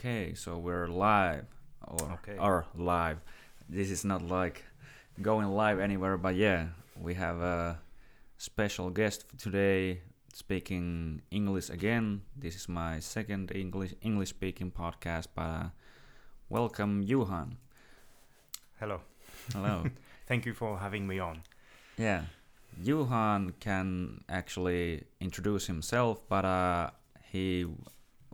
Okay, so we're live or Okay. or live. This is not like going live anywhere, but yeah, we have a special guest for today speaking English again. This is my second English English speaking podcast, but uh, welcome Johan. Hello. Hello. Thank you for having me on. yeah. Johan can actually introduce himself, but uh, he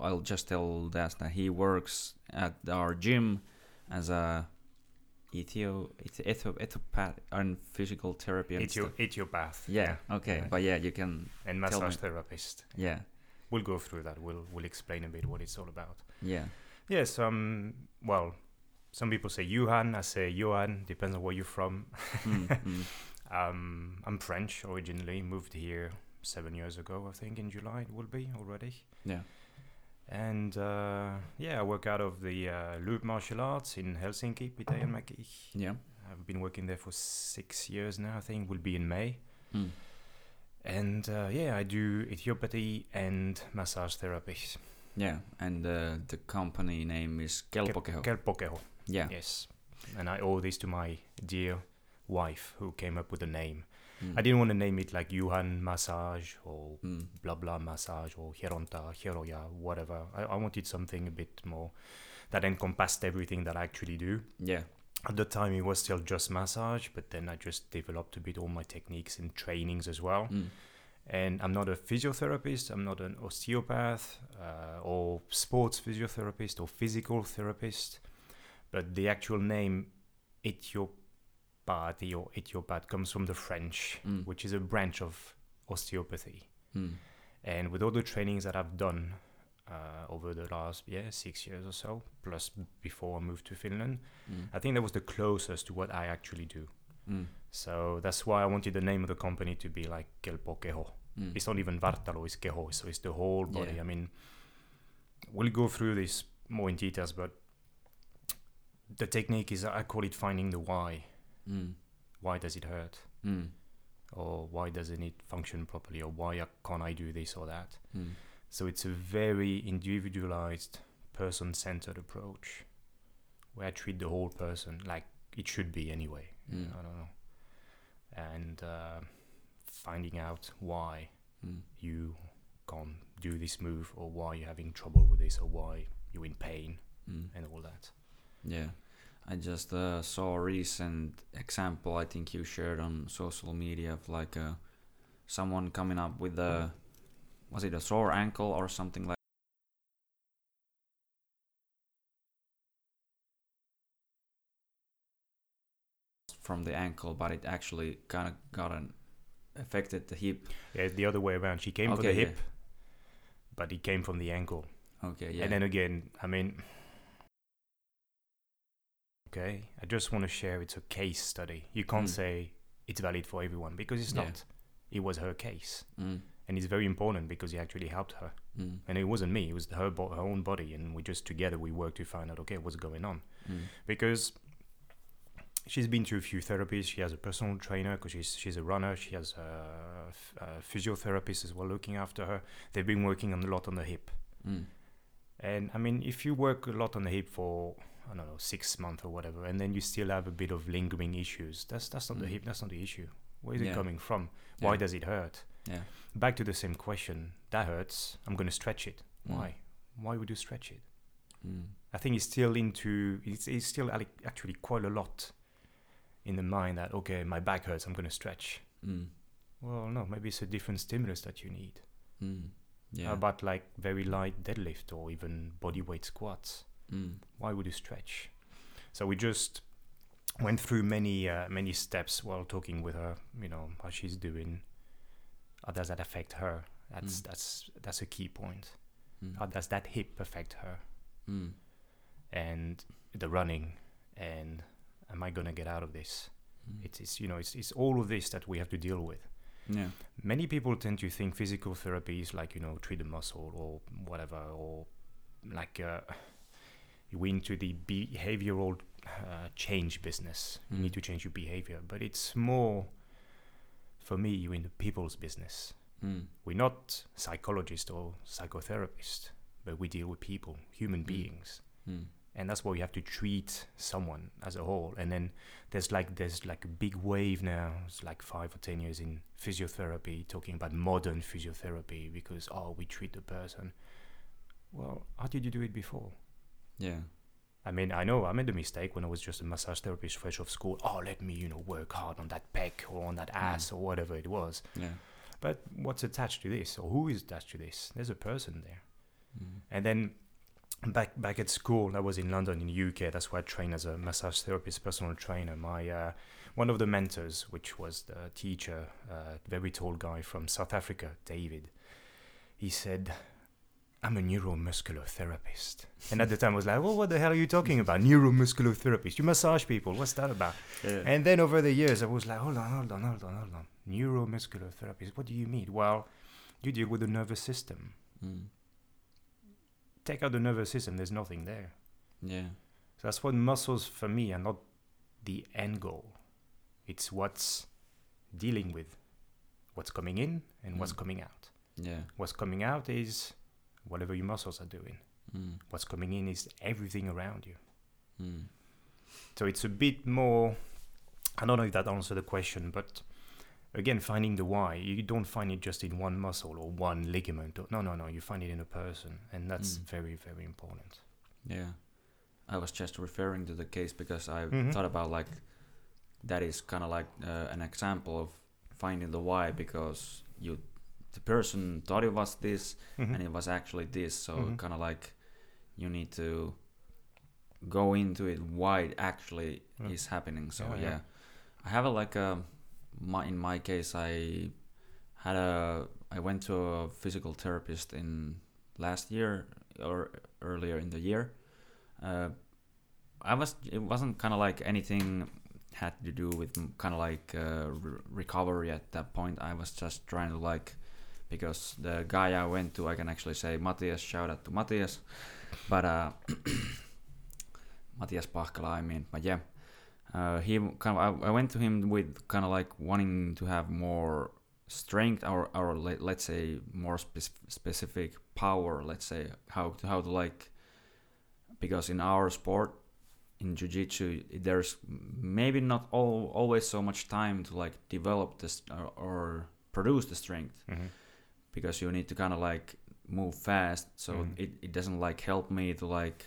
I'll just tell that that he works at our gym as a ethio etho ethopath and physical therapy and stuff. Ethiopath. Yeah, okay, yeah. but yeah, you can And massage therapist. yeah, We'll go through that. We'll we'll explain a bit what it's all about. yeah, Yes. Um. Well, some people say Johan. I say Johan. Depends on where you're from. mm, mm, Um. I'm French originally. Moved here seven years ago. I think in July it will be already. yeah, And uh, yeah, I work out of the uh, Loop Martial Arts in Helsinki, Pitäjänmäki. yeah, I've been working there for six years now. I think will be in May. mm, And uh, yeah, I do ethiopathy and massage therapy. yeah, and uh, the company name is Kelpokeho. Kelpokeho. yeah, Yes. And I owe this to my dear wife who came up with the name. Mm, I didn't want to name it like Johan Massage or mm, blah blah massage or Hieronta, Hieroya, whatever. I, I wanted something a bit more that encompassed everything that I actually do. yeah, At the time, it was still just massage, but then I just developed a bit all my techniques and trainings as well. mm, and I'm not a physiotherapist, I'm not an osteopath uh, or sports physiotherapist or physical therapist, but the actual name Ethiopathy or Ethiopath comes from the French, Mm. which is a branch of osteopathy. mm, And with all the trainings that I've done uh, over the last yeah six years or so, plus before I moved to Finland, mm, I think that was the closest to what I actually do. mm, So that's why I wanted the name of the company to be like Kelpo Keho. mm, It's not even Vartalo, it's Keho, so it's the whole body. Yeah. I mean, we'll go through this more in details, but the technique is I call it finding the why. Mm, Why does it hurt? mm, Or why doesn't it function properly? Or why can't I do this or that? mm, So it's a very individualized, person centered approach where I treat the whole person like it should be anyway. Mm. I don't know. And uh, finding out why mm. you can't do this move or why you're having trouble with this or why you're in pain Mm. and all that. Yeah, I just uh, saw a recent example. I think you shared on social media of like uh, someone coming up with a was it a sore ankle or something like from the ankle, but it actually kind of got an affected the hip. Yeah, the other way around. She came for Okay, the yeah. hip, but it came from the ankle. Okay, yeah, And then again, I mean, okay, I just want to share it's a case study. You can't Mm. say it's valid for everyone because it's Yeah. not. It was her case. mm, And it's very important because it actually helped her. mm, And it wasn't me, it was her, bo- her own body. And we just together, we worked to find out, okay, what's going on. mm, because she's been to a few therapies. She has a personal trainer because she's she's a runner. She has a, f- a physiotherapist as well looking after her. They've been working on a lot on the hip. mm, And I mean, if you work a lot on the hip for I don't know six months or whatever, and then you still have a bit of lingering issues, that's that's not the Mm. hip. That's not the issue. Where is Yeah. it coming from? Why Yeah. does it hurt? yeah, Back to the same question. That hurts. I'm going to stretch it. Mm. Why? Why would you stretch it? mm, I think it's still into it's, it's still actually quite a lot in the mind that okay my back hurts I'm going to stretch. mm, Well no maybe it's a different stimulus that you need. mm, yeah, How about like very light deadlift or even body weight squats? Mm, Why would you stretch? So we just went through many uh, many steps while talking with her. You know how she's doing. How does that affect her? That's Mm. that's that's a key point. mm, How does that hip affect her? mm, and the running and am I gonna get out of this? mm. It's, it's you know it's, it's all of this that we have to deal with. yeah, Many people tend to think physical therapy is like you know treat the muscle or whatever or like uh, you into the behavioral uh, change business. You Mm. need to change your behavior, but it's more for me you're in the people's business. mm, We're not psychologists or psychotherapists, but we deal with people, human Mm. beings, Mm. and that's why you have to treat someone as a whole. And then there's like there's like a big wave now. It's like five or ten years in physiotherapy, talking about modern physiotherapy because oh, we treat the person. Well, how did you do it before? Yeah. I mean, I know I made a mistake when I was just a massage therapist fresh off school. Oh, let me, you know, work hard on that pec or on that ass or whatever it was. Yeah. But what's attached to this, or who is attached to this? There's a person there. Mm. And then back back at school, I was in London in the UK. That's where I trained as a massage therapist, personal trainer. My uh, one of the mentors, which was the teacher, uh, very tall guy from South Africa, David. He said, "I'm a neuromuscular therapist." And at the time, I was like, "Well, what the hell are you talking about? Neuromuscular therapist? You massage people? What's that about?" Yeah. And then over the years, I was like, hold on, hold on, hold on, hold on. Neuromuscular therapist, what do you mean? Well, you deal with the nervous system. Mm. Take out the nervous system, there's nothing there. Yeah. So that's what muscles for me are not the end goal. It's what's dealing with what's coming in and what's Mm. coming out. Yeah. What's coming out is whatever your muscles are doing. Mm. What's coming in is everything around you. Mm. So it's a bit more. I don't know if that answered the question, but again, finding the why, you don't find it just in one muscle or one ligament. Or, no, no, no. You find it in a person, and that's Mm. very, very important. Yeah. I was just referring to the case because I Mhm. thought about like that is kind of like uh, an example of finding the why because you the person thought it was this Mhm. and it was actually this so Mhm. kind of like you need to go into it why it actually Yeah. is happening so Yeah, yeah, yeah. i have a like a my in my case i had a i went to a physical therapist in last year or earlier in the year uh, i was it wasn't kind of like anything had to do with kind of like uh, re- recovery at that point i was just trying to like because the guy I went to, I can actually say Matthias, shout out to Matthias, but uh, Matthias Pahkala, I mean, but yeah, uh, he kind of, I, I went to him with kind of like wanting to have more strength or, or let, let's say more spec- specific power, let's say how to, how to like, because in our sport, in jiu-jitsu there's maybe not all, always so much time to like develop this or, or produce the strength. Mhm. Because you need to kind of like move fast so Mhm. it, it doesn't like help me to like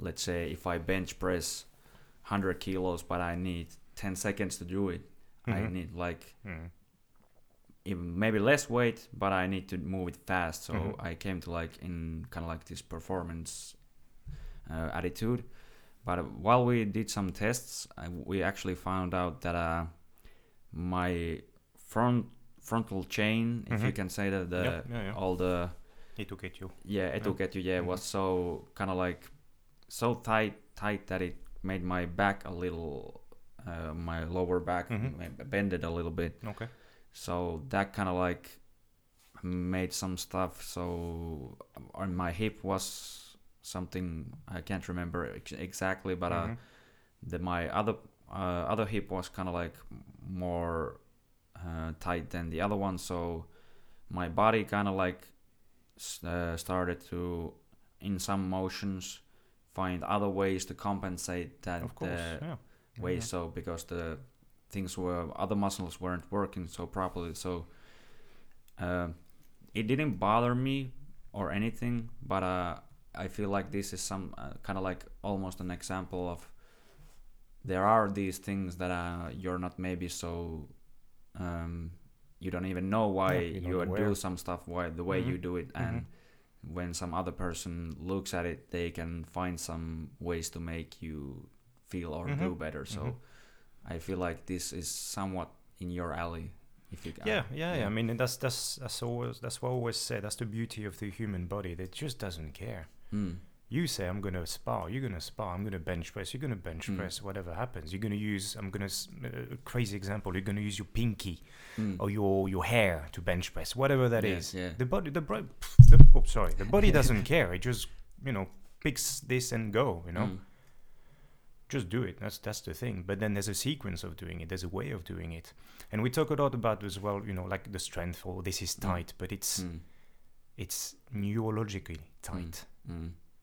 let's say if i bench press 100 kilos but i need 10 seconds to do it i Mhm. need like Mhm. even maybe less weight but i need to move it fast so Mhm. i came to like in kind of like this performance uh, attitude but uh, while we did some tests I, we actually found out that uh, my front frontal chain if you Mhm. can say that the yeah, yeah, yeah. all the He took it you. yeah etuket yeah Mhm. was so kind of like so tight tight that it made my back a little uh, my lower back Mhm. bended a little bit Okay. so that kind of like made some stuff so on my hip was something i can't remember ex- exactly but uh Mhm. the my other uh, other hip was kind of like more uh, tight than the other one so my body kind of like uh, started to in some motions find other ways to compensate that of course. the yeah. way Yeah. so because the things were other muscles weren't working so properly so uh, it didn't bother me or anything but uh, i feel like this is some uh, kind of like almost an example of there are these things that uh, you're not maybe so um, you don't even know why Yeah, you aware. do some stuff why the way you Mhm. do it and when some other person looks at it they can find some ways to make you feel or do Mhm. better so Mhm. i feel like this is somewhat in your alley if you Yeah, yeah, yeah. I mean, that's that's that's always that's what I always say. That's the beauty of the human body. That just doesn't care. mm, You say I'm gonna spar. You're gonna spar. I'm gonna bench press. You're gonna bench Mm. press. Whatever happens, you're gonna use. I'm gonna s- uh, crazy example. You're gonna use your pinky mm. or your your hair to bench press. Whatever that is. Yeah. The body. The, bro- the oh, sorry. The body doesn't care. It just you know picks this and go. You know. Mm, just do it. That's that's the thing. But then there's a sequence of doing it. There's a way of doing it, and we talk a lot about as well. You know, like the strength or this is Mm. tight, but it's mm, it's neurologically tight.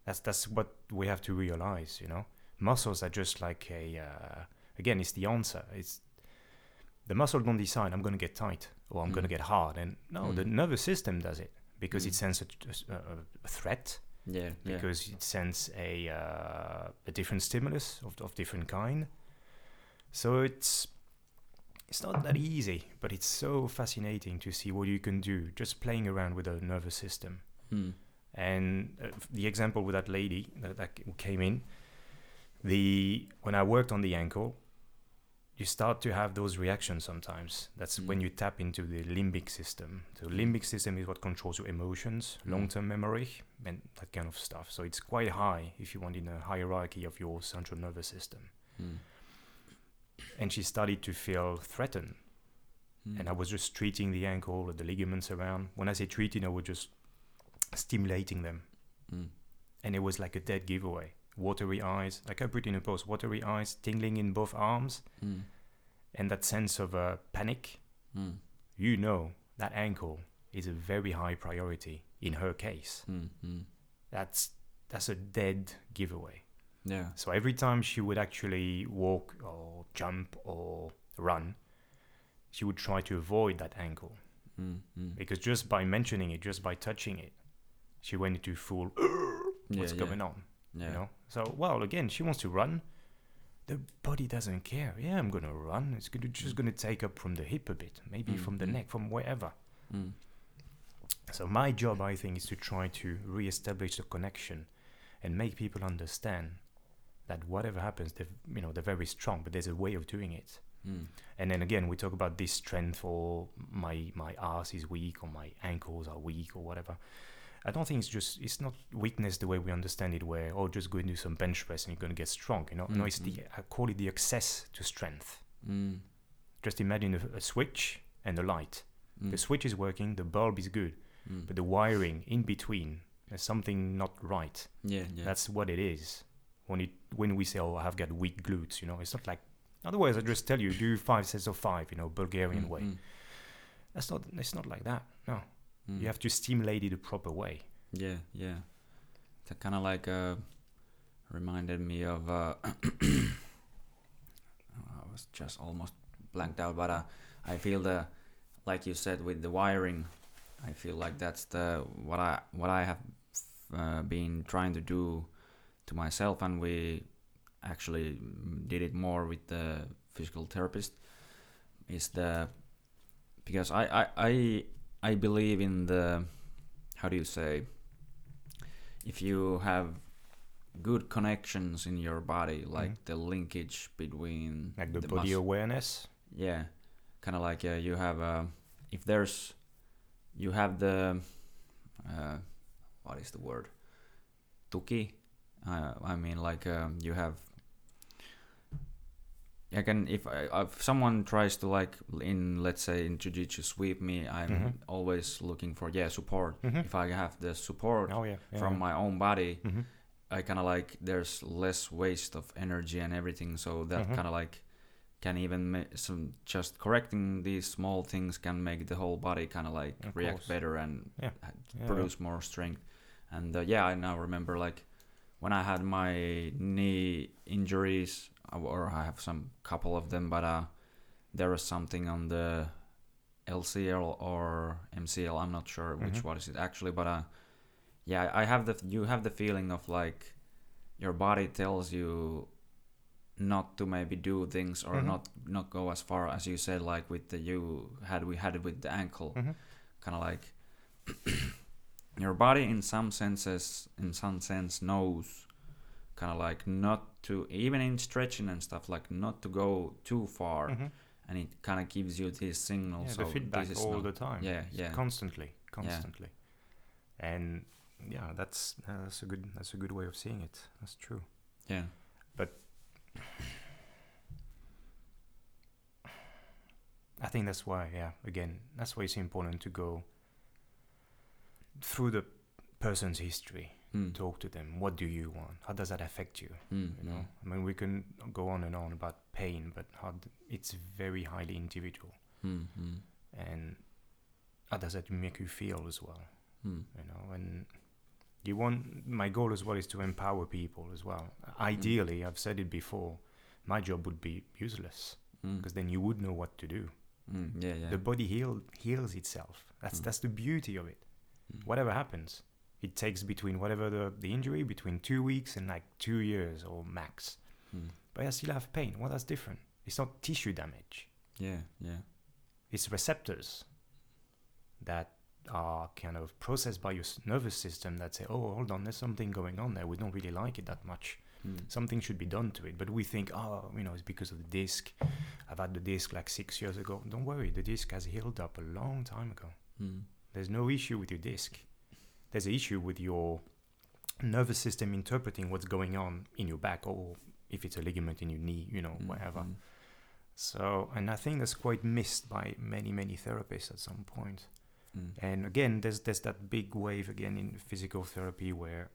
Mm. That's that's what we have to realize. You know, muscles are just like a. Uh, again, it's the answer. It's the muscle don't decide I'm going to get tight or I'm going to Mm. get hard, and no, the Mm. nervous system does it because it Mm. senses a, a, a threat Yeah. Yeah. because it sends a uh, a different stimulus of of different kind. So it's it's not that easy, but it's so fascinating to see what you can do just playing around with the nervous system. Mm. And uh, the example with that lady that, that came in, the when I worked on the ankle, you start to have those reactions sometimes. That's when Mm. you tap into the limbic system. The limbic system is what controls your emotions, Mm. long-term memory, and that kind of stuff. So it's quite high if you want in a hierarchy of your central nervous system. Mm. And she started to feel threatened Mm. and I was just treating the ankle, or the ligaments around. When I say treating, I was just stimulating them, Mm. and it was like a dead giveaway. Watery eyes, like I put in a post, watery eyes, tingling in both arms, Mm. and that sense of uh, panic. Mm. You know that ankle is a very high priority in her case. Mm. Mm. That's that's a dead giveaway. Yeah. So every time she would actually walk or jump or run, she would try to avoid that ankle. Mm. Mm. because just by mentioning it, just by touching it, she went into full what's yeah. going on, Yeah. you know. So well, again, she wants to run. The body doesn't care. Yeah, I'm gonna run. It's gonna, just Mm. gonna take up from the hip a bit, maybe Mm, from the mm. neck, from wherever. Mm. So my job, I think, is to try to re-establish the connection and make people understand that whatever happens, they're, you know, they're very strong, but there's a way of doing it. Mm. And then again, we talk about this strength or my my ass is weak or my ankles are weak or whatever. I don't think it's just it's not weakness the way we understand it, where oh just go and do some bench press and you're gonna get strong. You know, no, it's the I call it the access to strength. Mm. Just imagine a, a switch and a light. Mm. The switch is working, the bulb is good, Mm. but the wiring in between is something not right. yeah. Yeah. That's what it is. When it when we say oh I've got weak glutes, you know, it's not like. Otherwise, I just tell you do five sets of five, you know, Bulgarian Mm, way. mm, That's not. It's not like that. No, mm. you have to stimulate it the proper way. Yeah, yeah. That kind of like uh, reminded me of. Uh, I was just almost blanked out, but uh, I feel the, like you said with the wiring, I feel like that's the what I what I have uh, been trying to do to myself, and we actually did it more with the physical therapist. Is the because I I I, I believe in the how do you say if you have good connections in your body like Mhm. the linkage between Like the, the body mus- awareness. yeah kind of like uh, you have uh, if there's you have the uh, what is the word tuki uh, i mean like um, you have I can if I, if someone tries to like in let's say in jiu-jitsu sweep me i'm Mhm. always looking for yeah support Mhm. if i have the support Oh yeah. yeah from my own body hmm I kind of like there's less waste of energy and everything, so that Mhm. kind of like can even make some just correcting these small things can make the whole body kind of like Of react course. better and Yeah. Yeah, produce more strength. And uh, yeah, I now remember like when I had my knee injuries, or I have some couple of them, but uh, there was something on the LCL or MCL. I'm not sure which Mhm. one is it actually, but uh, yeah, I have the you have the feeling of like your body tells you not to maybe do things or Mhm. not not go as far as you said like with the you had we had it with the ankle hmm kind of like your body in some senses in some sense knows kind of like not to even in stretching and stuff like not to go too far hmm and it kind of gives you these signals Yeah, so the feedback this is all not- the time. yeah yeah Constantly, constantly. And yeah, that's uh, that's a good that's a good way of seeing it. That's true. yeah But I think that's why, yeah, again, that's why it's important to go through the person's history, mm. talk to them. What do you want? How does that affect you? Mm, You know, I mean, we can go on and on about pain, but how d- it's very highly individual. mm, And how does that make you feel as well? mm, You know, and You want my goal as well is to empower people as well. Ideally, I've said it before, my job would be useless because then you would know what to do. Yeah, yeah. The body heal, heals itself. That's that's the beauty of it. Whatever happens, it takes between whatever the, the injury between two weeks and like two years or max. Mm. But I still have pain. Well, that's different. It's not tissue damage. Yeah, yeah. It's receptors that are kind of processed by your nervous system that say, "Oh, hold on, there's something going on there. We don't really like it that much. Mm. Something should be done to it." But we think, "Oh, you know, it's because of the disc. I've had the disc like six years ago." Don't worry, the disc has healed up a long time ago. Mm. There's no issue with your disc. There's an issue with your nervous system interpreting what's going on in your back, or if it's a ligament in your knee, you know, Mm, whatever. So, and I think that's quite missed by many, many therapists at some point. Mm. And again, there's there's that big wave again in physical therapy where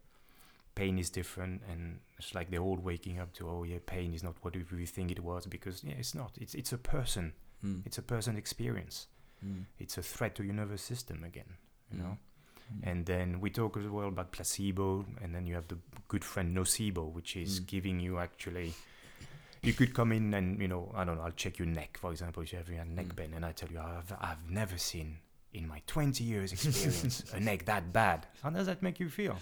pain is different, and it's like they're all waking up to, oh yeah, pain is not what we think it was because yeah, it's not. It's it's a person. Mm. It's a person experience. Mm. It's a threat to your nervous system again. You know. Mm. And then we talk as well about placebo, and then you have the good friend nocebo, which is Mm. giving you actually. You could come in and you know I don't know. I'll check your neck, for example, if you have a neck Mm. pain, and I tell you I've I've never seen in my 20 years experience a neck that bad. How does that make you feel?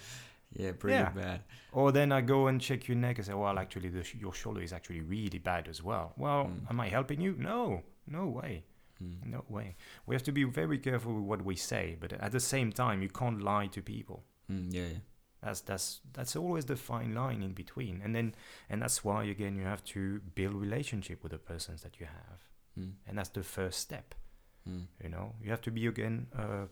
Yeah, pretty Yeah. bad. Or then I go and check your neck and say, well, actually, the sh- your shoulder is actually really bad as well. Well, Mm. am I helping you? No, no way. Mm. No way. We have to be very careful with what we say, but at the same time, you can't lie to people. Mm. Yeah, yeah. That's that's that's always the fine line in between, and then and that's why again you have to build relationship with the persons that you have, Mm. and that's the first step. Mm. You know, you have to be again a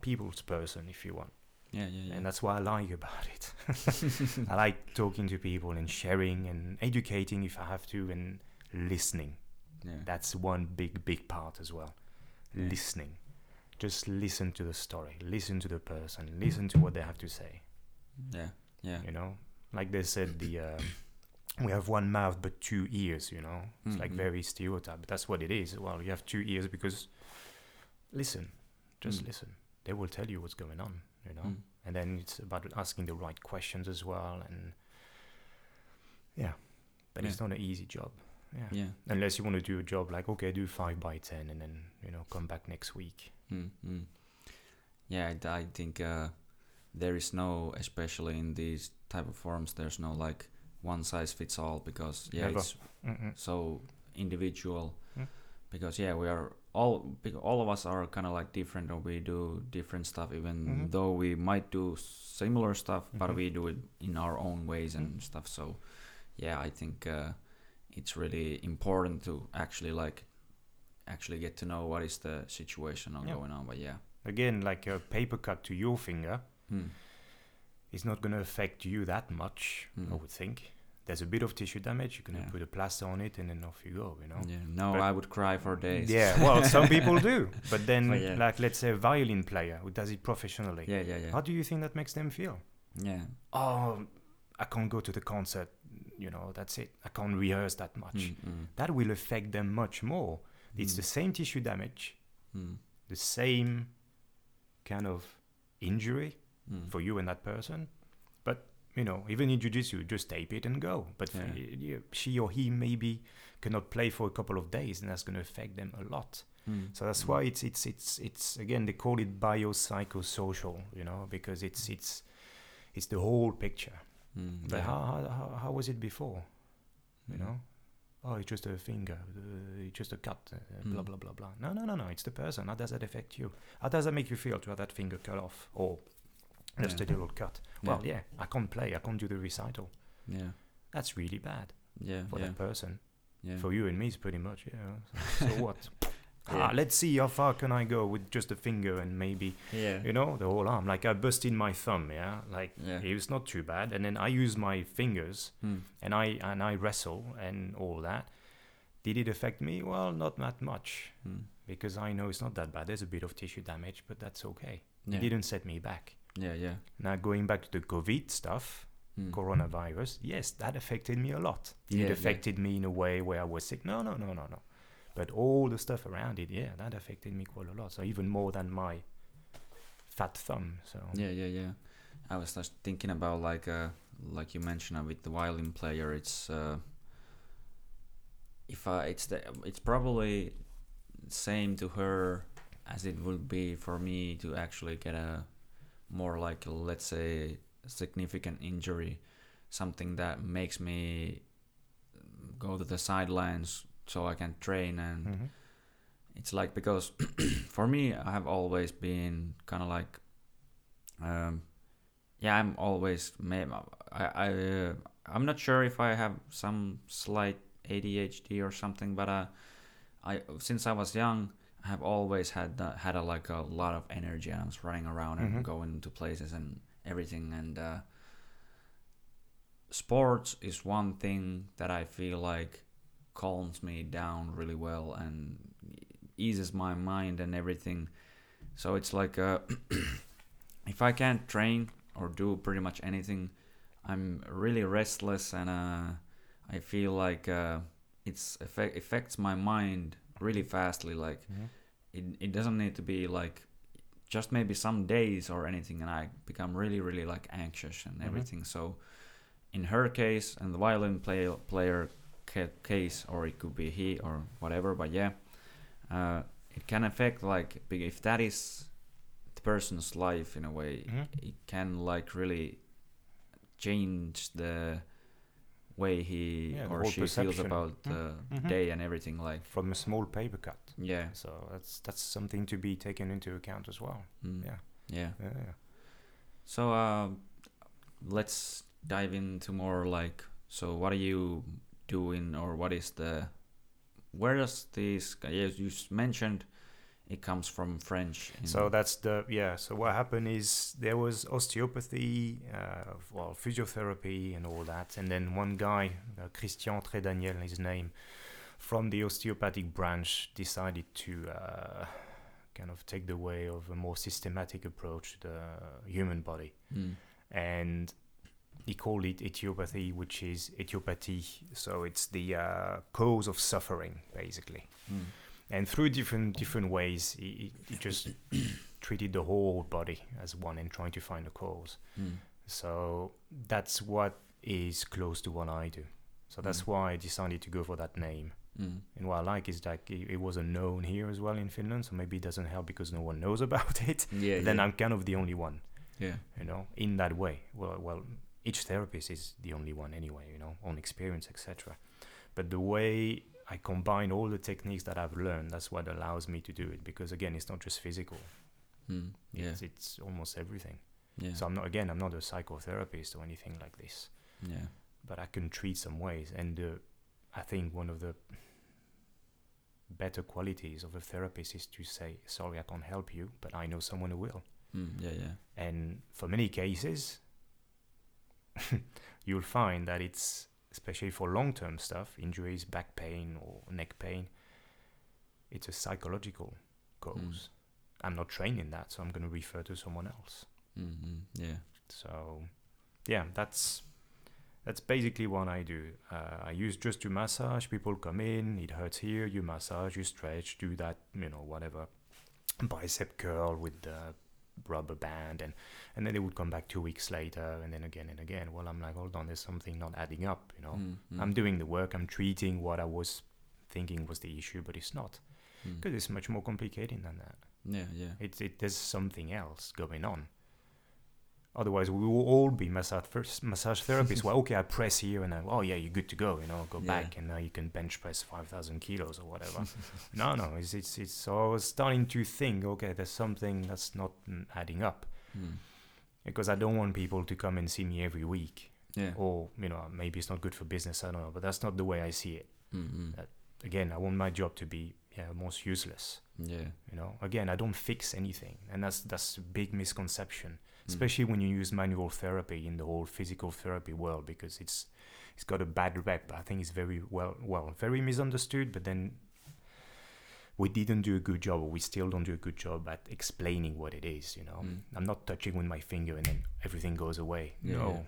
people's person if you want, Yeah, yeah, yeah. and that's why I like about it. I like talking to people and sharing and educating if I have to, and listening. Yeah. That's one big, big part as well. Yeah. Listening. Just listen to the story, listen to the person, listen to what they have to say. yeah, yeah. You know, like they said, the um, we have one mouth but two ears. You know, it's like Mhm. very stereotype, but that's what it is. Well, you have two ears because listen, just Mm. listen. They will tell you what's going on. You know, Mm. and then it's about asking the right questions as well, and yeah, but it's not an easy job. Yeah. Yeah. Unless you want to do a job like okay, do five by ten, and then you know come back next week. Mm, mm. Yeah, I, I think uh, there is no, especially in these type of forums, there's no like one size fits all because yeah, Never. it's Mm-mm. so individual. Mm. Because yeah, we are all all of us are kind of like different, or we do different stuff, even Mhm. though we might do similar stuff, but Mhm. we do it in our own ways and Mm. stuff. So yeah, I think uh, it's really important to actually like actually get to know what is the situation Yeah. going on. But yeah. Again, like a paper cut to your finger Mm. is not going to affect you that much. I Mhm. would think. There's a bit of tissue damage. You can Yeah. put a plaster on it, and then off you go. You know. Yeah, no, But- I would cry for days. Yeah, well, some people do, but then, But yeah. like, let's say a violin player who does it professionally. yeah, yeah, yeah. How do you think that makes them feel? yeah. Oh, I can't go to the concert. You know, that's it. I can't rehearse that much. Mm, mm, That will affect them much more. It's mm, the same tissue damage, mm, the same kind of injury mm. for you and that person. But you know, even in jiu-jitsu, just tape it and go. But Yeah. she or he maybe cannot play for a couple of days, and that's going to affect them a lot. Mm, So that's mm, why it's it's it's it's again they call it biopsychosocial, you know, because it's it's it's the whole picture. Mm, But yeah. how, how how how was it before? You Mm. know, oh, it's just a finger, uh, it's just a cut, uh, blah Mm. blah blah blah. No no no no, it's the person. How does that affect you? How does that make you feel to have that finger cut off or just Yeah. a little cut? Well, yeah, I can't play, I can't do the recital. Yeah. That's really bad Yeah. for yeah. that person. Yeah. For you and me, it's pretty much, yeah. So, so what? Yeah. Ah, let's see how far can I go with just a finger and maybe yeah. you know the whole arm. Like I busted my thumb, yeah. Like Yeah. it was not too bad, and then I use my fingers Mm, and I and I wrestle and all that. Did it affect me? Well, not that much mm. because I know it's not that bad. There's a bit of tissue damage, but that's okay. Yeah. It didn't set me back. Yeah. Yeah. Now going back to the COVID stuff, Mm. coronavirus, yes, that affected me a lot. Yeah, it yeah. affected me in a way where I was sick? No, no, no, no, no. But all the stuff around it, yeah, that affected me quite a lot. So even more than my fat thumb. So Yeah. Yeah. Yeah. I was just thinking about like uh like you mentioned uh, with the violin player. It's uh, if I it's the it's probably same to her as it would be for me to actually get a more like let's say significant injury, something that makes me go to the sidelines so I can train and Mhm. it's like because for me I have always been kind of like um yeah I'm always I I uh, I'm not sure if I have some slight ADHD or something but uh I since I was young I have always had that, had a like a lot of energy and I was running around Mhm. and going to places and everything and uh sports is one thing that I feel like calms me down really well and eases my mind and everything. So it's like uh, if I can't train or do pretty much anything, I'm really restless and uh, I feel like uh, it's effect- affects my mind really fastly. Like Mhm. it, it doesn't need to be like just maybe some days or anything and i become really really like anxious and Mhm. everything so in her case and the violin play, player case or it could be he or whatever but yeah uh, it can affect like if that is the person's life in a way Mhm. it can like really change the way he Yeah, or she feels perception. about the Mhm. day and everything like From a small paper cut. yeah So that's that's something to be taken into account as well. mm, Yeah. yeah Yeah. yeah. So uh, let's dive into more like so what are you doing or what is the where does this yes you mentioned it comes from French. So that's the yeah. So what happened is there was osteopathy, uh, well, physiotherapy, and all that. And then one guy, uh, Christian Trédaniel, his name, from the osteopathic branch, decided to uh, kind of take the way of a more systematic approach to the human body, Mm, and he called it etiopathy, which is etiopathy. So it's the uh, cause of suffering, basically mm, and through different different ways he, he- just treated the whole body as one and trying to find a cause mm, so that's what is close to what i do so that's Mm. why i decided to go for that name mm, and what i like is that it, it wasn't known here as well in finland so maybe it doesn't help because no one knows about it yeah. then yeah. i'm kind of the only one yeah. you know in that way well well each therapist is the only one anyway you know on experience etc but the way i combine all the techniques that i've learned that's what allows me to do it because again it's not just physical Mm, yeah. it's, it's almost everything Yeah. so i'm not again i'm not a psychotherapist or anything like this yeah. but i can treat some ways and uh, i think one of the better qualities of a therapist is to say sorry i can't help you but i know someone who will Mm, yeah. Yeah. and for many cases you'll find that it's especially for long-term stuff injuries back pain or neck pain it's a psychological cause. I'm not trained in that so i'm going to refer to someone else. Mm, mm, yeah. so yeah that's that's basically what i do. Uh, i use just to massage people come in it hurts here you massage you stretch do that you know whatever. Bicep curl with the rubber band and and then they would come back two weeks later and then again and again well i'm like hold on there's something not adding up you know Mm, mm, i'm doing the work i'm treating what i was thinking was the issue but it's not mm. because it's much more complicated than that Yeah. Yeah. it's it there's something else going on. Otherwise, we will all be massage massage therapists. well, okay, I press here, and then oh yeah, you're good to go. You know, go Yeah. back, and now you can bench press five thousand kilos or whatever. no, no, it's it's it's. So I was starting to think, okay, there's something that's not adding up Mm, because I don't want people to come and see me every week, yeah. or you know, maybe it's not good for business. I don't know, but that's not the way I see it. Mm, mm, Again, I want my job to be yeah almost useless. yeah. you know again i don't fix anything and that's that's a big misconception Mm. especially when you use manual therapy in the whole physical therapy world because it's it's got a bad rep. I think it's very well well very misunderstood but then we didn't do a good job or we still don't do a good job at explaining what it is you know? Mm. i'm not touching with my finger and then everything goes away. Yeah, no.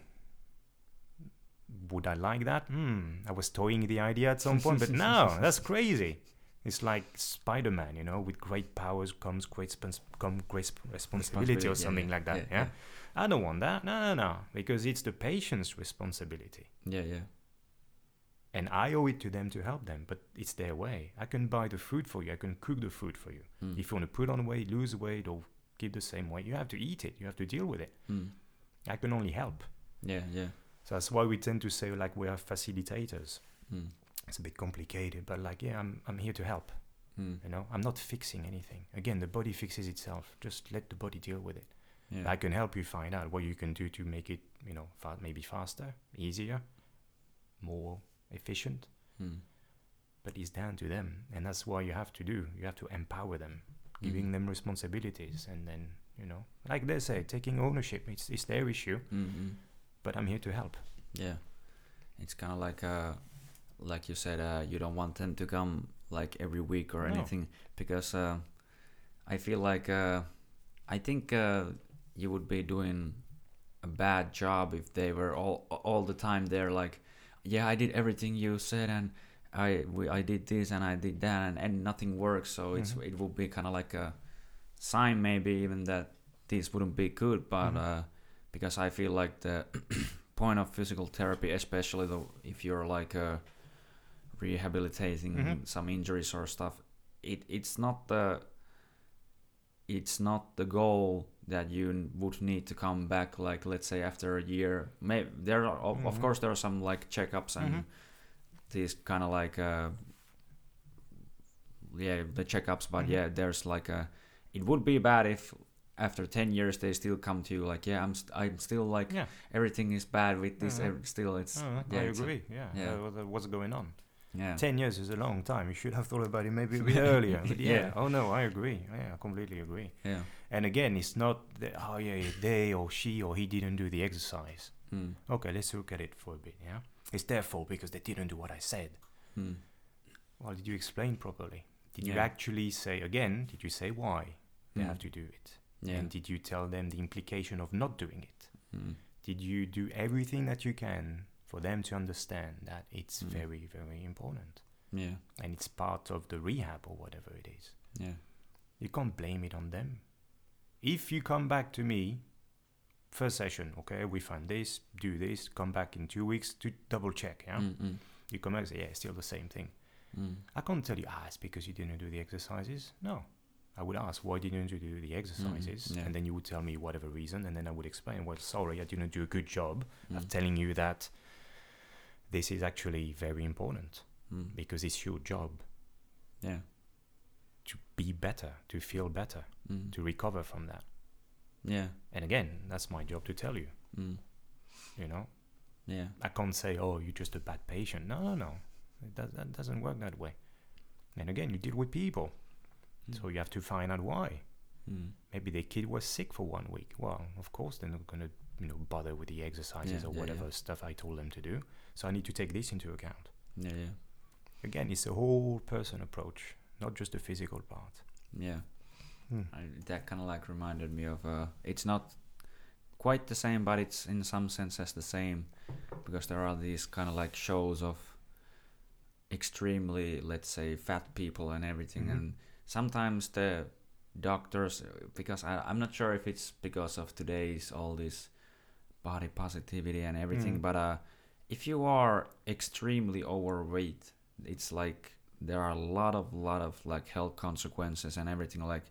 Would i like that? Hmm. I was toying the idea at some point but no that's crazy It's like Spider-Man, you know, with great powers comes great come great sp- responsibility or yeah, something yeah, like that. yeah, Yeah, I don't want that. No, no, no, because it's the patient's responsibility, yeah, yeah, and I owe it to them to help them. But it's their way. I can buy the food for you. I can cook the food for you. Mm. If you want to put on weight, lose weight, or keep the same weight, you have to eat it. You have to deal with it. Mm. I can only help. yeah, yeah, So that's why we tend to say like we are facilitators. mm. It's a bit complicated, but like yeah, I'm I'm here to help. Mm. You know, I'm not fixing anything. Again, the body fixes itself. Just let the body deal with it. yeah, I can help you find out what you can do to make it, you know, fa- maybe faster, easier, more efficient. mm. But it's down to them, and that's what you have to do. You have to empower them, giving Mhm. them responsibilities, and then you know, like they say, taking ownership. It's it's their issue, Mm, mm. but I'm here to help. Yeah, it's kind of like uh, like you said, uh, you don't want them to come like every week or No. anything because uh, I feel like uh, I think uh, you would be doing a bad job if they were all all the time there. Like, yeah, I did everything you said and. I we, I did this and I did that and, and nothing works so it's Mhm. it would be kind of like a sign maybe even that this wouldn't be good but Mhm. uh, because I feel like the point of physical therapy, especially though if you're like uh, rehabilitating Mhm. some injuries or stuff, it it's not the it's not the goal that you would need to come back like let's say after a year maybe there are of, of Mhm. course there are some like checkups and Mhm. these kind of like uh yeah the checkups but Mhm. yeah there's like a it would be bad if after 10 years they still come to you like yeah i'm st- i'm still like Yeah. everything is bad with this Mhm. ev- still it's Uh, yeah, I it's a- yeah. yeah. What's going on? Yeah Ten years is a long time. You should have thought about it maybe a bit earlier. But yeah. Yeah. Oh no, I agree. Yeah, I completely agree. yeah And again, it's not that oh yeah, they or she or he didn't do the exercise. mm. Okay, let's look at it for a bit. Yeah, it's their fault because they didn't do what I said. Mm. Well, did you explain properly? Did you actually say again? Did you say why they Mm. have to do it? yeah And did you tell them the implication of not doing it? mm. Did you do everything that you can for them to understand that it's Mm. very, very important yeah and it's part of the rehab or whatever it is? yeah You can't blame it on them. If you come back to me, first session, okay, we find this, do this, come back in two weeks to double check, yeah? Mm, mm, You come back and say, yeah, it's still the same thing. mm. I can't tell you, ah, it's because you didn't do the exercises. No. I would ask, why didn't you do the exercises? yeah. And then you would tell me whatever reason, and then I would explain, well, sorry, I didn't do a good job of Mm. telling you that this is actually very important Mm. because it's your job yeah to be better, to feel better, mm. to recover from that. yeah And again, that's my job to tell you, mm. you know? yeah I can't say, oh, you're just a bad patient. No, no, no. It does, that doesn't work that way. And again, you deal with people. So you have to find out why. mm. Maybe the kid was sick for one week. Well, of course they're not going to, you know, bother with the exercises Yeah, or yeah, whatever yeah. stuff I told them to do. So I need to take this into account. yeah yeah Again, it's a whole person approach, not just the physical part. yeah Hmm. I, that kind of like reminded me of uh, it's not quite the same but it's in some senses the same because there are these kind of like shows of extremely let's say fat people and everything Mhm. and sometimes the doctors because I, i'm not sure if it's because of today's all this body positivity and everything Mm. but uh if you are extremely overweight it's like there are a lot of lot of like health consequences and everything like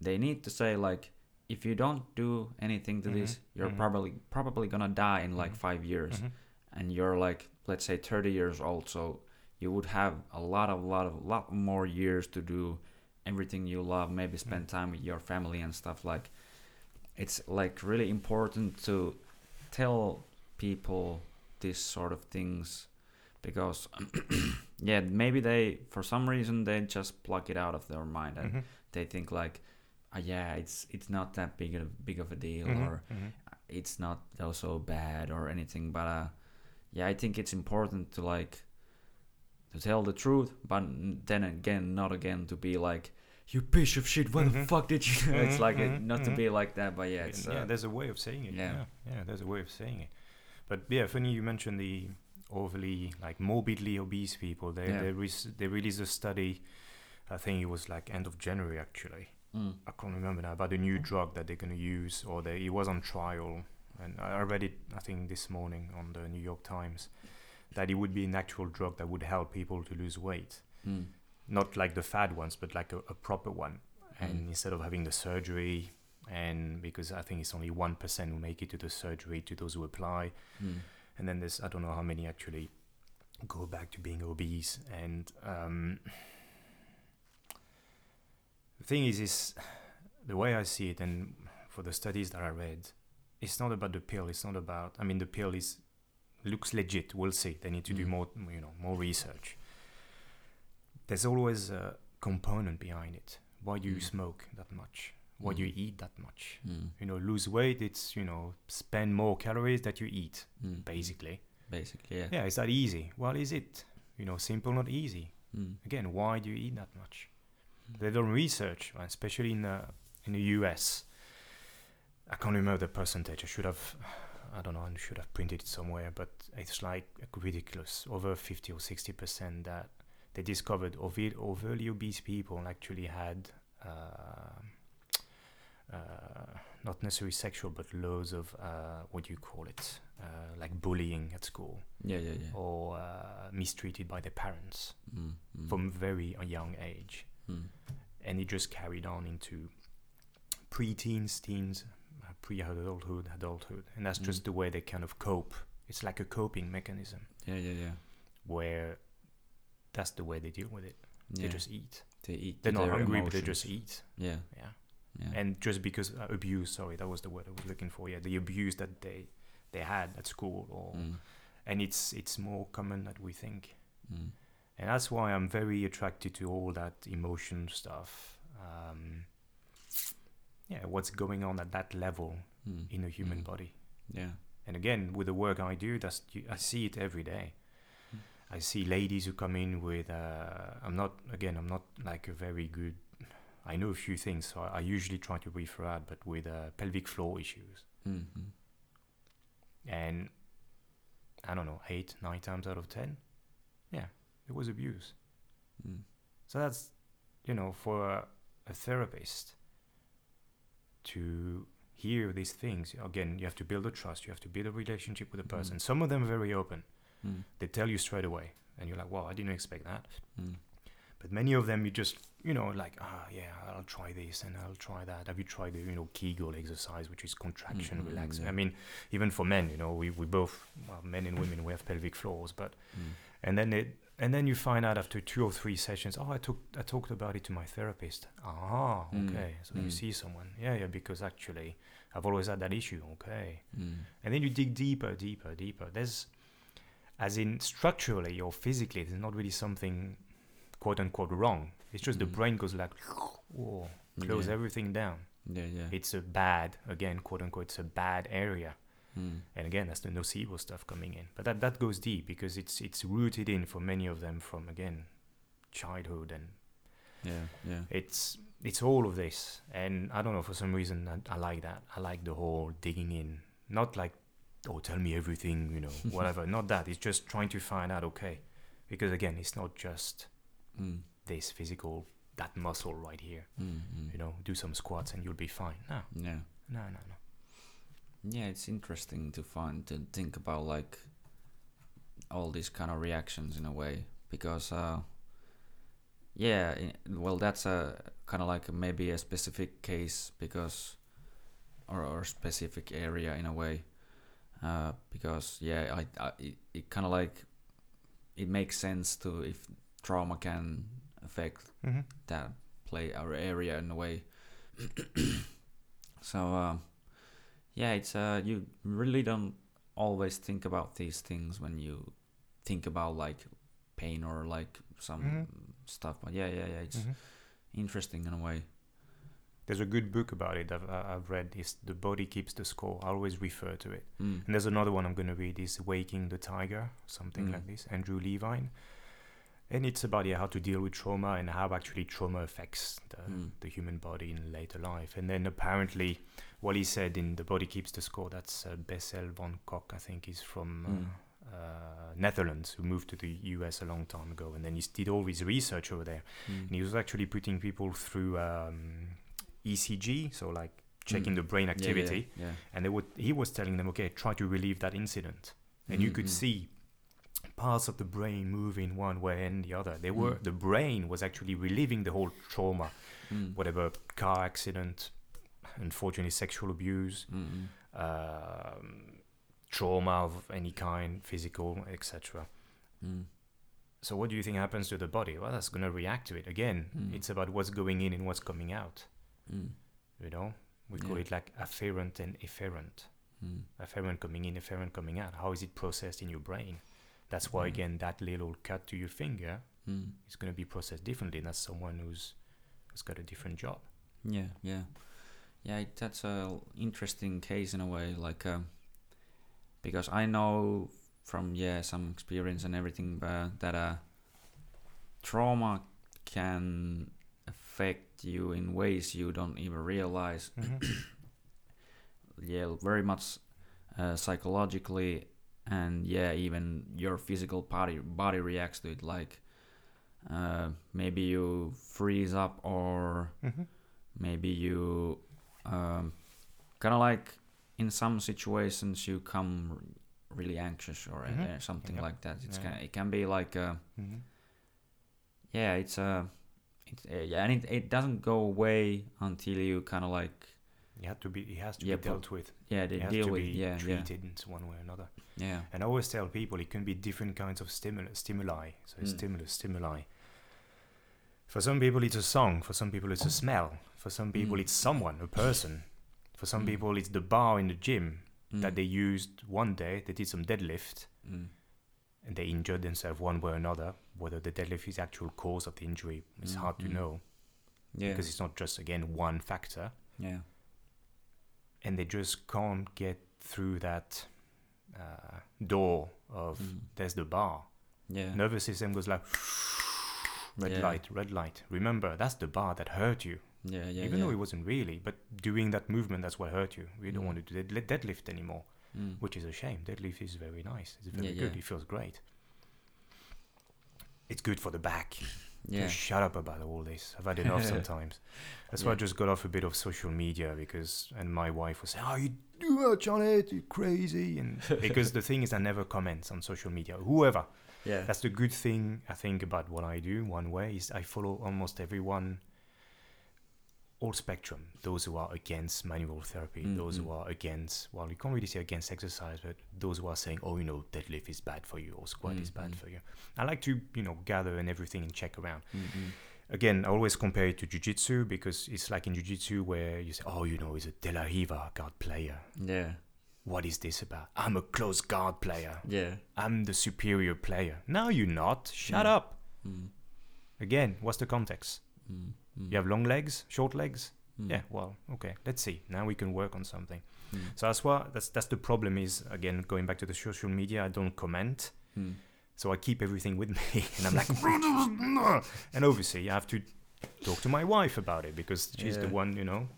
they need to say like if you don't do anything to this Mhm, you're mhm. probably probably gonna die in like Mhm, five years Mhm. and you're like let's say 30 years old so you would have a lot of lot of lot more years to do everything you love maybe spend Mm. time with your family and stuff like it's like really important to tell people this sort of things because yeah maybe they for some reason they just pluck it out of their mind and Mhm. they think like uh, yeah it's it's not that big of big of a deal Mhm. or Mhm. it's not so bad or anything but uh yeah i think it's important to like to tell the truth but then again not again to be like you piece of shit why the Mhm. fuck did you it's Mhm, like uh, mhm, not to be like that but yeah it's yeah, uh, there's a way of saying it. yeah. Yeah. yeah, there's a way of saying it. But yeah, funny you mentioned the overly like morbidly obese people. They Yeah. they, re- they released a study I think it was like end of January actually. Mm. I can't remember now about a new drug that they're going to use, or they, it was on trial. And I read it, I think, this morning on the New York Times, that it would be an actual drug that would help people to lose weight. Mm. Not like the fad ones, but like a, a proper one. And Mm. instead of having the surgery, and because I think it's only 1% who make it to the surgery, to those who apply. Mm. And then there's, I don't know how many actually go back to being obese. And um, the thing is, is the way I see it, and for the studies that I read, it's not about the pill. It's not about. I mean, the pill is looks legit. We'll see. They need to do Mm. more, you know, more research. There's always a component behind it. Why do you Mm. smoke that much? Why do you Mm. eat that much? Mm. You know, lose weight. It's you know, spend more calories that you eat, Mm. basically. Basically, yeah. Yeah, is that easy? Well, is it? You know, simple, not easy. Mm. Again, why do you eat that much? They've done research, uh, especially in the in the US. I can't remember the percentage. I should have, I don't know, I should have printed it somewhere, but it's like ridiculous. Over 50 or 60 percent that they discovered overly, overly obese people actually had. Uh, uh, not necessarily sexual, but loads of uh, what do you call it, uh, like bullying at school Yeah, yeah, yeah. or uh, mistreated by their parents Mm. Mm. from very a young age, Mm. and it just carried on into pre-teens, teens, uh, pre-adulthood, adulthood, and that's just Mm. the way they kind of cope. It's like a coping mechanism Yeah, yeah, yeah. where that's the way they deal with it. yeah. They just eat. they eat. They're not hungry, but they just eat. Yeah, Yeah, yeah. and just because uh, abuse. Sorry, that was the word I was looking for. Yeah, the abuse that they they had at school, or Mm. and it's it's more common than we think. Mm. and that's why I'm very attracted to all that emotion stuff. Um, yeah, what's going on at that level Mm. in a human Mm. body? Yeah. And again, with the work I do, that's I see it every day. Mm. I see ladies who come in with. Uh, I'm not again. I'm not like a very good. I know a few things, so I, I usually try to refer out, but with uh, pelvic floor issues, Mm. Mm. and I don't know, eight, nine times out of ten, yeah, it was abuse. Mm. So that's, you know, for a, a therapist to hear these things, again, you have to build a trust, you have to build a relationship with a person. Mhm. Some of them are very open, Mm. they tell you straight away, and you're like, wow, I didn't expect that. Mm. But many of them, you just, you know, like, ah, yeah, I'll try this and I'll try that. Have you tried the, you know, Kegel exercise, which is contraction, Mhm, relax? yeah. I mean, even for men, you know, we, we both, well, men and women, we have pelvic floors, but Mm. and then it and then you find out after two or three sessions oh i took i talked about it to my therapist ah Mm, okay so you mm. see someone yeah yeah because actually i've always had that issue okay Mm. and then you dig deeper deeper deeper there's as in structurally or physically there's not really something quote unquote wrong it's just the Mm. brain goes like whoa close yeah. everything down Yeah, yeah. it's a bad again quote unquote it's a bad area Mm. and again that's the nocebo stuff coming in but that that goes deep because it's it's rooted in for many of them from again childhood and Yeah, yeah. it's it's all of this and i don't know for some reason i, I like that i like the whole digging in not like oh tell me everything you know whatever not that it's just trying to find out okay because again it's not just Mm. this physical that muscle right here Mm. Mm. you know do some squats and you'll be fine no Yeah. no no no Yeah, it's interesting to find to think about like all these kind of reactions in a way because uh yeah, well that's a kind of like maybe a specific case because or or specific area in a way uh because yeah, I, I it, it kind of like it makes sense to if trauma can affect mm-hmm. that play our area in a way. so um, yeah, it's uh, you really don't always think about these things when you think about like pain or like some Mhm. stuff. But yeah, yeah, yeah, it's Mm-hmm. interesting in a way. There's a good book about it I've, I've read. It's The Body Keeps the Score. I always refer to it. Mm. And there's another one I'm going to read is Waking the Tiger, something Mm. like this, Andrew Levine. And it's about yeah, how to deal with trauma and how actually trauma affects the, Mm. the human body in later life. And then apparently, what he said in The Body Keeps the Score, that's uh, Bessel von Koch, I think, is from uh, Mm. uh, Netherlands who moved to the US a long time ago, and then he did all his research over there. Mm. And he was actually putting people through um, ECG, so like checking Mm. the brain Yeah, yeah, activity, Yeah. and they would he was telling them, okay, try to relieve that incident, and you Mm, could mm. see parts of the brain moving one way and the other. They were Mm. the brain was actually relieving the whole trauma, Mm. whatever car accident, unfortunately sexual abuse, Mm, mm. um, trauma of any kind, physical, etc. Mm. So what do you think happens to the body? Well, that's going to react to it again. It's about what's going in and what's coming out. You know, we call it like afferent and efferent. Mm. Afferent coming in, efferent coming out. How is it processed in your brain? That's why Mm. again that little cut to your finger Mm. is going to be processed differently. That's someone who's who's got a different job. Yeah, yeah, yeah. It, that's a interesting case in a way, like um, because I know from yeah some experience and everything uh, that uh, trauma can affect you in ways you don't even realize. yeah, very much uh, psychologically, and yeah, even your physical body body reacts to it. Like uh, maybe you freeze up or Mm-hmm. maybe you um, kind of like in some situations you come r- really anxious or uh, Mhm. something Yep. like that it's Yeah. kind it can be like uh, Mm-hmm. yeah it's uh, it's uh, yeah and it, it doesn't go away until you kind of like You have to be. It has to Yeah, be dealt with. yeah they It has deal to with be yeah yeah treated in one way or another. yeah And I always tell people it can be different kinds of stimuli. stimuli. So Mm. stimulus, stimuli. For some people, it's a song. For some people, it's a smell. For some people, Mm. it's someone, a person. For some Mm. people, it's the bar in the gym that Mm, they used one day. They did some deadlift mm, and they injured themselves one way or another. Whether the deadlift is the actual cause of the injury, it's Mm, hard to know yeah because it's not just again one factor. yeah And they just can't get through that uh, door of mm, there's the bar. yeah nervous system goes like red Yeah. light, red light. Remember, that's the bar that hurt you. yeah yeah Even yeah. though it wasn't really, but doing that movement, that's what hurt you. We don't Mm. want to do dead- deadlift anymore, Mm, which is a shame. Deadlift is very nice. It's very Yeah, good. It feels great. It's good for the back. Yeah Just shut up about all this. I've had enough sometimes. That's why I just got off a bit of social media because, and my wife was saying, "Oh, you do much on it, Johnny, you crazy," and because the thing is, I never comment on social media. Whoever, yeah that's the good thing I think about what I do. One way is I follow almost everyone, all spectrum. Those who are against manual therapy, Mm, those who mm. are against, well, you can't really say against exercise, but those who are saying, oh, you know, deadlift is bad for you or squat is Mm, bad mm. for you. I like to, you know, gather and everything and check around. Mm, mm. Again, I always compare it to jiu-jitsu because it's like in jiu-jitsu where you say, oh, you know, he's a De La Riva guard player. yeah What is this about? I'm a close guard player. yeah I'm the superior player. No, you're not. Shut Mm. up. mm, Again, what's the context? Mm, You have long legs, short legs? mm, Yeah, well, okay. Let's see. Now we can work on something. mm, So that's why that's that's the problem is again going back to the social media, I don't comment. mm. So I keep everything with me and I'm like and obviously I have to talk to my wife about it because she's the one, you know.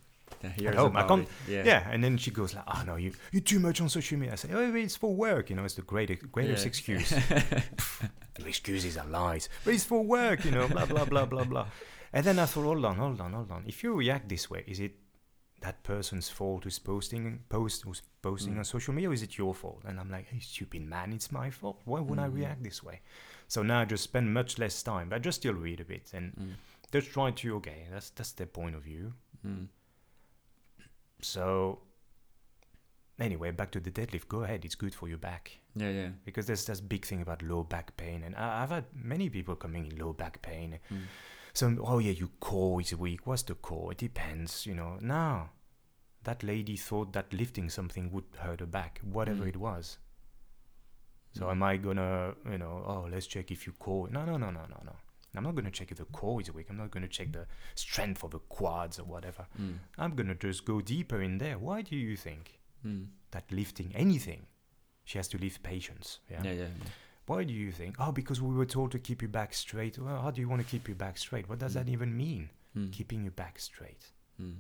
Yeah, here's home, I can't- yeah Yeah. and then she goes like, "Oh no, you you're too much on social media." I say, "Oh, it's for work, you know. It's the greatest greatest Yeah. excuse." excuses are lies, but it's for work, you know, blah, blah, blah, blah, blah. And then I thought, hold on, hold on, hold on. If you react this way, is it that person's fault who's posting, post, who's posting Mm. on social media, or is it your fault? And I'm like, hey, stupid man, it's my fault. Why would I Mhm. react this way? So now I just spend much less time, but I just still read a bit and Mm, just try to, okay, that's, that's their point of view. mm, So anyway, back to the deadlift. Go ahead, it's good for your back. yeah yeah Because there's this big thing about low back pain, and I, I've had many people coming in low back pain. So, oh yeah, your core is weak. What's the core? It depends, you know. No, that lady thought that lifting something would hurt her back, whatever Mm. it was. So, mm, am I gonna, you know, oh, let's check if your core? No, no, no, no, no, no. I'm not gonna check if the core is weak. I'm not gonna check the strength of the quads or whatever. mm, I'm gonna just go deeper in there. Why do you think mm. that lifting anything, she has to lift patience? yeah yeah yeah Why do you think? Oh, because we were told to keep your back straight. Well, how do you want to keep your back straight? What does that Mm. even mean? Mm, Keeping your back straight. mm,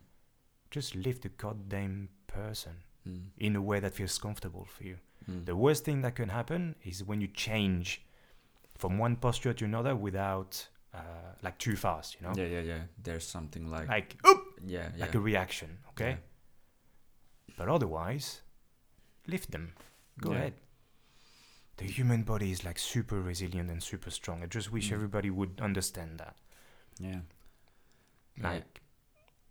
Just lift the goddamn person mm, in a way that feels comfortable for you. Mm. The worst thing that can happen is when you change from one posture to another without uh, like too fast, you know, Yeah, yeah, yeah. There's something like, like oop, yeah, yeah. like a reaction. Okay, Yeah. but otherwise, lift them. Go Yeah. ahead. The human body is like super resilient and super strong. I just wish Mm. everybody would understand that. Yeah. Yeah. Like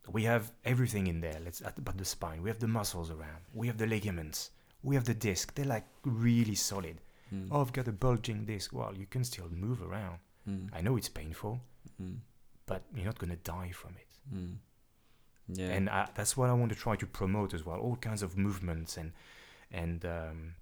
we have everything in there. Let's but the spine. We have the muscles around. We have the ligaments. We have the disc. They're like really solid. Mm. Oh, I've got a bulging disc. Well, you can still move around. Mm. I know it's painful, Mm. but you're not gonna die from it. Mm. Yeah. And I, that's what I want to try to promote as well. All kinds of movements and and um,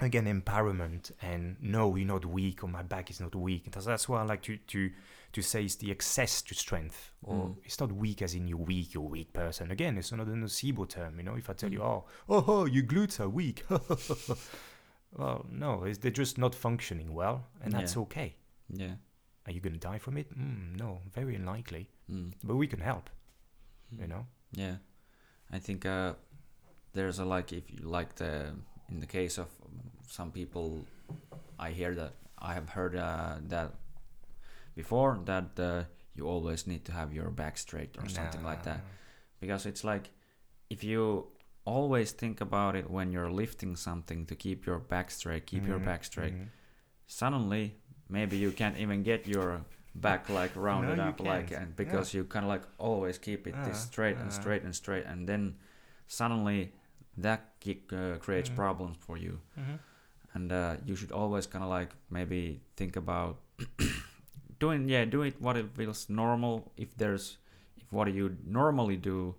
again empowerment. And no, you're not weak, or my back is not weak. That's, that's why I like to to to say it's the access to strength, or Mm. it's not weak as in you're weak, you're a weak person. Again, it's another nocebo term. You know, if I tell you, Mm. oh, oh, oh, your glutes are weak. well, no, it's, they're just not functioning well, and that's Yeah. okay. yeah. Are you going to die from it? Mm, no, very unlikely. Mm. But we can help. You know. Yeah, I think uh, there's a like if you like the in the case of some people, I hear that I have heard uh, that before that uh, you always need to have your back straight or something like that because it's like if you always think about it when you're lifting something to keep your back straight, keep your Mhm, back straight. mhm. Suddenly, maybe you can't even get your back like rounded you up like and because you kind of like always keep it this Uh, straight and uh. straight and straight and then suddenly that uh, creates Mhm. problems for you Mhm. and uh, you should always kind of like maybe think about doing yeah do it what it feels normal if there's if what you normally do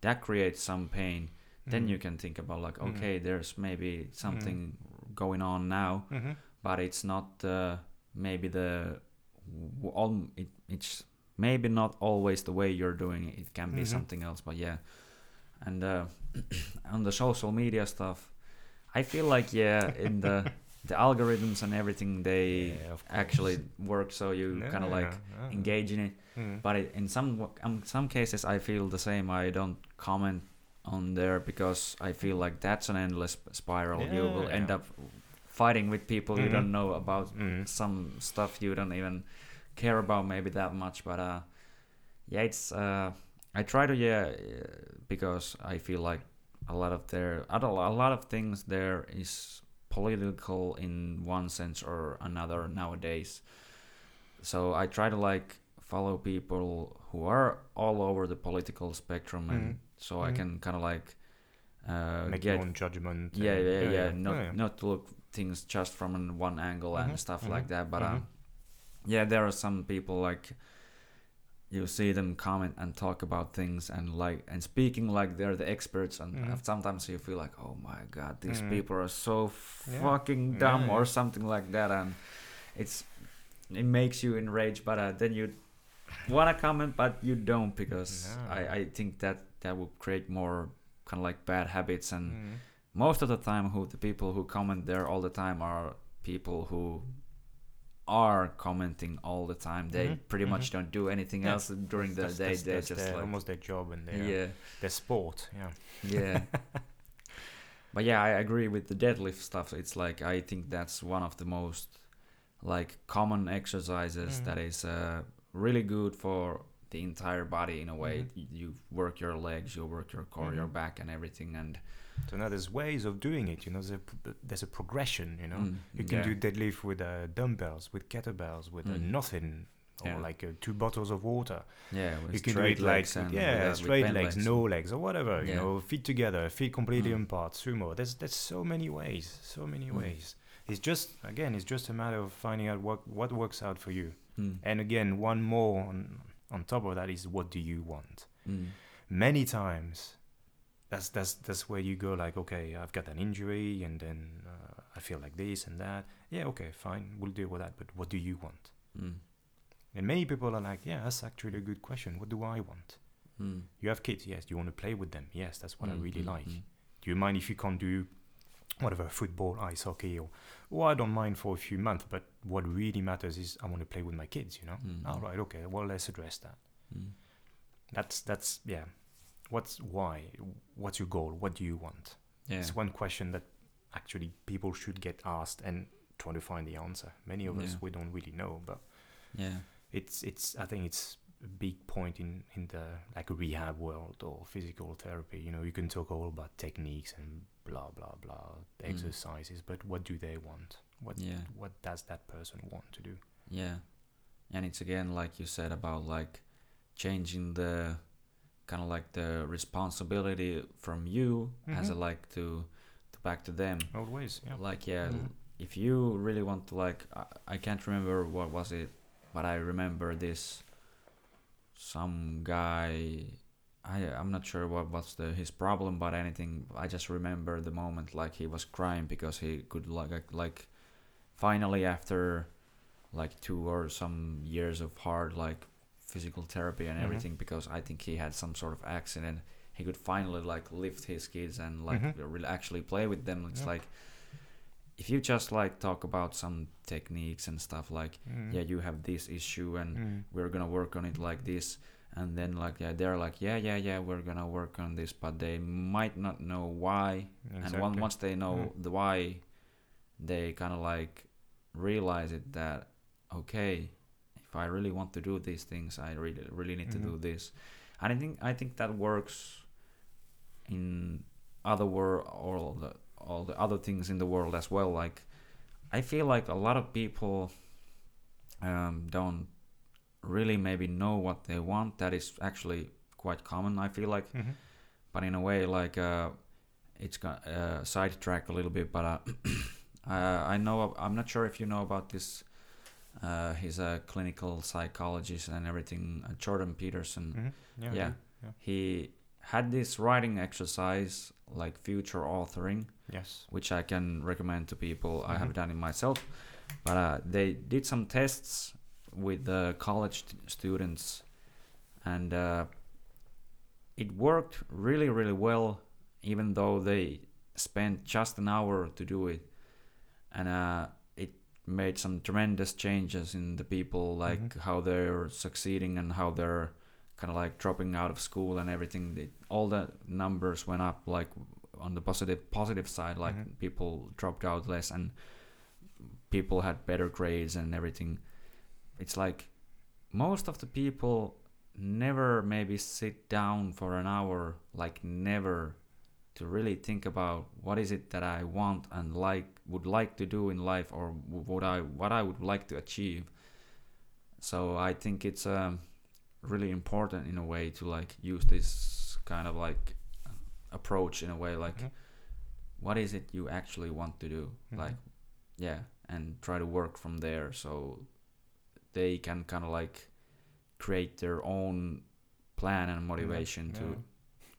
that creates some pain then Mhm. you can think about like Mhm. okay there's maybe something going on now Mhm. but it's not uh, maybe the all it, it's maybe not always the way you're doing it it can be something else but yeah and uh, on the social media stuff i feel like yeah in the the algorithms and everything they Yeah, actually work so you Yeah, kind of like yeah. engage in it Mhm. but it, in some um, some cases i feel the same i don't comment on there because i feel like that's an endless sp- spiral you will end up fighting with people you Mhm. don't know about Mhm. some stuff you don't even care about maybe that much but uh yeah it's uh i try to yeah because i feel like a lot of their a lo- a lot of things there is political in one sense or another nowadays so i try to like follow people who are all over the political spectrum and Mhm. so i Mhm. can kind of like uh Make get your own judgment. yeah, and- yeah, yeah, Not yeah. not to look things just from one angle Mhm, and stuff mhm, like that. But mhm. uh, yeah, there are some people like you see them comment and talk about things and like and speaking like they're the experts and Mhm. sometimes you feel like oh my god these Mhm. people are so Yeah. fucking dumb Yeah, or something like that and it's it makes you enraged but uh, then you want to comment but you don't because No. I, I think that that will create more kind of like bad habits and Mhm. most of the time who the people who comment there all the time are people who are commenting all the time they Mhm, pretty mhm. much don't do anything Yeah. else during the That's- day that's- they're that's just their- like almost their job and their yeah their sport. Yeah. yeah but yeah i agree with the deadlift stuff it's like i think that's one of the most like common exercises Mhm. that is uh, really good for the entire body in a way Mhm. You work your legs you work your core your Mhm. back and everything and So now there's ways of doing it. You know, there's a, there's a progression. You know, Mm, you can yeah. do deadlift with uh, dumbbells, with kettlebells, with uh, Mm. nothing, or Yeah. like uh, two bottles of water. yeah you can do it like legs yeah, straight bent legs, no legs, or whatever. You know, feet together, feet completely Mm. apart, sumo. There's there's so many ways, so many Mm. ways. It's just again, it's just a matter of finding out what what works out for you. Mm. And again, one more on on top of that is what do you want? Mm. Many times, that's that's that's where you go like, okay, I've got an injury, and then uh, I feel like this and that. Yeah, okay, fine, we'll deal with that. But what do you want? Mm. And many people are like, yeah, that's actually a good question. What do I want? Mm. You have kids, yes. Do you want to play with them? Yes, that's what I Mm, really mm, like. mm. Do you mind if you can't do whatever football, ice hockey, or well, I don't mind for a few months, but what really matters is I want to play with my kids. You know. Mm, All mm. okay. Well, let's address that. That's that's yeah. What's why? What's your goal? What do you want? Yeah. It's one question that actually people should get asked and try to find the answer. Many of us we don't really know, but Yeah. it's it's I think it's a big point in in the like rehab world or physical therapy. You know, you can talk all about techniques and blah blah blah Mm. exercises, but what do they want? What Yeah. what does that person want to do? Yeah. And it's again like you said about like changing the kind of like the responsibility from you as a Mhm. like to to back to them. Always, yeah. Like yeah, Mhm. if you really want to like I, I can't remember what was it, but I remember this some guy I I'm not sure what was the his problem but anything I just remember the moment like he was crying because he could like, like finally after like two or some years of hard like physical therapy and Mhm. everything because I think he had some sort of accident he could finally like lift his kids and like Mhm. really actually play with them it's Yeah. like if you just like talk about some techniques and stuff like Mm. yeah you have this issue and Mm. we're gonna work on it like this and then like yeah they're like yeah yeah yeah we're gonna work on this but they might not know why and one, once they know Mm. the why they kind of like realize it that okay if i really want to do these things i really really need to do this. And i think i think that works in other world all the all the other things in the world as well. Like i feel like a lot of people um, don't really maybe know what they want. That is actually quite common i feel like. Mhm. but in a way like uh, it's got uh, sidetrack a little bit but uh, uh, i know i'm not sure if you know about this uh, he's a clinical psychologist and everything uh, jordan peterson Mhm. Yeah. Yeah. Yeah. he had this writing exercise like future authoring Yes. which i can recommend to people i have Mhm. done it myself but uh, they did some tests with the college st- students and uh, it worked really really well even though they spent just an hour to do it and uh, made some tremendous changes in the people like Mhm. how they're succeeding and how they're kind of like dropping out of school and everything They- all the numbers went up like on the positive positive side like Mhm. people dropped out less and people had better grades and everything it's like most of the people never maybe sit down for an hour like never to really think about what is it that I want and like would like to do in life or what I what I would like to achieve so I think it's um really important in a way to like use this kind of like approach in a way like Mhm. what is it you actually want to do Mhm. like yeah and try to work from there so they can kind of like create their own plan and motivation to Yeah.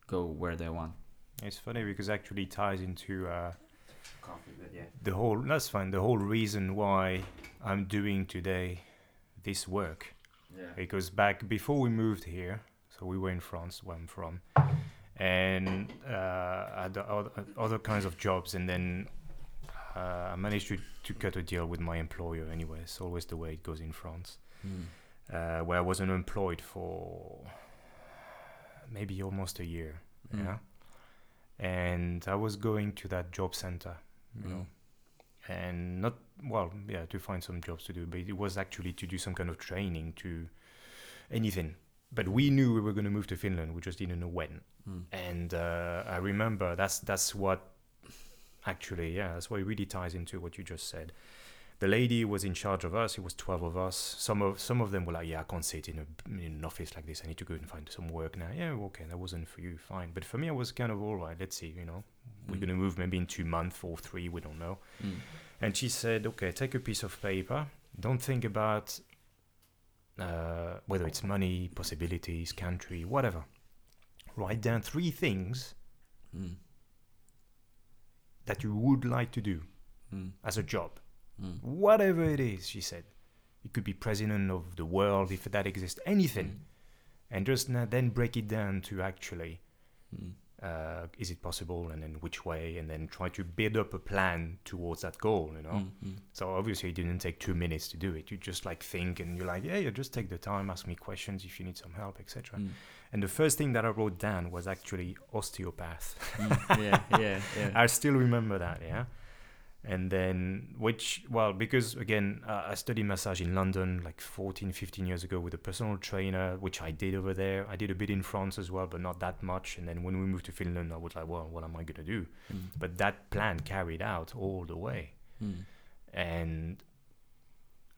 go where they want It's funny because actually ties into uh, coffee but yeah the whole. That's fine. The whole reason why I'm doing today this work yeah because back before we moved here, so we were in France, where I'm from, and uh, I had other, other kinds of jobs, and then uh, I managed to, to cut a deal with my employer. Anyway, it's always the way it goes in France, mm. uh, where I was unemployed for maybe almost a year. Mm. Yeah, and I was going to that job center, you know, Mm. and not well, yeah, to find some jobs to do, but it was actually to do some kind of training to anything. But we knew we were going to move to Finland. We just didn't know when. Mm. And uh, I remember that's that's what actually, yeah, that's what it really ties into what you just said. The lady was in charge of us. It was twelve of us. Some of some of them were like, "Yeah, I can't sit in, a, in an office like this. I need to go and find some work now." Yeah, okay, that wasn't for you, fine. But for me, I was kind of all right. Let's see, you know, we're Mm. gonna move maybe in two months or three. We don't know. Mm. And she said, okay, take a piece of paper. Don't think about uh, whether it's money, possibilities, country, whatever. Write down three things Mm. that you would like to do Mm. as a job. Mm. Whatever it is, she said. It could be president of the world, if that exists, anything. And just then break it down to actually, Mm. uh, is it possible, and then which way, and then try to build up a plan towards that goal, you know? Mm. Mm. So obviously it didn't take two minutes to do it. You just like think and you're like, yeah, you just take the time, ask me questions if you need some help, etc. Mm. And the first thing that I wrote down was actually osteopath. Mm. yeah yeah yeah I still remember that, yeah. And then which well because again uh, i studied massage in london like 14 15 years ago with a personal trainer which i did over there i did a bit in france as well but not that much and then when we moved to finland i was like well what am i going to do Mm. but that plan carried out all the way Mm. and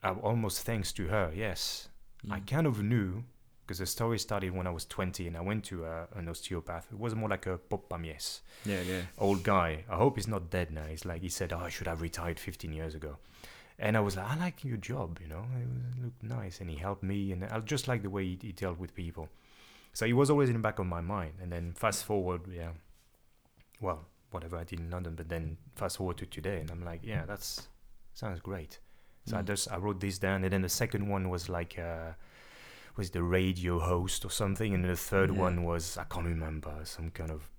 I, almost thanks to her yes i Mm. kind of knew because the story started when i was 20 and i went to uh, an osteopath it was more like a poppamies Yeah, yeah. old guy. I hope he's not dead now. He's like he said, "Oh, I should have retired 15 years ago." And I was like, "I like your job, you know. It looked nice, and he helped me, and I just like the way he, he dealt with people." So he was always in the back of my mind. And then fast forward, yeah, well, whatever I did in London, but then fast forward to today, and I'm like, "Yeah, that's sounds great." So I Mm. just I wrote this down, and then the second one was like. Uh, was the radio host or something, and the third Yeah. one was I can't remember some kind of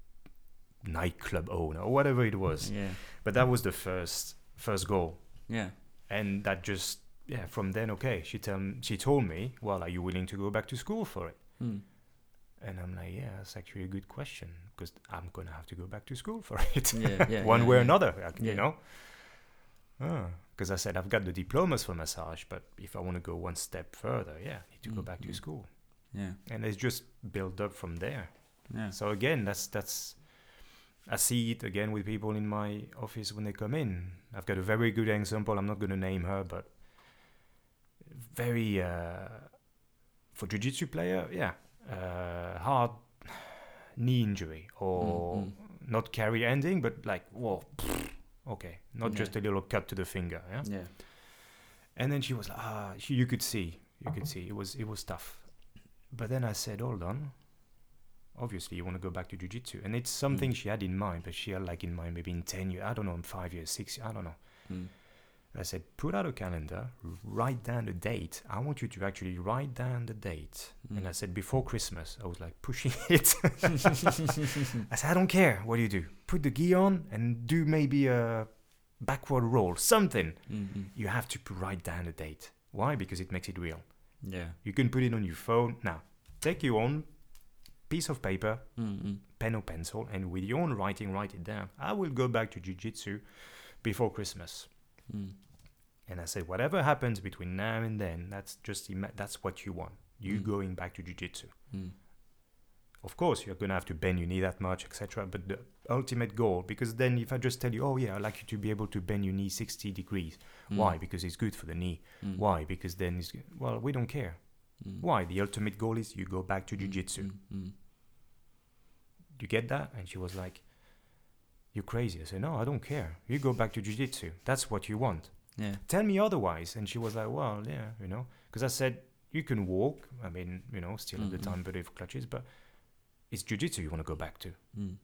nightclub owner or whatever it was. Yeah. But that was the first first goal, Yeah. and that just yeah. From then, okay, she tell she told me, well, are you willing to go back to school for it? Mm. And I'm like, yeah, that's actually a good question because I'm gonna have to go back to school for it, Yeah, yeah, one yeah, way or another, you know. Because I said I've got the diplomas for massage, but if I want to go one step further, yeah, I need to go Mm, back to mm. school, Yeah. and it's just built up from there. Yeah. So again, that's that's I see it again with people in my office when they come in. I've got a very good example. I'm not going to name her, but very uh, for jiu-jitsu player, yeah, uh, hard knee injury or Mm, not carry ending, but like whoa, okay, not Yeah. just a little cut to the finger, yeah. Yeah. And then she was like, ah, she, you could see, you could see, it was it was tough. But then I said, hold on. Obviously, you want to go back to jujitsu, and it's something she had in mind, but she had like in mind maybe in ten years, I don't know, in five years, six, years, I don't know. Mm. I said, put out a calendar, write down the date. I want you to actually write down the date. And Mm. I said, before Christmas, I was like pushing it. I said, I don't care what you do. Put the gi on and do maybe a backward roll, something. Mm-hmm. You have to write down the date. Why? Because it makes it real. Yeah. You can put it on your phone. Now, take your own piece of paper, Mm-hmm. pen or pencil, and with your own writing, write it down. I will go back to Jiu Jitsu before Christmas. Mm. And I said, whatever happens between now and then, that's just that's what you want. You Mm. going back to Jiu Jitsu. Mm. Of course, you're gonna have to bend your knee that much, etc. But the ultimate goal, because then if I just tell you, oh yeah, I'd like you to be able to bend your knee 60 degrees. Mm. Why? Because it's good for the knee. Mm. Why? Because then it's well, we don't care. Mm. Why? The ultimate goal is you go back to Mm, Jiu Jitsu. mm, mm. you get that? And she was like, You're crazy. I said, No, I don't care. You go back to Jiu Jitsu. That's what you want. Yeah. Tell me otherwise. And she was like, Well, yeah, you know. Because I said, You can walk. I mean, you know, still at the Mhm. time, but if clutches, but it's Jiu Jitsu you want to go back to. Mm.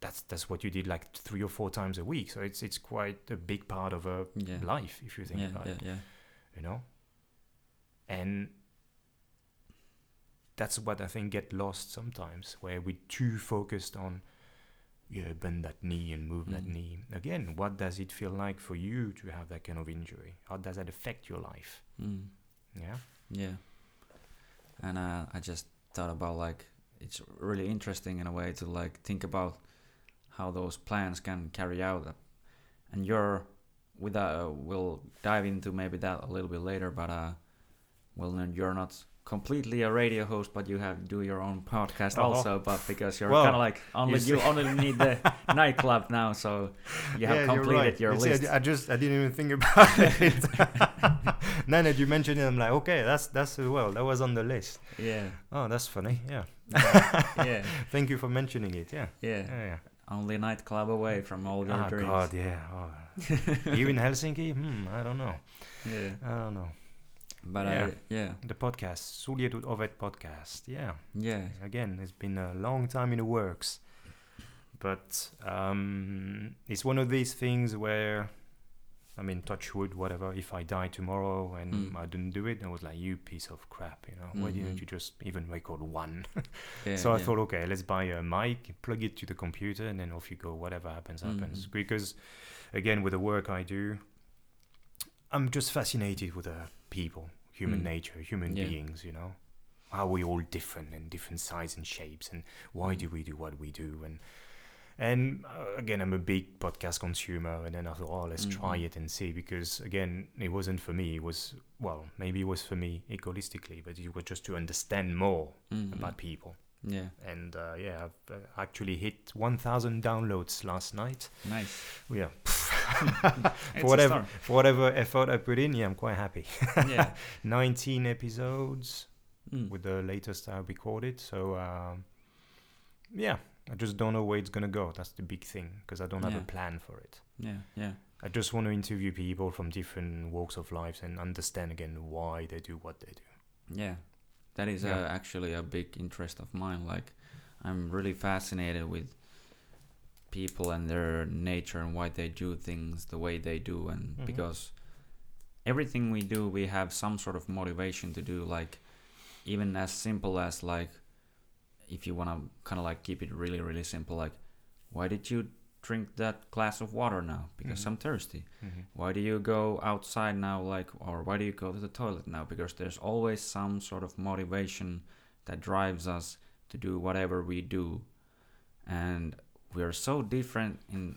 That's that's what you did like three or four times a week. So it's it's quite a big part of a Yeah. life if you think Yeah. about Yeah. it, Yeah. you know. And that's what I think get lost sometimes, where we're too focused on, yeah, bend that knee and move that Mm. knee. Again, what does it feel like for you to have that kind of injury? How does that affect your life? Mm. Yeah. Yeah. And uh, I just thought about like it's really interesting in a way to like think about how those plans can carry out. And you're with uh, we'll dive into maybe that a little bit later, but uh, well, then you're not completely a radio host, but you have do your own podcast Uh-huh. also. But because you're Well, kind of like only you you, only need the nightclub now, so you have completed your You see, I list. I, just I didn't even think about it. now that you mentioned it, I'm like, okay, that's that's well. That was on the list. yeah, Oh, that's funny. Yeah. yeah, Thank you for mentioning it. Yeah. yeah. Yeah. yeah. Only nightclub away from all your Oh dreams. God, yeah. Oh. you in Helsinki? Hmm, I don't know. Yeah. I don't know. But Yeah. yeah, yeah, The podcast, Suljetut Ovet podcast. Yeah. yeah, Again, it's been a long time in the works, but um, it's one of these things where, I mean, touch wood, whatever. If I die tomorrow and Mm. I didn't do it, I was like, you piece of crap, you know. Why didn't Mhm. you just even record one? yeah. so I yeah. thought, okay, let's buy a mic, plug it to the computer, and then off you go. Whatever happens, happens. Mhm. Because, again, with the work I do, I'm just fascinated with the people, human Mm. nature, human Yeah. beings. You know, how we all different and different size and shapes, and why do we do what we do, and And uh, again, I'm a big podcast consumer, and then I thought, oh, let's try Mhm. it and see. Because again, it wasn't for me. It was well, maybe it was for me egoistically, but it was just to understand more Mhm. about people. Yeah, And uh, yeah, I've uh, actually hit 1,000 downloads last night. nice. Yeah, for whatever for whatever effort I put in, yeah, I'm quite happy. yeah. 19 episodes Mm. with the latest I recorded. So um, yeah, I just don't know where it's gonna go. That's the big thing because I don't have Yeah. a plan for it. Yeah, yeah. I just want to interview people from different walks of life and understand again why they do what they do. Yeah, that is Yeah. Uh, actually a big interest of mine. Like, I'm really fascinated with people and their nature and why they do things the way they do, and Mhm. because everything we do, we have some sort of motivation to do. Like, even as simple as like, if you wanna kind of like keep it really, really simple, like, why did you drink that glass of water now? Because Mhm. I'm thirsty Mm-hmm. why do you go outside now like or why do you go to the toilet now because there's always some sort of motivation that drives us to do whatever we do and we are so different in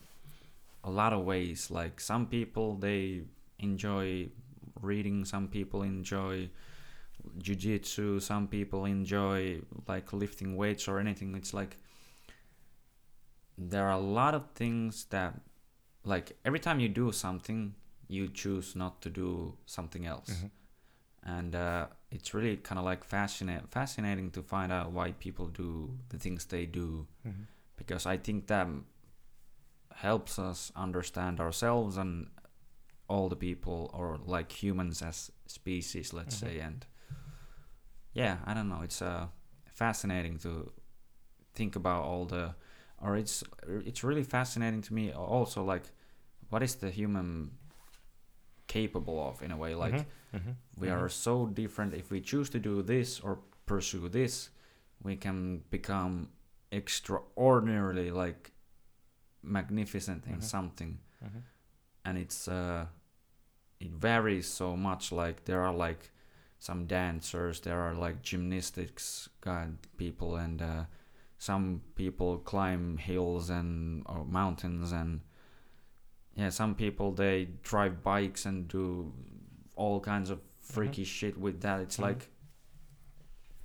a lot of ways like some people they enjoy reading some people enjoy jiu-jitsu some people enjoy like lifting weights or anything it's like there are a lot of things that like every time you do something you choose not to do something else Mhm. and uh, it's really kind of like fascinating fascinating to find out why people do the things they do Mm-hmm. Because i think that helps us understand ourselves and all the people or like humans as species let's Mhm. say. And yeah i don't know. It's uh, fascinating to think about all the or it's it's really fascinating to me also like what is the human capable of in a way? Like Mm-hmm. we are so different. If we choose to do this or pursue this we can become extraordinarily like magnificent in Mhm. something Mm-hmm. and it's uh it varies so much like there are like some dancers there are like gymnastics god people and uh some people climb hills and or mountains and yeah some people they drive bikes and do all kinds of freaky shit with that it's Mhm. like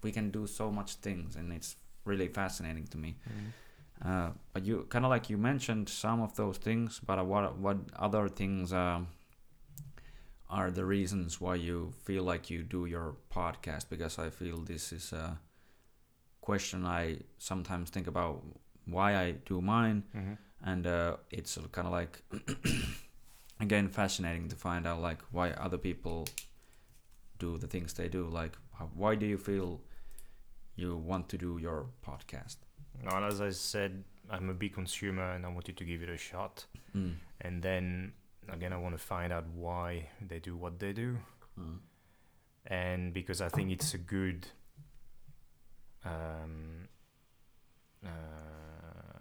we can do so much things and it's really fascinating to me Mm-hmm. uh, but you kind of like you mentioned some of those things, but uh, what what other things um, are the reasons why you feel like you do your podcast? Because I feel this is a question I sometimes think about why I do mine, Mm-hmm. and uh, it's kind of like again fascinating to find out like why other people do the things they do. Like, why do you feel you want to do your podcast? Well, as I said, I'm a big consumer and I wanted to give it a shot. Mm. And then again, I want to find out why they do what they do. Mm. And because I think it's a good, um, uh,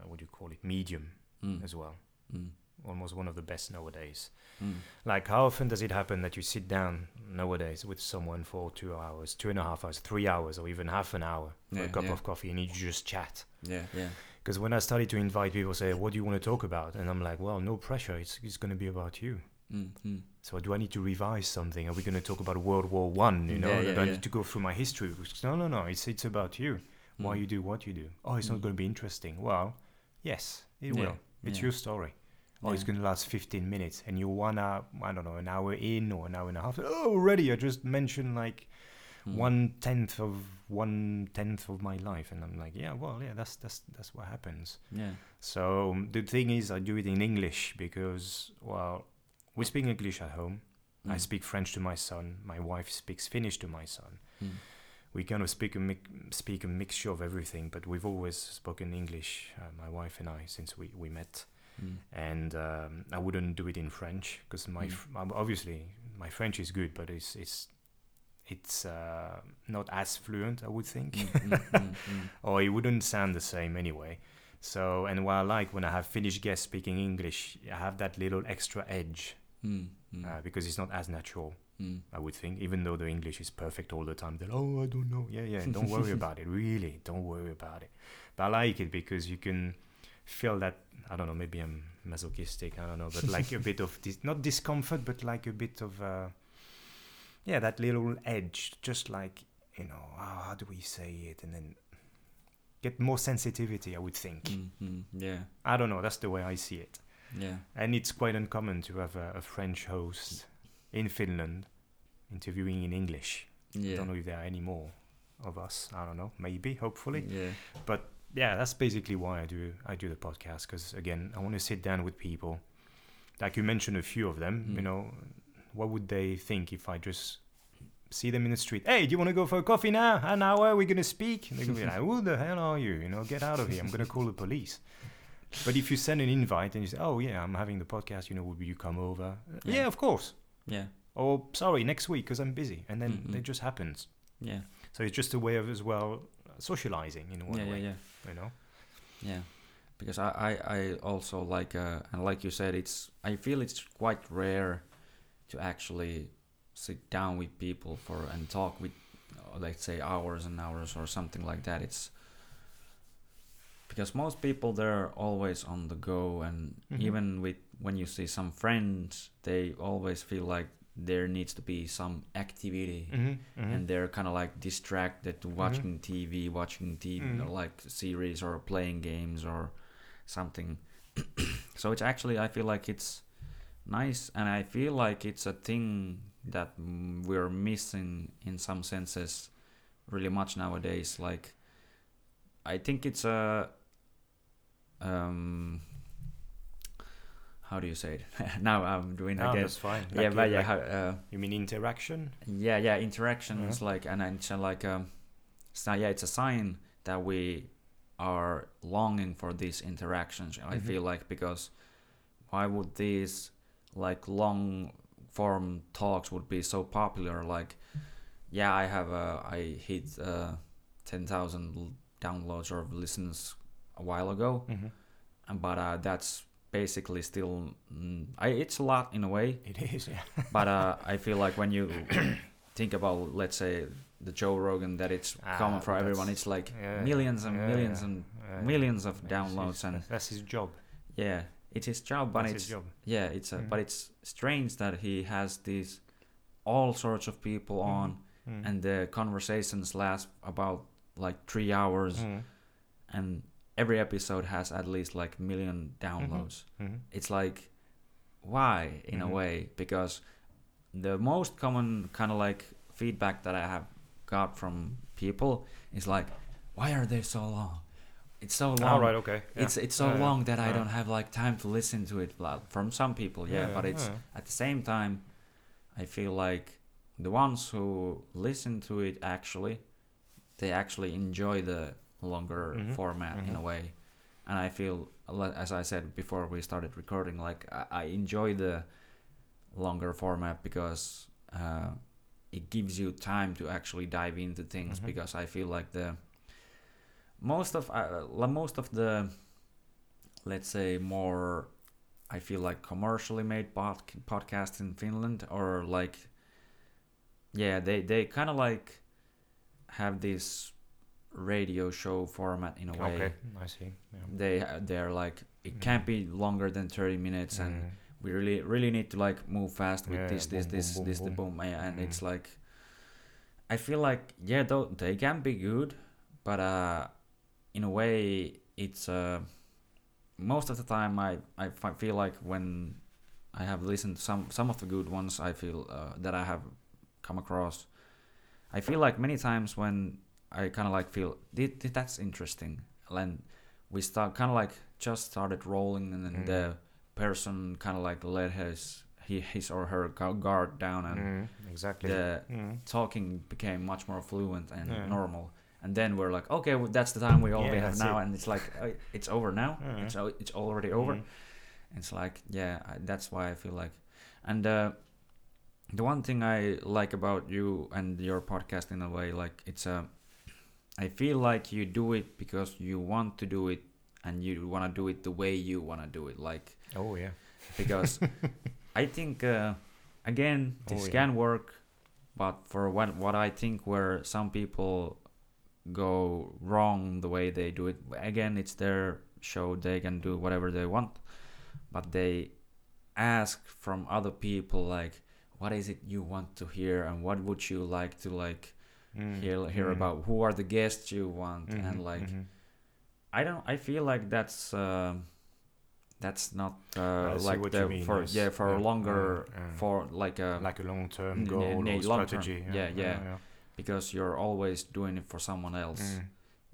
what do you call it, medium Mm. as well. Mm. Almost one of the best nowadays. Mm. Like, how often does it happen that you sit down nowadays with someone for two hours, two and a half hours, three hours, or even half an hour for Yeah, a cup yeah. of coffee and you just chat? Yeah, yeah. Because when I started to invite people, say, "What do you want to talk about?" and I'm like, "Well, no pressure. It's it's going to be about you." Mm, mm. So do I need to revise something? Are we going to talk about World War One? You know, Yeah, yeah, I need to go through my history? No, no, no. It's it's about you. Why Mm. you do what you do. Oh, it's not Mm. going to be interesting. Well, yes, it will. It's your story. Oh, it's going to last 15 minutes, and you wanna I don't know an hour in or an hour and a half. Oh, already I just mentioned like Mm. one tenth of one tenth of my life, and I'm like, yeah, well, yeah, that's that's that's what happens. Yeah. So the thing is, I do it in English because, well, we speak English at home. I Mm. speak French to my son. My wife speaks Finnish to my son. Mm. We kind of speak a mi- speak a mixture of everything, but we've always spoken English, uh, my wife and I, since we, we met. Mm. And um, I wouldn't do it in French because my Mm. f- um, obviously my French is good, but it's it's it's uh, not as fluent, I would think. Mm, mm, mm, mm. or it wouldn't sound the same anyway. So, and what I like when I have Finnish guests speaking English, I have that little extra edge uh, because it's not as natural, mm. I would think. Even though the English is perfect all the time, they're oh, I don't know. Yeah, yeah. Don't worry about it. Really, don't worry about it. But I like it because you can feel that I don't know. Maybe I'm masochistic. I don't know, but like a bit of dis- not discomfort, but like a bit of uh, yeah, that little edge. Just like you know, oh, how do we say it, and then get more sensitivity. I would think. Mhm, Yeah. I don't know. That's the way I see it. Yeah. And it's quite uncommon to have a, a French host in Finland interviewing in English. Yeah. I don't know if there are any more of us. I don't know. Maybe, hopefully. Yeah. Yeah, that's basically why I do I do the podcast because again, I want to sit down with people. Like you mentioned a few of them, you Mm. know, what would they think if I just see them in the street? Hey, do you want to go for a coffee now? An hour, we're gonna speak. They're gonna be like, "Who the hell are you? You know, get out of here! I'm gonna call the police." But if you send an invite and you say, "Oh yeah, I'm having the podcast. You know, would you come over?" Uh, Yeah. yeah of course. Yeah. Or sorry, next week because I'm busy, and then Mhm. it just happens. Yeah. So it's just a way of as well socializing in one Yeah. Yeah. way. Yeah. You know. Yeah, because I, I, I also like uh, and like you said, it's I feel it's quite rare to actually sit down with people for and talk with, uh, let's say hours and hours or something like that. It's because most people they're always on the go, and Mhm. even with when you see some friends, they always feel like there needs to be some activity Mm-hmm. and they're kind of like distracted to watching TV, watching TV, Mhm. or like series or playing games or something. so it's actually I feel like it's nice, and I feel like it's a thing that we're missing in some senses really much nowadays. Like I think it's a um how do you say it? now I'm doing No, again. that's fine. Yeah, Like, but uh, yeah, like- how, uh, you mean interaction? yeah yeah interaction is Uh-huh. like and it's uh, like um so yeah it's a sign that we are longing for these interactions i Mhm. feel like because why would these like long form talks would be so popular like yeah i have uh, i hit uh 10000 downloads or listens a while ago Mm-hmm. but uh that's basically still mm, I, it's a lot in a way It is, yeah. but uh, I feel like when you think about, let's say, the Joe Rogan, that it's Ah, common for everyone. It's like yeah, millions and yeah, millions yeah. and Uh, millions of downloads, and that's his job. yeah, it's his job. But that's it's his job. yeah, it's a, Mm. but it's strange that he has these all sorts of people on, Mm. and the conversations last about like three hours, Mm. and every episode has at least like million downloads. Mhm. it's like why in Mhm. a way because the most common kind of like feedback that i have got from people is like why are they so long it's so long All right, okay. yeah. it's it's so Yeah, yeah, long that i don't have like time to listen to it from some people yeah, but it's at the same time i feel like the ones who listen to it actually they actually enjoy the longer Mhm, format in a mhm. way and i feel as i said before we started recording like i, I enjoy the longer format because uh, it gives you time to actually dive into things Mhm. because i feel like the most of uh, most of the let's say more i feel like commercially made pod- podcasts in finland or like yeah they they kind of like have this radio show format in a way Okay, I see. Yeah. they they're like it can't be longer than 30 minutes and Mm. we really really need to like move fast with Yeah, this this boom, this boom, this boom, the boom and it's Mm. like i feel like yeah though they can be good but uh in a way it's uh most of the time i i feel like when i have listened to some some of the good ones i feel uh, that i have come across i feel like many times when i kind of like feel "Th- th- that's interesting and we start kind of like just started rolling and then Mm. the person kind of like let his he, his or her guard down and Mm, exactly. the Mm. talking became much more fluent and Yeah. normal and then we're like okay well, that's the time we all Yeah, have now it. and it's like uh, it's over now it's it's already over it's like yeah I, that's why i feel like and uh the one thing i like about you and your podcast in a way like it's a i feel like you do it because you want to do it and you want to do it the way you want to do it like Oh yeah. because I think uh, again this Oh, yeah. can work, but for what what I think where some people go wrong the way they do it again it's their show they can do whatever they want but they ask from other people like what is it you want to hear and what would you like to like Mm, hear hear mm, about who are the guests you want mhm, and like mhm. i don't i feel like that's um that's not uh, like the mean, for yes. yeah for a Yeah, longer yeah, yeah. for like a like a long-term n- goal n- or long-term, strategy. yeah, yeah. because you're always doing it for someone else Mm,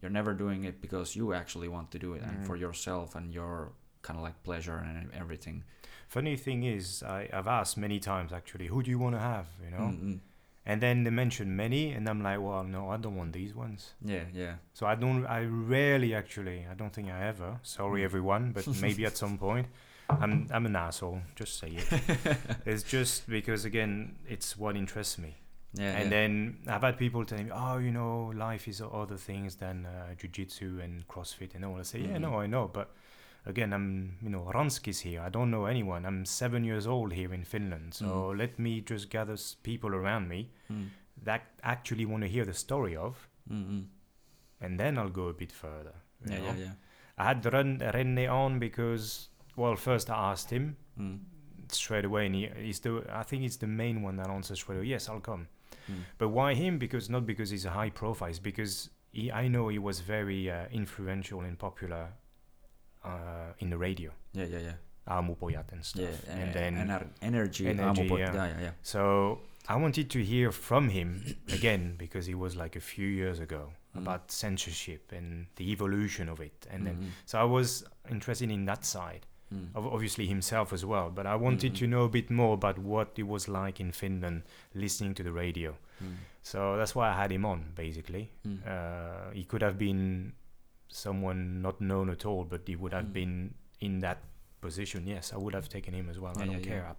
you're never doing it because you actually want to do it and Mm. for yourself and your kind of like pleasure and everything Funny thing is, I, I've asked many times actually, who do you want to have? You know, Mm-mm. And then they mention many, and I'm like, well, no, I don't want these ones. yeah yeah So I don't, I rarely actually, I don't think I ever. Sorry, Mm. everyone, but maybe at some point. I'm, I'm an asshole. Just say it. it's just because again, it's what interests me. yeah and yeah. then I've had people telling me, oh, you know, life is other things than uh, jujitsu and CrossFit and all. I say, yeah, Mhm. no, I know, but again, I'm, you know, Ranski's here. I don't know anyone. I'm seven years old here in Finland, so Mhm. let me just gather people around me Mm. that actually want to hear the story of, Mm-mm. and then I'll go a bit further. yeah yeah yeah I had Ren- Renne on because, well, first I asked him mm. straight away, and he, he's the, I think it's the main one that answers straight away. Yes, I'll come. Mm. But why him? Because not because he's a high profile. It's because he, I know he was very uh, influential and popular uh, in the radio, yeah yeah yeah Aamupojat and stuff. yeah and uh, then ener- energy, energy, yeah. yeah yeah yeah so I wanted to hear from him again because it was like a few years ago Mm. about censorship and the evolution of it, and then Mhm. so I was interested in that side. Mm. Ob- Obviously himself as well, but I wanted Mhm. to know a bit more about what it was like in Finland listening to the radio. Mm. So that's why I had him on, basically. Mm. Uh, he could have been someone not known at all, but he would have Mm. been in that position. Yes, I would have taken him as well. I don't yeah, care. yeah.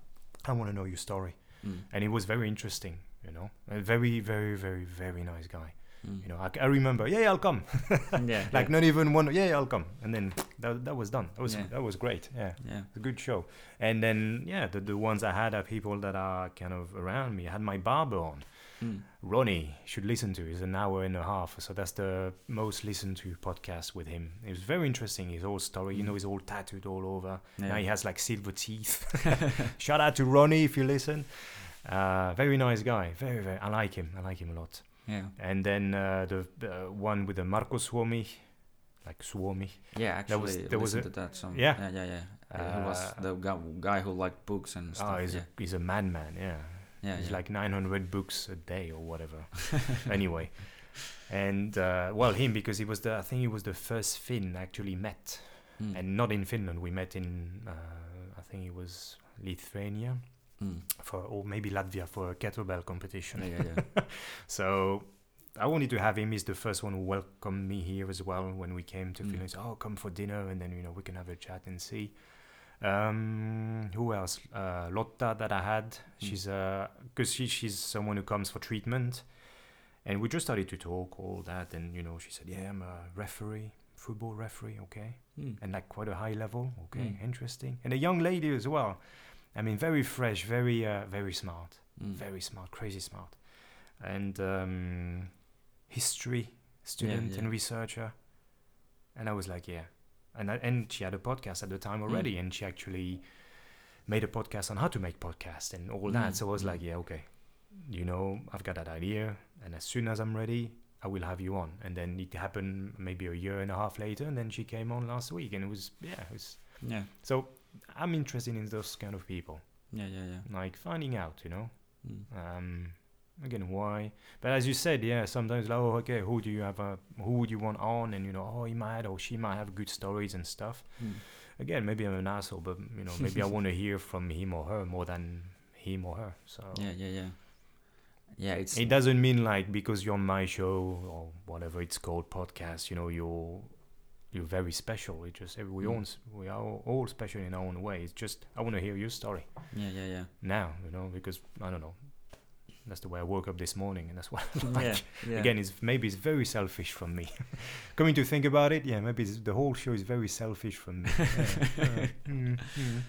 I, I want to know your story. Mm. And it was very interesting, you know. A very, very, very, very nice guy. Mm. You know, I, I remember, yeah, yeah, I'll come. yeah like yeah. not even one, yeah, yeah, I'll come. And then that, that was done. That was Yeah. that was great. Yeah, yeah a good show. And then yeah, the the ones I had are people that are kind of around me. I had my barber on. Mm. Ronnie should listen to. It's an hour and a half, so that's the most listened to podcast with him. It was very interesting. His whole story, you know, he's all tattooed all over. yeah. Now he has like silver teeth. Shout out to Ronnie if you listen. Uh, very nice guy. Very very. I like him. I like him a lot. yeah And then uh, the, the one with the Marco Suomi, like Suomi. yeah actually was- there was a- to that song Yeah. yeah yeah yeah Uh, he was Uh, the guy, guy who liked books and stuff Oh, he's yeah a he's a madman. Yeah. Yeah He's yeah. like 900 books a day or whatever. anyway, and uh, well, him because he was the I think he was the first Finn I actually met, Mm. and not in Finland. We met in uh, I think it was Lithuania Mm. for or maybe Latvia for a kettlebell competition. yeah yeah yeah So I wanted to have him. He's the first one who welcomed me here as well when we came to Mm. Finland. Oh, come for dinner, and then you know we can have a chat and see. Um, who else? Uh, Lotta that I had. Mm. She's uh, because she, she's someone who comes for treatment, and we just started to talk all that, and you know she said, yeah, I'm a referee, football referee, okay, Mm. and like quite a high level, okay, Mm. interesting, and a young lady as well. I mean, very fresh, very uh, very smart Mm. very smart, crazy smart, and um, history student yeah. and researcher. And I was like, yeah, and and she had a podcast at the time already, Mm. and she actually made a podcast on how to make podcasts and all Mm, that. So I was mm. like, yeah, okay, you know, I've got that idea, and as soon as I'm ready, I will have you on. And then it happened maybe a year and a half later, and then she came on last week, and it was yeah, it was. yeah So I'm interested in those kind of people, yeah yeah yeah like finding out, you know. Mm. Um, again, why? But as you said, yeah, sometimes like, oh, okay, who do you have? A, who would you want on? And you know, oh, he might or she might have good stories and stuff. Mm. Again, maybe I'm an asshole, but you know, maybe I want to hear from him or her more than him or her. So yeah yeah yeah yeah it's it doesn't mean like because you're on my show or whatever it's called podcast. You know, you're you're very special. It just we Mm. all we are all special in our own way. It's just I want to hear your story yeah yeah yeah now. You know, because I don't know. That's the way I woke up this morning, and that's why I like yeah yeah Again, it's maybe it's very selfish from me. Coming to think about it, yeah, maybe the whole show is very selfish from me. Yeah, uh, mm, mm.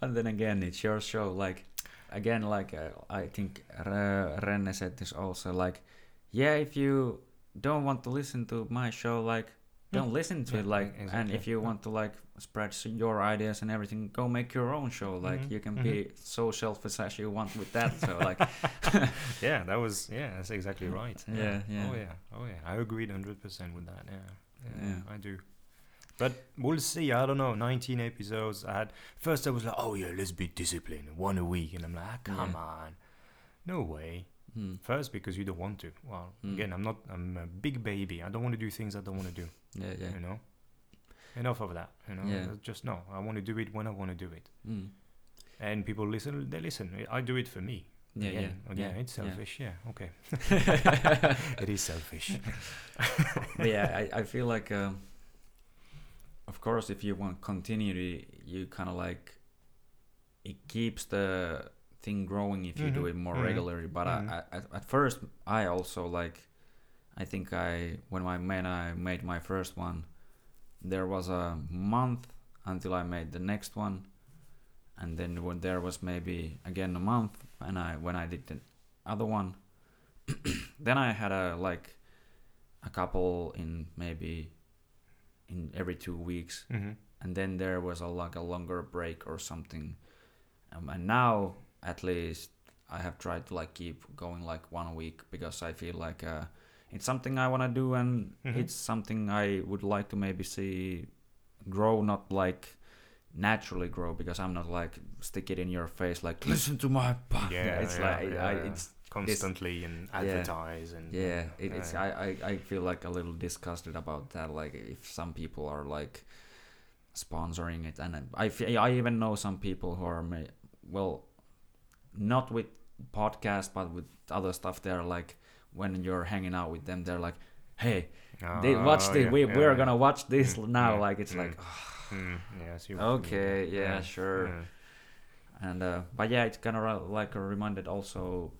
but then again it's your show like again like uh, i think uh, renne said this also like yeah if you don't want to listen to my show like don't listen to Yeah, it like e- and if exactly. you want to like spread your ideas and everything go make your own show like Mhm, you can mhm. be so selfish as you want with that so like yeah, that was yeah, that's exactly right. Yeah, yeah. Oh yeah, oh yeah. I agreed hundred percent with that. Yeah, yeah, Yeah. I do. But we'll see. I don't know. Nineteen episodes. I had first. I was like, oh yeah, let's be disciplined, one a week, and I'm like, ah, come Yeah. on, no way. Hmm, First, because you don't want to. Well, Mm. again, I'm not. I'm a big baby. I don't want to do things I don't want to do. yeah yeah You know. Enough of that. You know. Yeah. Just no. I want to do it when I want to do it. mm. And people listen. They listen. I do it for me. yeah again, yeah again, yeah, it's selfish. Yeah. Okay. it is selfish. yeah I, I feel like um, of course if you want continuity you kind of like it keeps the thing growing if you do Mhm, it more mhm, regularly. But. I, I, at, at first i also like i think i when i made i made my first one there was a month until i made the next one. And then when there was maybe again a month and i when i did the other one then i had a like a couple in maybe in every two weeks. Hmm and then there was a like a longer break or something. Um, and now at least i have tried to like keep going like one week because i feel like uh, it's something i want to do and Mhm. it's something i would like to maybe see grow not like naturally grow because i'm not like stick it in your face like listen to my podcast Yeah, it's yeah, like yeah, I, yeah. it's Constantly and advertise and yeah it, it's yeah. I, I i feel like a little disgusted about that like if some people are like sponsoring it and I- i even know some people who are well not with podcast but with other stuff they're like when you're hanging out with them they're like hey they watch Oh, this yeah, we, yeah, we're yeah. gonna watch this Mm, now mm, like it's mm. like Mm, I what you mean. okay yeah, sure and uh, but yeah it's kind of like a reminded also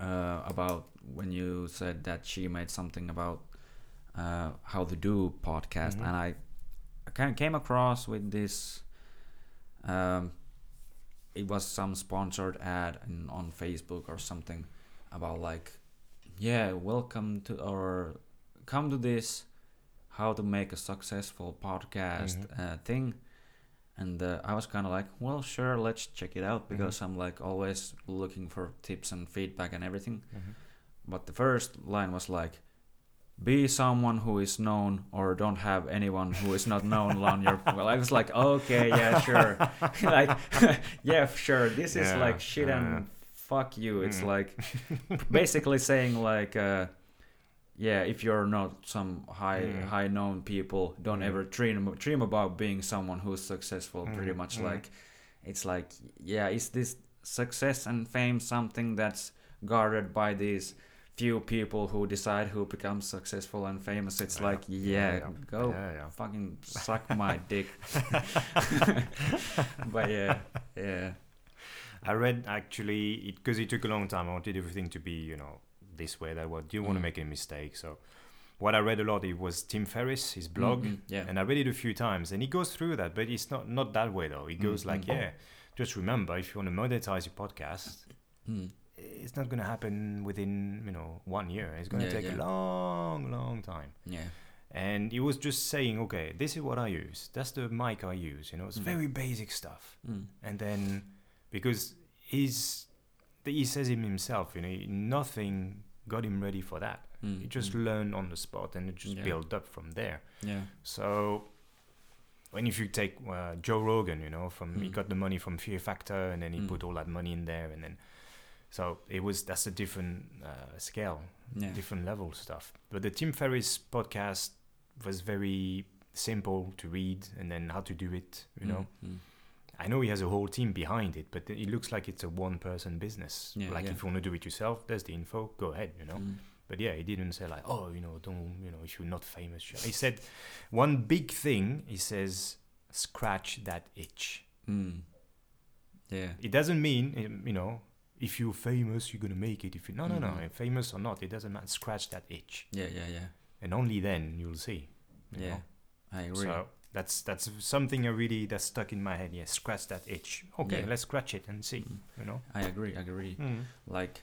uh, about when you said that she made something about uh, how to do podcast Mhm. and i kind of came across with this um, it was some sponsored ad in, on facebook or something about like yeah welcome to or come to this how to make a successful podcast Mhm. uh, thing and uh, i was kind of like well sure let's check it out Mm-hmm. because i'm like always looking for tips and feedback and everything Mhm. but the first line was like be someone who is known or don't have anyone who is not known on your well i was like okay yeah sure like yeah sure this is Yeah, like shit yeah. and fuck you it's Mm. like basically saying like uh yeah if you're not some high Mm. high known people don't Mm. ever dream dream about being someone who's successful pretty Mm, much mm. like it's like yeah is this success and fame something that's guarded by these few people who decide who becomes successful and famous it's Yeah, like yeah, yeah, go fucking suck my dick but yeah yeah I read actually it because it, took a long time. I wanted everything to be, you know, this way, that way. Didn't want to Mm. make any mistake. So, what I read a lot it was Tim Ferriss, his blog, Mhm, yeah and I read it a few times, and he goes through that, but it's not not that way though. He goes Mm, like, mm. yeah, just remember if you want to monetize your podcast, Mm. It's not going to happen within you know one year. It's going to Yeah, take a long, long time. yeah And he was just saying, okay, this is what I use. That's the mic I use. You know, it's Mm. very basic stuff. mm. And then because he's he says him himself, you know, nothing got him ready for that. Mm. He just mm. learned on the spot and it just Yeah. built up from there. yeah So when if you take uh, Joe Rogan, you know, from he Mm. got the money from Fear Factor and then he Mm. put all that money in there and then so it was that's a different uh, scale, yeah different level stuff. But the Tim Ferriss podcast was very simple to read and then how to do it, you know. Mm, mm. I know he has a whole team behind it, but it looks like it's a one person business. Yeah, like yeah. if you want to do it yourself, there's the info, go ahead, you know. Mm. But yeah, he didn't say like, oh, you know, don't, you know, if you're not famous. sh-" He said one big thing. He says, scratch that itch. Mm. Yeah. It doesn't mean, you know, if you're famous, you're gonna make it. If you no, no, no, Mhm. famous or not, it doesn't matter. Scratch that itch, Yeah. Yeah. Yeah. and only then you'll see. you Yeah. know. I agree. So that's that's something I really that's stuck in my head. Yeah, scratch that itch. Okay, Yeah. let's scratch it and see. Mm. You know. I agree. I agree. Mm. Like,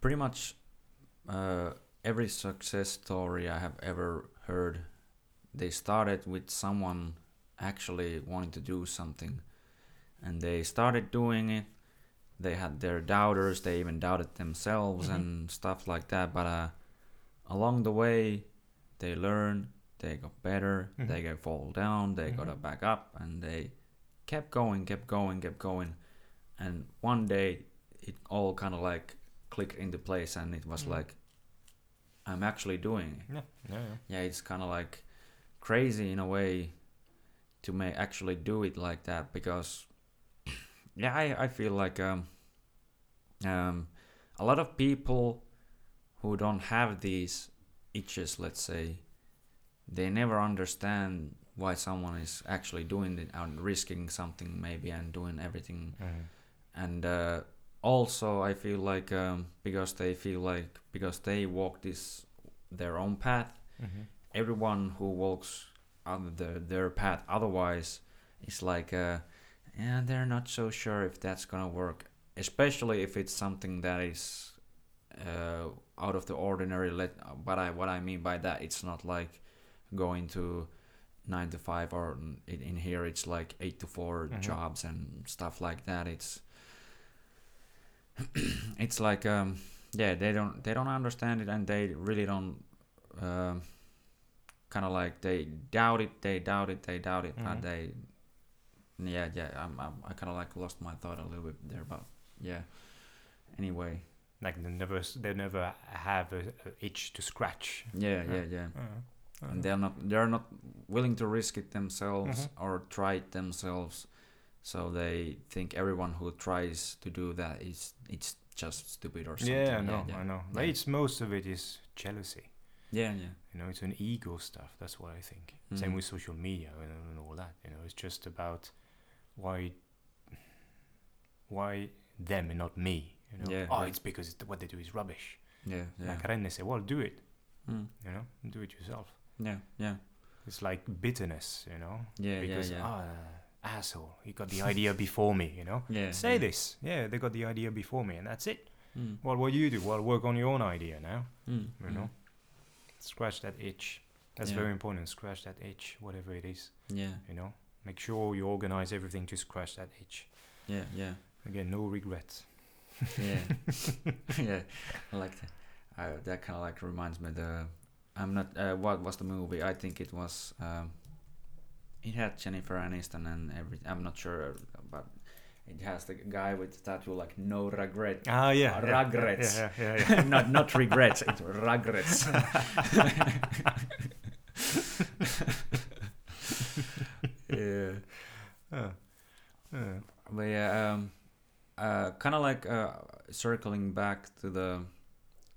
pretty much, uh, every success story I have ever heard they started with someone actually wanting to do something and they started doing it they had their doubters they even doubted themselves Mhm. and stuff like that but uh, along the way they learn they got better Mhm. they got fall down they got Mhm. back up and they kept going kept going kept going and one day it all kind of like clicked into place and it was Mhm. like i'm actually doing it Yeah, yeah, yeah. yeah it's kind of like crazy in a way to may actually do it like that because yeah i, I feel like um, um, a lot of people who don't have these itches let's say they never understand why someone is actually doing it and risking something maybe and doing everything Mhm. and uh, also i feel like um, because they feel like because they walk this their own path Mhm. everyone who walks on the, their path otherwise is like uh yeah they're not so sure if that's gonna work especially if it's something that is uh out of the ordinary let but i what i mean by that it's not like going to nine to five or in, in here it's like eight to 4 Mhm. jobs and stuff like that it's it's like um yeah they don't they don't understand it and they really don't um kind of like they doubt it they doubt it they doubt it Mhm. but they yeah yeah i'm, I'm i kind of like lost my thought a little bit there but yeah anyway Like they never, they never have a, a itch to scratch. yeah Yeah. yeah yeah Uh, and they're not they're not willing to risk it themselves Mhm. or try it themselves so they think everyone who tries to do that is it's just stupid or something yeah, I know, yeah, I know. But yeah. it's most of it is jealousy. yeah yeah You know, it's an ego stuff. That's what I think. Mhm. Same with social media and, and all that. You know, it's just about why, why them and not me. You know, Yeah, oh, yeah. it's because what they do is rubbish. yeah yeah Like Renne say, well, do it. Mm. You know, do it yourself. yeah yeah It's like bitterness. You know, yeah because yeah yeah ah, asshole, he got the idea before me. You know, yeah say yeah. this. Yeah, they got the idea before me, and that's it. Mm. Well, what do you do? Well, work on your own idea now. Mm. You know, scratch that itch. That's very important. Scratch that itch, whatever it is. yeah You know, make sure you organize everything to scratch that itch. yeah yeah Again, no regrets. yeah yeah i like that uh, that kind of like reminds me the i'm not uh, what was the movie i think it was um it had jennifer aniston and every i'm not sure but it has the guy with the tattoo like no regret Ah, yeah. Uh, yeah, regrets. Yeah, yeah, yeah. yeah. not not regrets it's regrets yeah Uh, uh, But yeah, um, uh, kind of like uh, circling back to the,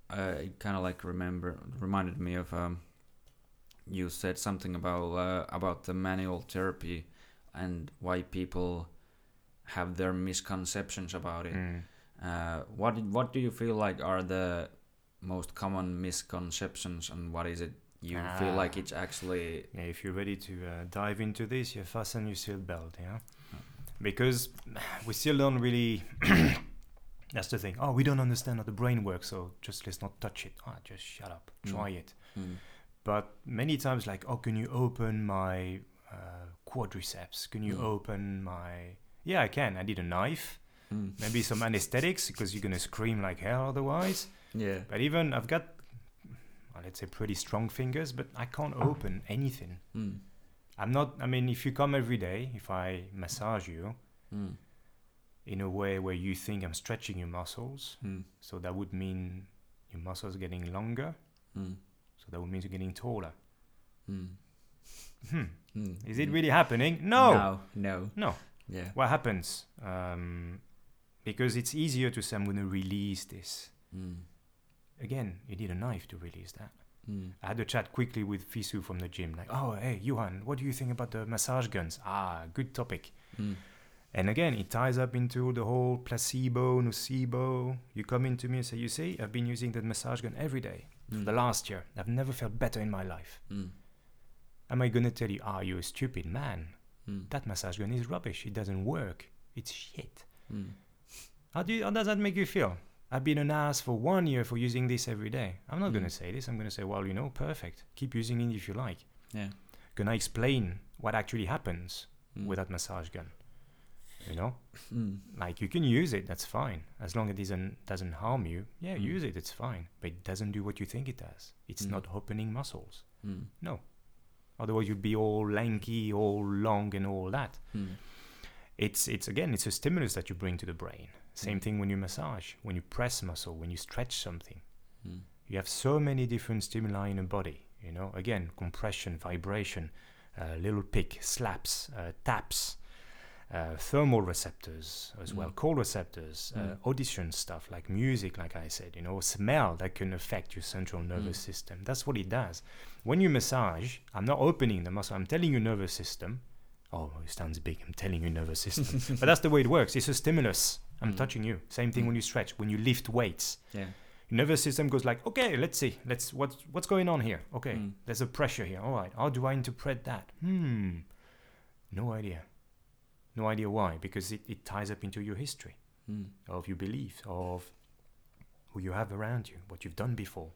uh, it kind of like remember reminded me of um, you said something about uh, about the manual therapy and why people have their misconceptions about it. mm. Uh, what what do you feel like are the most common misconceptions and what is it you feel like Ah. it's actually Yeah, if you're ready to uh, dive into this, you fasten your seatbelt, yeah? Because we still don't really. That's the thing. Oh, we don't understand how the brain works, so just let's not touch it. Ah, just shut up. Mm. Try it. mm, But many times, like, oh, can you open my uh, quadriceps? Can you Mm. open my. Yeah, I can. I need a knife. mm, Maybe some anesthetics because you're going to scream like hell otherwise. yeah But even I've got, let's say, pretty strong fingers, but I can't open anything. mm, I'm not. I mean, if you come every day, if I massage you mm, in a way where you think I'm stretching your muscles, mm, so that would mean your muscles getting longer. mm, So that would mean you're getting taller. mm. Hmm. Mm. Is it really happening? No. No. No. No. Yeah. What happens? Um, because it's easier to say I'm going to release this. Mm. Again, you need a knife to release that. Mm. I had a chat quickly with Fisu from the gym, like, oh, hey, Johan, what do you think about the massage guns? Ah, good topic. Mm. And again, it ties up into the whole placebo, nocebo. You come into me and say, you see, I've been using that massage gun every day for Mm. the last year. I've never felt better in my life. Mm. Am I going to tell you, ah, you're a stupid man? Mm. That massage gun is rubbish. It doesn't work. It's shit. Mm. How, do you, how does that make you feel? I've been an ass for one year for using this every day. I'm not Mm. going to say this. I'm going to say, well, you know, perfect. Keep using it if you like. Yeah. Gonna explain what actually happens Mm. with that massage gun. You know, Mm. like you can use it. That's fine as long as it doesn't doesn't harm you. Yeah, Mm. use it. It's fine. But it doesn't do what you think it does. It's Mm. not opening muscles. Mm. Otherwise, you'd be all lanky, all long, and all that. It's it's again, it's a stimulus that you bring to the brain. Same Mm. thing when you massage, when you press muscle, when you stretch something. Mm. You have so many different stimuli in the body. You know, again, compression, vibration, uh, little pick, slaps, uh, taps, uh, thermal receptors as well, Mm. cold receptors, uh, Mm. audition stuff like music, like I said. You know, smell that can affect your central nervous Mm. system. That's what it does. When you massage, I'm not opening the muscle. I'm telling your nervous system. Oh, it sounds big. I'm telling you nervous system, but that's the way it works. It's a stimulus. I'm Mm. touching you. Same thing Mm. when you stretch, when you lift weights Yeah. your nervous system goes like okay let's see let's what's what's going on here okay Mm. there's a pressure here all right how do i interpret that hmm no idea no idea why because it, it ties up into your history Mm. of your beliefs of who you have around you what you've done before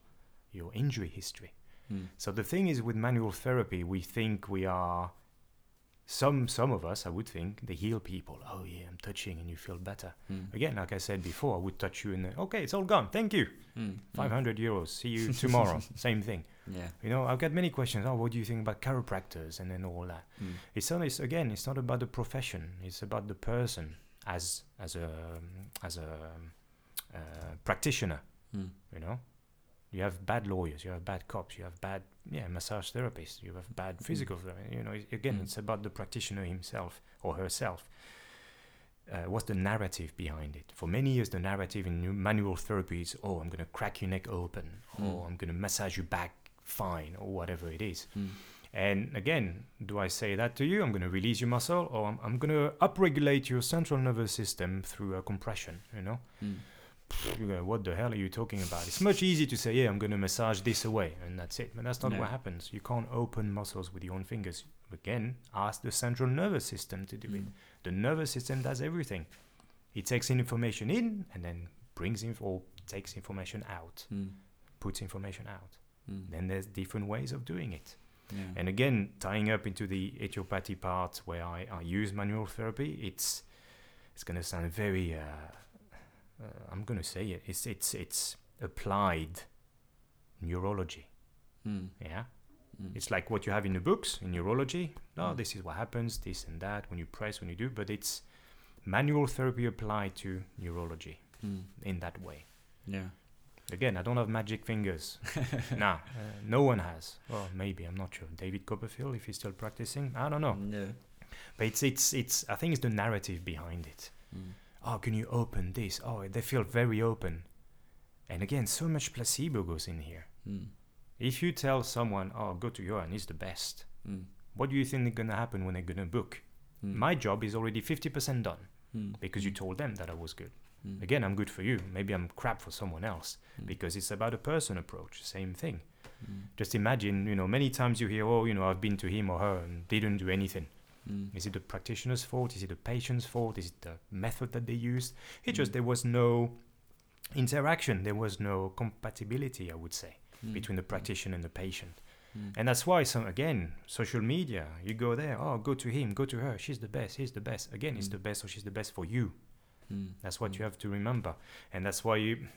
your injury history Mm. so the thing is with manual therapy we think we are some some of us i would think they heal people oh yeah i'm touching and you feel better Mm. again like i said before i would touch you and then, okay it's all gone thank you Mm. 500 euros. See you tomorrow. Same thing. Yeah. You know, I've got many questions. Oh, what do you think about chiropractors and then all that? Mm. It's not. It's again. It's not about the profession. It's about the person as as a as a uh, practitioner. Mm. You know, you have bad lawyers. You have bad cops. You have bad yeah massage therapists. You have bad physical. ther- You know, again, Mm. it's about the practitioner himself or herself. Uh, what's the narrative behind it? For many years, the narrative in manual therapy is, oh, I'm going to crack your neck open, or Mm. I'm going to massage your back fine, or whatever it is. Mm. And again, do I say that to you? I'm going to release your muscle, or I'm, I'm going to upregulate your central nervous system through a compression, you know? You go, what the hell are you talking about? It's much easier to say, yeah, I'm going to massage this away, and that's it. But that's not Yeah. what happens. You can't open muscles with your own fingers. Again, ask the central nervous system to do it. Mm. The nervous system does everything. It takes in information in and then brings in or takes information out, Mm. puts information out. Mm. Then there's different ways of doing it. Yeah. And again, tying up into the etiopathy part where I, I use manual therapy, it's it's going to sound very. Uh, uh, I'm going to say it. It's it's it's applied neurology. Mm. Yeah, Mm. it's like what you have in the books in neurology. Oh, Mm. this is what happens, this and that when you press, when you do. But it's manual therapy applied to neurology Mm. in that way. Yeah. Again, I don't have magic fingers. nah, uh, no one has. Well, maybe I'm not sure. David Copperfield, if he's still practicing, I don't know. Yeah. But it's it's it's. I think it's the narrative behind it. Oh, can you open this? Oh, they feel very open. And again, so much placebo goes in here. Mm. If you tell someone, "Oh, go to Johan, he's the best," Mm. what do you think is gonna happen when they're gonna book? Mm. My job is already fifty percent done Mm. because you Mm. told them that I was good. Mm. Again, I'm good for you. Maybe I'm crap for someone else because it's about a person approach. Same thing. Just imagine, you know, many times you hear, oh, you know, I've been to him or her and didn't do anything. Mm. Is it the practitioner's fault? Is it the patient's fault? Is it the method that they used? It just Mm. there was no interaction. There was no compatibility, I would say, Mm. between the practitioner and the patient. Mm. And that's why some again, social media, you go there, oh, go to him, go to her. She's the best. He's the best. Again, it's Mm. the best or she's the best for you. Mm. That's what Mm. you have to remember. And that's why you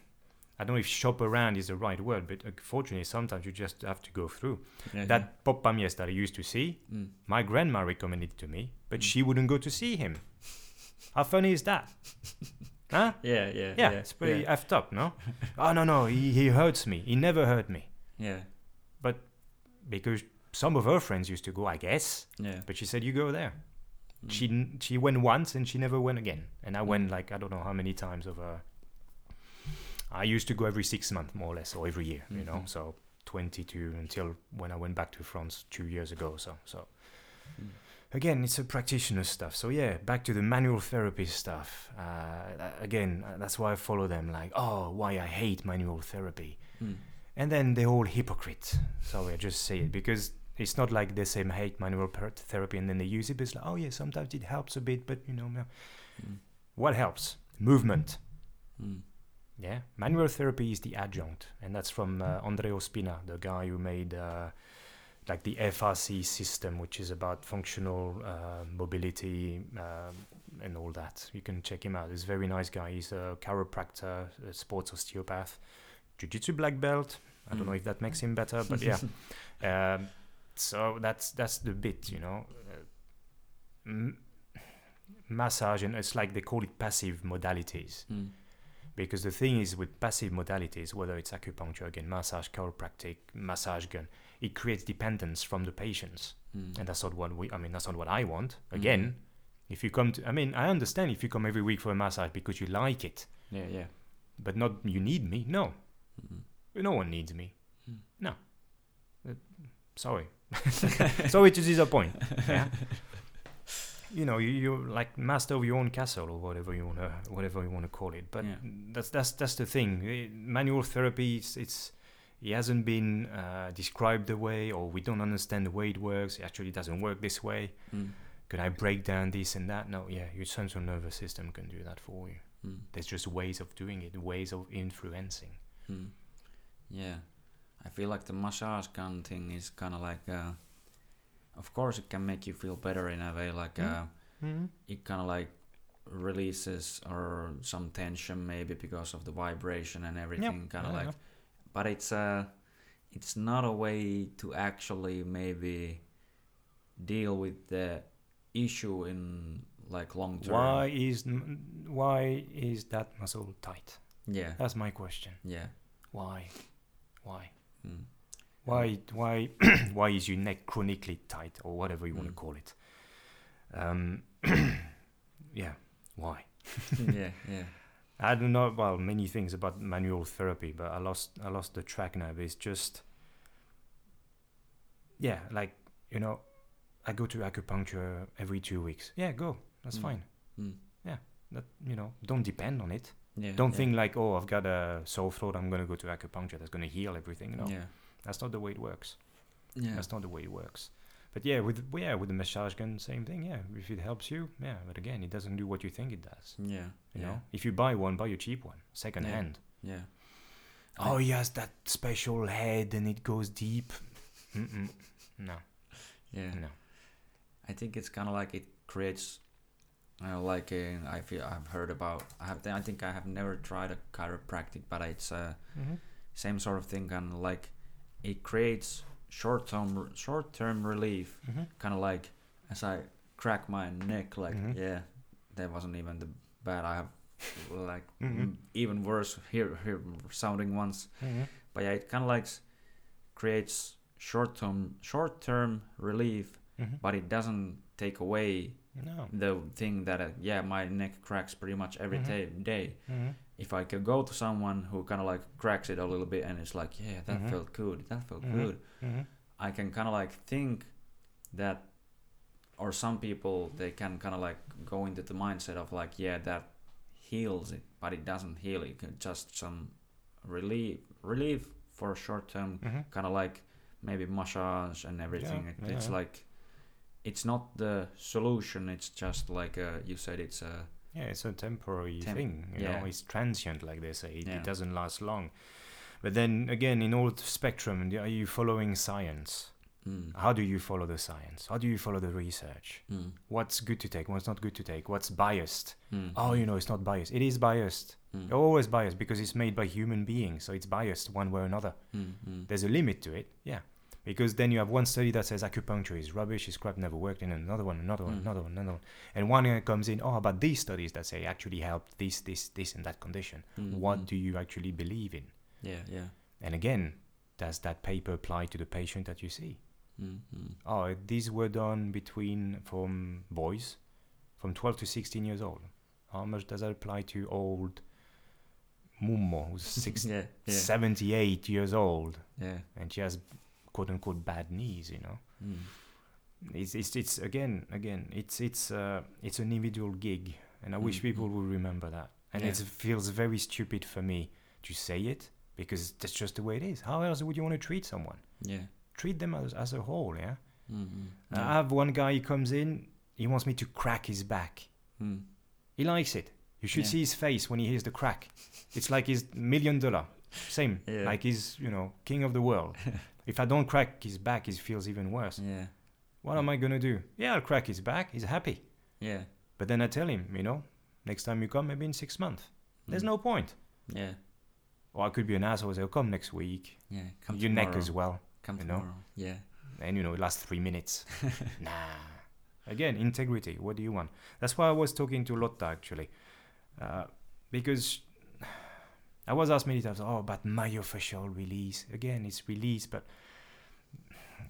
I don't know if shop around is the right word, but unfortunately sometimes you just have to go through. Yeah, That Pop Pamies that I used to see. Mm. my grandma recommended to me, but Mm. she wouldn't go to see him. How funny is that? huh? Yeah, yeah, Yeah, yeah. it's pretty Yeah. effed up, no? oh, no, no, he, he hurts me. He never hurt me. yeah. But because some of her friends used to go, I guess. Yeah. But she said, you go there. Mm. She she went once and she never went again. And I went Mm. like, I don't know how many times over. I used to go every six months, more or less, or every year, you know? Mhm. So 22 until when I went back to France two years ago. So, so Mm. again, it's a practitioner stuff. So yeah, back to the manual therapy stuff. Uh, again, uh, that's why I follow them. Like, oh, why I hate manual therapy, Mm. and then they're all hypocrite. Sorry, I just say it because it's not like they say hate manual therapy and then they use it. But it's like, oh yeah, sometimes it helps a bit, but you know. Mm. what helps? Movement. Mm. Yeah, manual therapy is the adjunct, and that's from uh, Andreo Spina, the guy who made uh, like the FRC system, which is about functional uh, mobility um, and all that. You can check him out. He's a very nice guy. He's a chiropractor, a sports osteopath, jiu-jitsu black belt. I don't know Mm. if that makes him better, but yeah. um, so that's that's the bit, you know. Uh, m- massage and it's like they call it passive modalities Mm. Because the thing is with passive modalities whether it's acupuncture again massage chiropractic massage gun it creates dependence from the patients Mm. and that's not what we i mean that's not what i want again Mhm. if you come to i mean i understand if you come every week for a massage because you like it Yeah, yeah. but not you need me no Mm. no one needs me Mm. no Uh, sorry sorry to disappoint yeah you know you, you're like master of your own castle or whatever you want to whatever you want to call it but Yeah. that's that's that's the thing Eh, manual therapy it's, it's it hasn't been uh, described the way or we don't understand the way it works it actually doesn't work this way Mm. can i break down this and that no yeah your central nervous system can do that for you Mm. there's just ways of doing it ways of influencing Mm. Yeah, I feel like the massage gun thing is kind of like, uh, of course, it can make you feel better in a way. Like Mm. uh, mm-hmm. it kind of like releases or some tension maybe because of the vibration and everything. Kind of Yeah, like, but it's uh, it's not a way to actually maybe deal with the issue in like long term. Why is why is that muscle tight? Yeah, That's my question. yeah. Why? Why? Mm. Why? Why? why is your neck chronically tight, or whatever you want Mm. to call it? Um, yeah. Why? yeah, yeah. I don't know. Well, many things about manual therapy, but I lost I lost the track now. It's just, yeah, like you know, I go to acupuncture every two weeks. Yeah, go. That's Mm. fine. Mm. That you know, don't depend on it. Yeah, Don't yeah. think like, oh, I've got a sore throat. I'm gonna go to acupuncture. That's gonna heal everything. No, Yeah, that's not the way it works. yeah. That's not the way it works. But yeah, with yeah, with the massage gun, same thing. Yeah, if it helps you, yeah. But again, it doesn't do what you think it does. Yeah, You yeah, know, if you buy one, buy a cheap one, second Yeah. hand. yeah. Oh, yes, that special head and it goes deep. Mm-mm. No, yeah. no. I think it's kind of like it creates, uh, like uh, I feel I've heard about. I have. I think I have never tried a chiropractic, but it's uh, Mm-hmm. same sort of thing. Of like it creates short term short term relief. Mm-hmm. Kind of like as I crack my neck, like Mhm. yeah, that wasn't even the bad. I have like Mhm. m- even worse here here sounding ones. Mm-hmm. But yeah, it kind of like creates short term short term relief, Mm-hmm. but it doesn't take away No. the thing that uh, yeah my neck cracks pretty much every Mhm. day day Mm-hmm. If i could go to someone who kind of like cracks it a little bit and it's like yeah that Mhm. felt good that felt Mhm. good Mm-hmm. i can kind of like think that or some people they can kind of like go into the mindset of like yeah that heals it but it doesn't heal it can just some relief relief for short term Mm-hmm. kind of like maybe massage and everything Yeah, it, it's yeah. like it's not the solution it's just like uh you said it's a Yeah, it's a temporary Temp- thing. You yeah. know, it's transient, like they say. It, Yeah. it doesn't last long. But then again, in all spectrum, are you following science? mm, How do you follow the science? How do you follow the research? mm, What's good to take? What's not good to take? What's biased? mm, Oh, you know, it's not biased. It is biased. mm, Always biased because it's made by human beings, so it's biased one way or another. mm, mm, There's a limit to it, yeah. Because then you have one study that says acupuncture is rubbish, is crap, never worked, and another one, another one, Mm. another one, another one. And one uh, comes in, oh, about these studies that say actually helped this, this, this, and that condition. mm, What do you actually believe in? yeah yeah And again, does that paper apply to the patient that you see? mm, mm, Oh, these were done between from boys from 12 to 16 years old. How much does that apply to old Mummo, who's six, yeah yeah 78 years old, yeah and she has quote unquote bad knees, you know? mm, It's, it's, it's again, again, it's, it's, uh, it's an individual gig, and I wish Mm, people mm. would remember that. And Yeah. it feels very stupid for me to say it because that's just the way it is. How else would you want to treat someone? yeah Treat them as, as a whole, yeah? mm, mm, I yeah. have one guy, he comes in, he wants me to crack his back. mm, He likes it. You should Yeah. see his face when he hears the crack. It's like he's million dollar. Same. Yeah. Like he's, you know, king of the world. if I don't crack his back, he feels even worse. Yeah. What am I gonna do? Yeah, I'll crack his back. He's happy. Yeah. But then I tell him, you know, next time you come, maybe in six months. There's Mm. no point. Yeah. Or I could be an asshole. Say, oh, come next week. Yeah. Come Your neck as well. Come you know? tomorrow. Yeah. and you know it lasts three minutes nah again integrity what do you want that's why i was talking to lotta actually uh, because i was asked many times oh but my official release again it's release but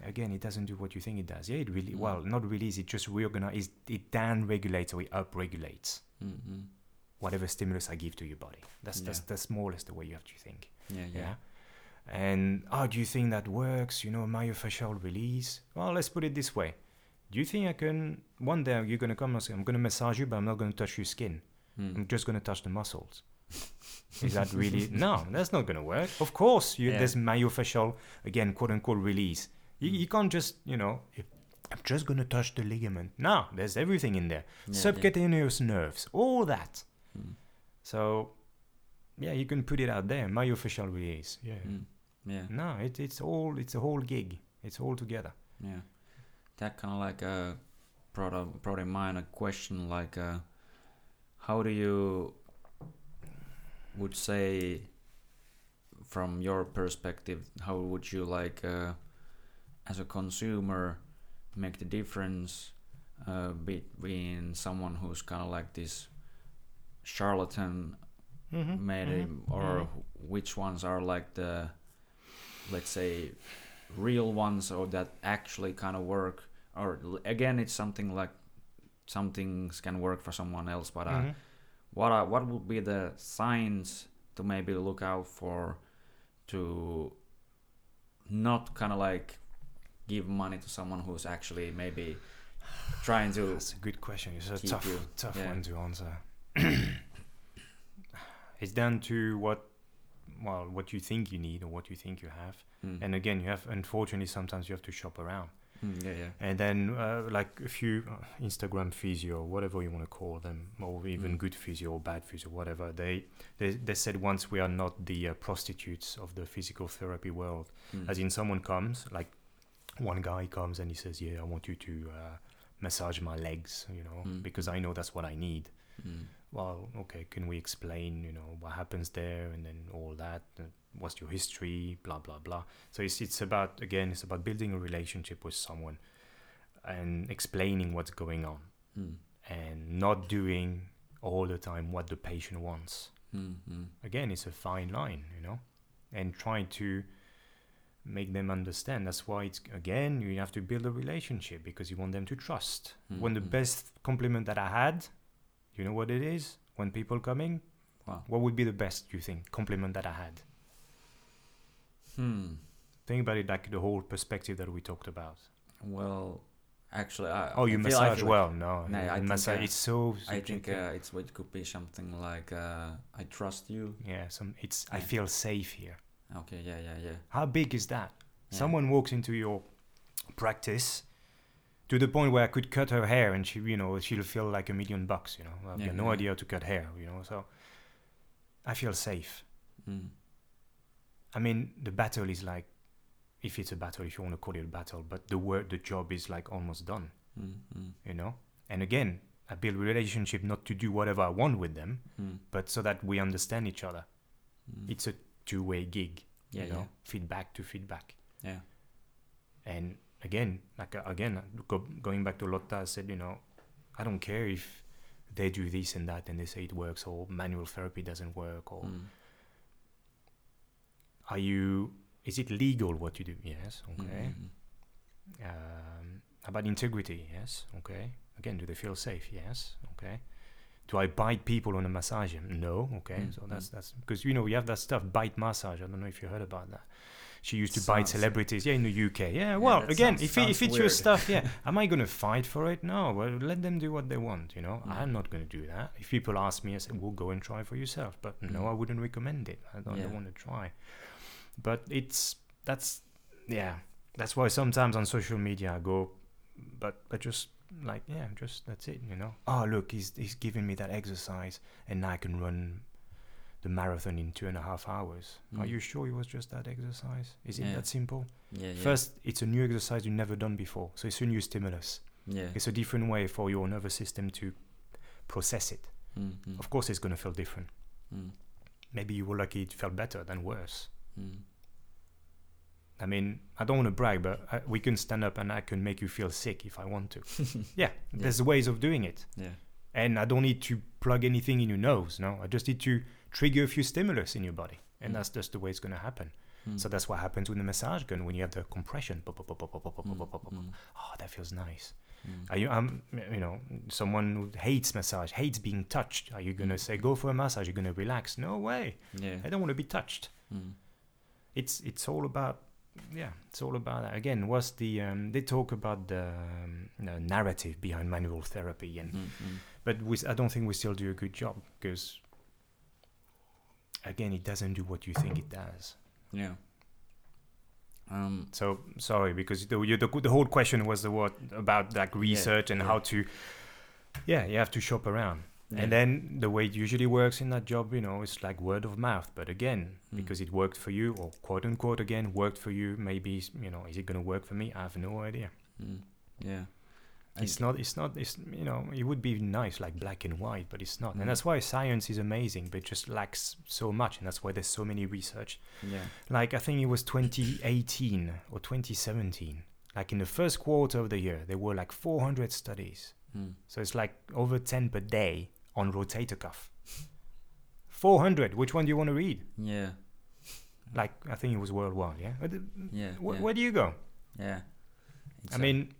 again it doesn't do what you think it does yeah it really Mm. well not release it just reorganizes, it down regulates or it up regulates Mm-hmm. whatever stimulus i give to your body that's that's Yeah. that's more or less the way you have to think Yeah. yeah. Yeah. And oh, do you think that works? You know, myofascial release. Well, let's put it this way. Do you think I can? One day you're gonna come and say, "I'm gonna massage you, but I'm not gonna touch your skin. Mm. I'm just gonna touch the muscles." Is that really? no, that's not gonna work. Of course, you, Yeah. there's my official again, quote unquote release. You, Mm. you can't just, you know, I'm just gonna touch the ligament. No, there's everything in there. Yeah, yeah. Subcutaneous nerves, all that. Mm. So, yeah, you can put it out there. My official release. Yeah. Mm. Yeah. No, it, it's all it's a whole gig. It's all together. Yeah, that kind of like uh, brought up, brought in mind a question like, uh, how do you would say, from your perspective, how would you like, uh, as a consumer, make the difference uh, between someone who's kind of like this charlatan Mm-hmm. maybe or wh- which ones are like the let's say real ones or that actually kind of work or again it's something like some things can work for someone else but uh, Mm-hmm. What are, what would be the signs to maybe look out for to not kind of like give money to someone who's actually maybe trying to That's a good question. It's a tough, you- tough yeah. one to answer. it's down to what, well, what you think you need or what you think you have. Mm. And again, you have unfortunately sometimes you have to shop around. Mm, yeah yeah And then uh, like a few uh, Instagram physio, whatever you want to call them, or even Mm. good physio or bad physio, whatever. They they, they said once we are not the uh, prostitutes of the physical therapy world. Mm. As in, someone comes, like one guy comes and he says, "Yeah, I want you to uh, massage my legs, you know, Mm. because I know that's what I need." Mm. Well, okay, can we explain, you know, what happens there, and then all that? What's your history? Blah blah blah. So it's it's about again, it's about building a relationship with someone, and explaining what's going on, Mm. and not doing all the time what the patient wants Mm. Mm. again it's a fine line you know and trying to make them understand that's why it's again you have to build a relationship because you want them to trust when the Mhm. best compliment that i had you know what it is when people coming Wow. what would be the best you think compliment that i had Hmm. think about it like the whole perspective that we talked about Well, actually, I. oh you I massage feel well no No, yeah, I think, massage uh, it's so I think uh, it's it could be something like uh, I trust you. yeah some it's i feel safe here Okay, yeah, yeah, yeah. How big is that? Yeah. Someone walks into your practice to the point where I could cut her hair and she, you know, she'll feel like a million bucks, you know. I've Yeah, got no yeah. idea how to cut hair, you know. So I feel safe. Mm. I mean, the battle is like, if it's a battle, if you want to call it a battle, but the work, the job is like almost done, Mm. Mm. you know. And again, I build a relationship not to do whatever I want with them, Mm. but so that we understand each other. Mm. It's a two-way gig, yeah, you know, yeah, feedback to feedback. yeah. and again like uh, again go, going back to lotta I said you know i don't care if they do this and that and they say it works or manual therapy doesn't work or Mm. Are you is it legal what you do yes okay Mm. um, about integrity yes okay again do they feel safe yes okay do I bite people on a massage? No. Okay. Mm, So that's that's because you know we have that stuff bite massage. I don't know if you heard about that. She used to Sounds- bite celebrities. Yeah, in the UK. Yeah. Well, again, sounds- if it, if sounds it's your stuff, yeah. Am I gonna fight for it? No. Well, let them do what they want. You know, Mm. I'm not gonna do that. If people ask me, I say, "Well, go and try for yourself." But no, Mm. I wouldn't recommend it. I don't, Yeah. don't want to try. But it's that's yeah. That's why sometimes on social media I go, but but just like yeah, just that's it, you know. Oh look, he's he's giving me that exercise, and now I can run the marathon in two and a half hours. Are Mm. you sure it was just that exercise? Is it that simple? Yeah, yeah. First, it's a new exercise you've never done before, so it's a new stimulus. yeah. It's a different way for your nervous system to process it. Mm, mm, Of course, it's gonna feel different. mm, Maybe you were lucky it felt better than worse. mm. I mean, I don't want to brag, but I, we can stand up and I can make you feel sick if I want to. yeah, there's ways of doing it. Yeah. And I don't need to plug anything in your nose, no. I just need to trigger a few stimulus in your body. And Mm. that's just the way it's going to happen. Mm. So that's what happens with the massage gun when you have the compression. Oh, that feels nice. mm. Are you, um, you know, someone who hates massage, hates being touched. Are you going to Mm. say, go for a massage, you're going to relax? No way. Yeah. I don't want to be touched. It's it's all about yeah it's all about that. again what's the um, they talk about the, um, the narrative behind manual therapy and Mm, mm. but we, i don't think we still do a good job because again it doesn't do what you think it does Yeah. Um. so sorry because the you- the, the whole question was the what about like research and yeah. how to yeah you have to shop around yeah. And then the way it usually works in that job, you know, it's like word of mouth. But again, Mm. because it worked for you, or quote unquote again, worked for you, maybe, you know, is it going to work for me? I have no idea. Mm. Yeah. It's not, it's not, it's, you know, it would be nice like black and white, but it's not. Mm. And that's why science is amazing, but it just lacks so much. And that's why there's so many research. Yeah. Like, I think it was 2018 or 2017. Like in the first quarter of the year, there were like 400 studies. Mm. So it's like over 10 per day on rotator cuff. 400. Which one do you want to read? Yeah. Like, I think it was worldwide, yeah? Yeah. wh- yeah. where do you go? Yeah. It's I mean,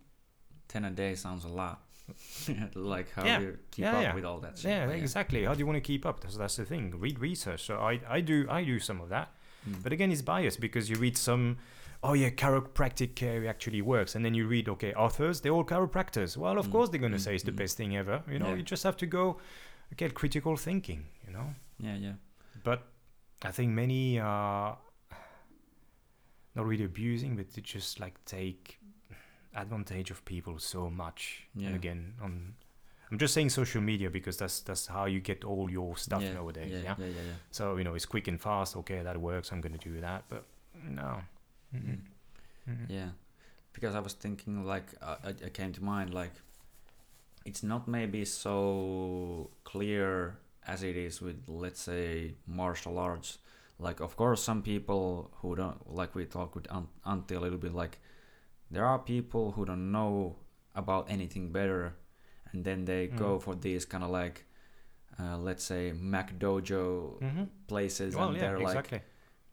ten a day sounds a lot. like how Yeah, do you keep yeah, up yeah. with all that shit? yeah, but exactly. How do you want to keep up? That's, that's the thing. Read research. So I, I do I do some of that. Mm. But again, it's biased because you read some, oh yeah, chiropractic care actually works. And then you read, okay, authors, they're all chiropractors. Well, of Mm, course they're going to mm, say it's the mm. best thing ever. You know, Yeah. you just have to go get critical thinking, you know? yeah, yeah. But I think many are not really abusing, but they just like take advantage of people so much. Yeah. And again, on I'm just saying social media because that's that's how you get all your stuff yeah, nowadays. Yeah, Yeah? yeah, yeah, yeah. So you know it's quick and fast. Okay, that works. I'm gonna do that. But no. Mm-mm. Mm-mm. Yeah, because I was thinking like uh, it came to mind like it's not maybe so clear as it is with let's say martial arts. Like of course some people who don't like we talked with Ant- Antti a little bit like there are people who don't know about anything better and then they go Mm. for these kind of like uh, let's say McDojo Mhm. places Well, and yeah, they're like exactly.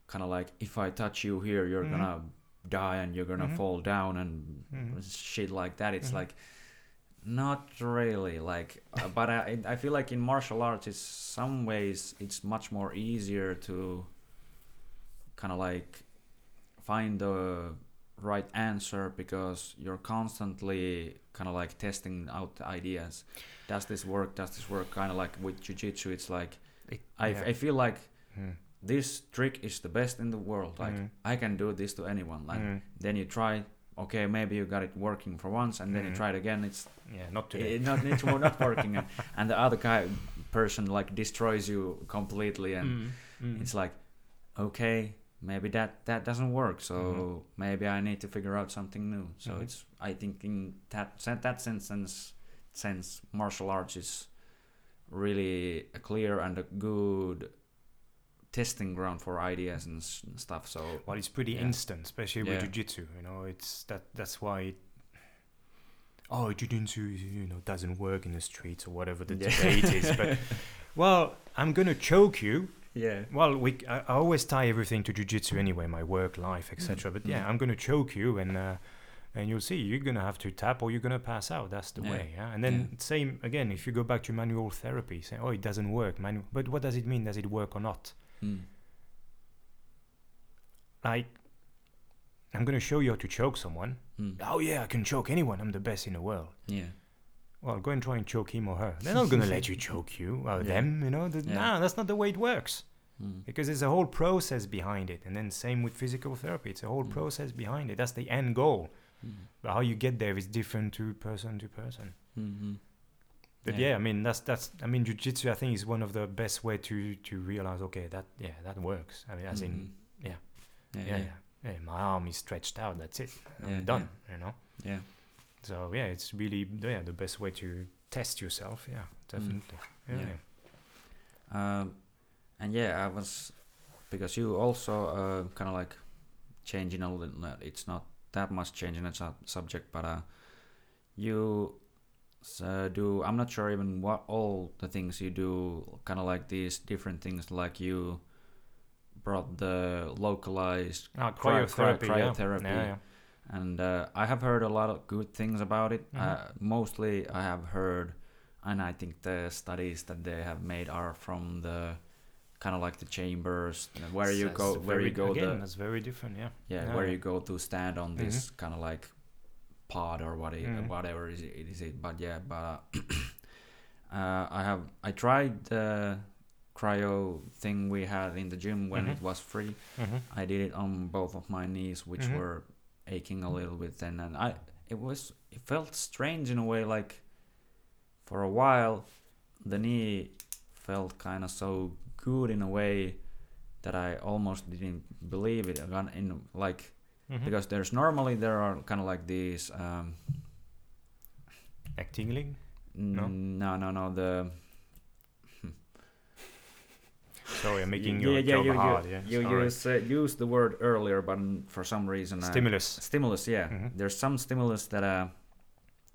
kind of like if I touch you here, you're Mhm. gonna die and you're gonna Mhm. fall down and Mhm. shit like that. It's Mhm. like not really like, uh, but I I feel like in martial arts, it's some ways it's much more easier to kind of like find the right answer because you're constantly kind of like testing out ideas. Does this work? Does this work? Kind of like with jujitsu, it's like It- I, yeah. I feel like Mm. this trick is the best in the world. Like Mm. I can do this to anyone. Like Mm. then you try, okay, maybe you got it working for once, and then you Mm. try it again. It's Yeah, not today. it, not it's not working, and, and the other guy person like destroys you completely, and Mm. Mm. it's like, okay, maybe that that doesn't work. So Mhm. maybe I need to figure out something new. So Mhm. it's I think in that that sense sense sense martial arts is really a clear and a good testing ground for ideas and s- stuff. So Well, it's pretty Yeah. instant, especially Yeah. with jujitsu. You know, it's that. That's why. It, oh, jujitsu, you know, doesn't work in the streets or whatever the Yeah. debate is. But well, I'm gonna choke you. yeah, Well, we. I, I always tie everything to jujitsu anyway, my work, life, etc. But yeah, Mm. I'm gonna choke you, and uh, and you'll see you're gonna have to tap or you're gonna pass out. That's the Yeah. way. Yeah. And then same again. If you go back to manual therapy, say, oh, it doesn't work. Manu- but what does it mean? Does it work or not? Mm. Like, I'm gonna show you how to choke someone. Mm. Oh yeah, I can choke anyone. I'm the best in the world. yeah, Well, go and try and choke him or her. They're not gonna let you choke you or Yeah. them. You know, the, Yeah. nah, that's not the way it works. mm. Because there's a whole process behind it, and then same with physical therapy. It's a whole Mm. process behind it. That's the end goal. Mm. But how you get there is different to person to person. Mm-hmm. But yeah, I mean that's that's I mean jujitsu I think is one of the best way to to realize okay that yeah that works. I mean as in Mhm. yeah. yeah, yeah, yeah, yeah, my arm is stretched out. That's it. I'm Yeah, done. You know. yeah. So yeah, it's really yeah the best way to test yourself. Yeah, definitely. Yeah. Mm. Yeah. yeah. Um, and yeah, I was because you also uh, kind of like changing a little. It's not that much changing the sub- subject, but uh, you uh, do. I'm not sure even what all the things you do. Kind of like these different things, like you brought the localized Ah, Cryo- cryotherapy. cryo- yeah. cryotherapy. Yeah, yeah. and uh, I have heard a lot of good things about it. Mhm. Uh, mostly, I have heard, and I think the studies that they have made are from the kind of like the chambers where you That's go, where very- you go, Again, the that's very different. Yeah. yeah, yeah, where you go to stand on this kind of like pod or what it, Mhm. whatever is it, is it. But yeah, but uh, uh, I have I tried the cryo thing we had in the gym when Mhm. it was free. Mm-hmm. I did it on both of my knees, which Mhm. were aching a little bit then, and I it was it felt strange in a way. Like for a while, the knee felt kind of so good in a way that I almost didn't believe it. Again, in like Mm-hmm. because there's normally there are kind of like these. Um, like tingling. no, no, no, no. The Sorry, I'm making yeah, your yeah, job you, hard. you, yeah. you use, uh, used the word earlier, but for some reason I- stimulus. stimulus yeah Mhm. there's some stimulus that uh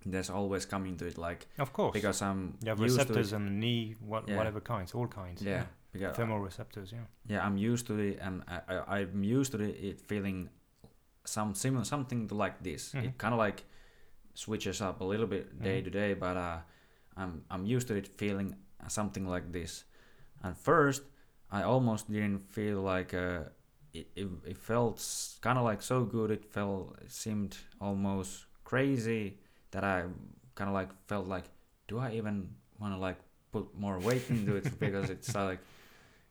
there's always coming to it like Of course. because i'm you have receptors to it. on the knee, what, Yeah. whatever kinds, all kinds. yeah because Thermal receptors. Yeah. yeah i'm used to it and I, I i'm used to it feeling some similar something like this. Mhm. it kind of like switches up a little bit day Mhm. to day but uh i'm i'm used to it feeling something like this. And first i almost didn't feel like uh it, it, it felt kind of like so good. It felt it seemed almost crazy that i kind of like felt like do i even want to like put more weight into it? Because it's uh, like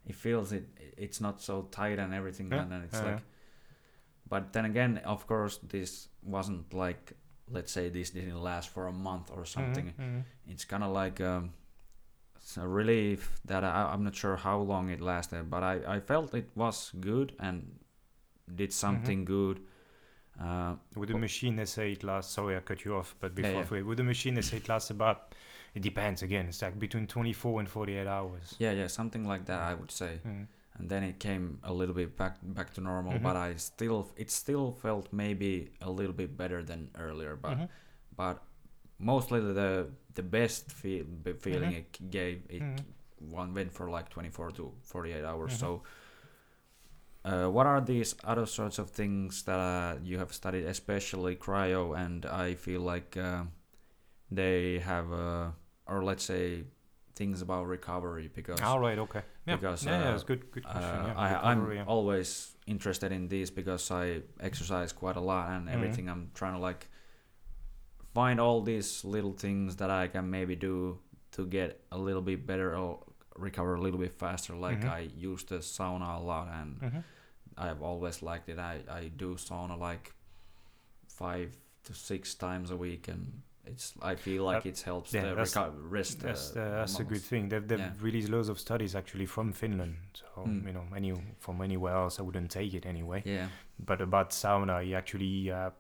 it feels it it's not so tight and everything Yeah, and then it's yeah, like but then again of course this wasn't like let's say this didn't last for a month or something Mhm, mhm. it's kind of like um, it's a relief that I, I'm not sure how long it lasted, but I, I felt it was good and did something good. Uh, With the machine, they say it lasts. Sorry, I cut you off. But before, yeah. with the machine, they say it lasts about. It depends. Again, it's like between 24 and 48 hours. yeah, yeah, something like that, I would say. Mm. And then it came a little bit back back to normal, Mhm. but I still it still felt maybe a little bit better than earlier, but Mhm. but mostly the the best feel, b- feeling Mhm. it gave it one went for like 24 to 48 hours Mhm. so uh, what are these other sorts of things that uh, you have studied especially cryo and i feel like uh, they have uh, or let's say things about recovery because All right. Okay. Yeah. because, yeah, yeah, uh, that's good. Good question. uh, yeah. I, I'm yeah. always interested in these because I exercise quite a lot and Mhm. everything. I'm trying to like find all these little things that I can maybe do to get a little bit better or recover a little bit faster. Like Mhm. I use the sauna a lot and Mhm. I've always liked it. I, I do sauna like five to six times a week and it's I feel like it helps yeah, the that's- reco- wrist. That's uh, uh, that's a good thing. They've they've Yeah. released loads of studies actually from Finland. So Mm. you know, any from anywhere else, I wouldn't take it anyway. Yeah, But about sauna, he actually. Uh,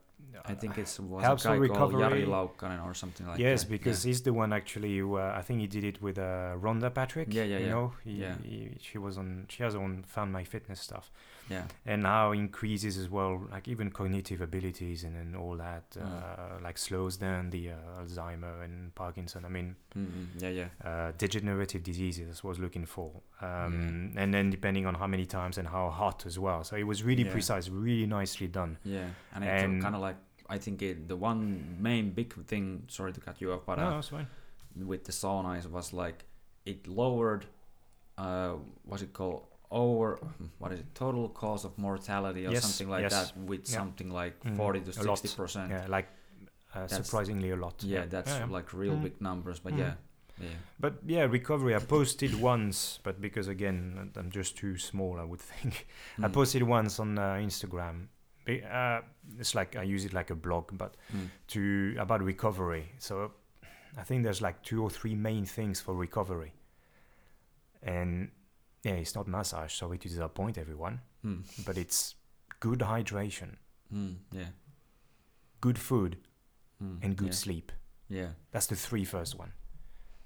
I think it's was helps a guy called Jari. Laukkanen or something like yes, that. because he's the one actually who uh, I think he did it with uh, Rhonda Patrick. Yeah, yeah, you yeah. know, he, Yeah. he, she was on. She has on Found My Fitness stuff, yeah, and now increases as well, like even cognitive abilities and, and all that, Mm. uh, like slows down the uh, Alzheimer and Parkinson. I mean, mm yeah, yeah, uh, degenerative diseases. That's what I was looking for. Um, Yeah. And then depending on how many times and how hot as well. So it was really Yeah. precise, really nicely done. yeah. And it's kind of like I think it, the one main big thing. Sorry to cut you off, but no, uh, with the sauna was like it lowered. Uh, what's it called? Over what is it? Total cause of mortality or Yes, something like yes. that with Yeah. something like Mhm. forty to A lot. sixty percent. Yeah, like uh, surprisingly a lot. Yeah, that's yeah. like real Mm. big numbers. But Mm. yeah, yeah, But yeah, recovery. I posted once, but because again I'm just too small, I would think. I Mm. posted once on uh, Instagram Uh, it's like I use it like a blog, but Mm. to about recovery. So I think there's like two or three main things for recovery. And yeah, it's not massage. Sorry to disappoint everyone, Mm. but it's good hydration, Mm. Yeah. good food, Mm. and good yeah. sleep. Yeah. That's the three first one.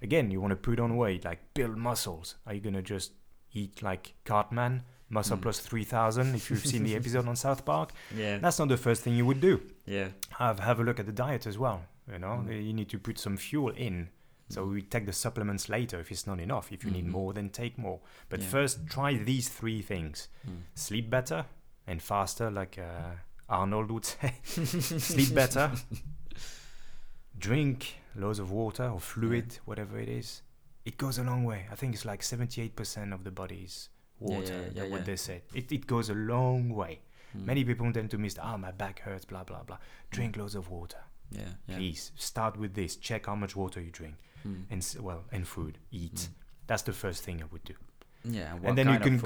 Again, you want to put on weight, like build muscles. Are you gonna just eat like Cartman, muscle Mm. plus three thousand? If you've seen the episode on South Park, Yeah. that's not the first thing you would do. Yeah. Have have a look at the diet as well. You know, Mm. you need to put some fuel in. So Mm. we take the supplements later if it's not enough. If you need Mhm. more, then take more. But Yeah. first, try these three things: Mm. sleep better and faster, like uh, Arnold would say. sleep better. Drink loads of water or fluid, whatever it is. It goes a long way. I think it's like seventy-eight percent of the body's Yeah, water. yeah, yeah, what yeah. they said. It it goes a long way. Mm. Many people tend to miss. Ah, my back hurts. Blah blah blah. Drink loads of water. Yeah. Yeah. Please start with this. Check how much water you drink Mm. and well and food eat Mm. that's the first thing i would do Yeah. What and then you can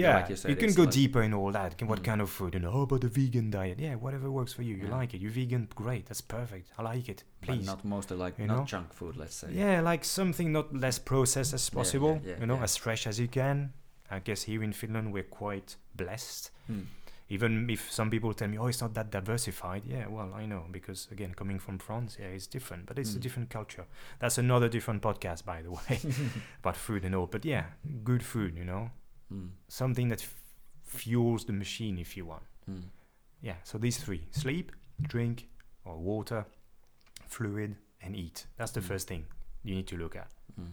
yeah Like you, said, you can go like- deeper in all that what Mm. kind of food you know oh, about the vegan diet yeah whatever works for you you Yeah. like it you're vegan great that's perfect i like it but please not mostly like you not know? junk food. Let's say. yeah like something not less processed as possible yeah, yeah, you know as fresh as you can i guess here in finland we're quite blessed Mm. Even if some people tell me oh it's not that diversified yeah well i know because again coming from france yeah it's different but it's a Mm. different culture that's another different podcast by the way about food and all but yeah good food you know Mm. something that f- fuels the machine if you want Mm. yeah so these three sleep drink or water fluid and eat that's the Mm. first thing you need to look at Mm.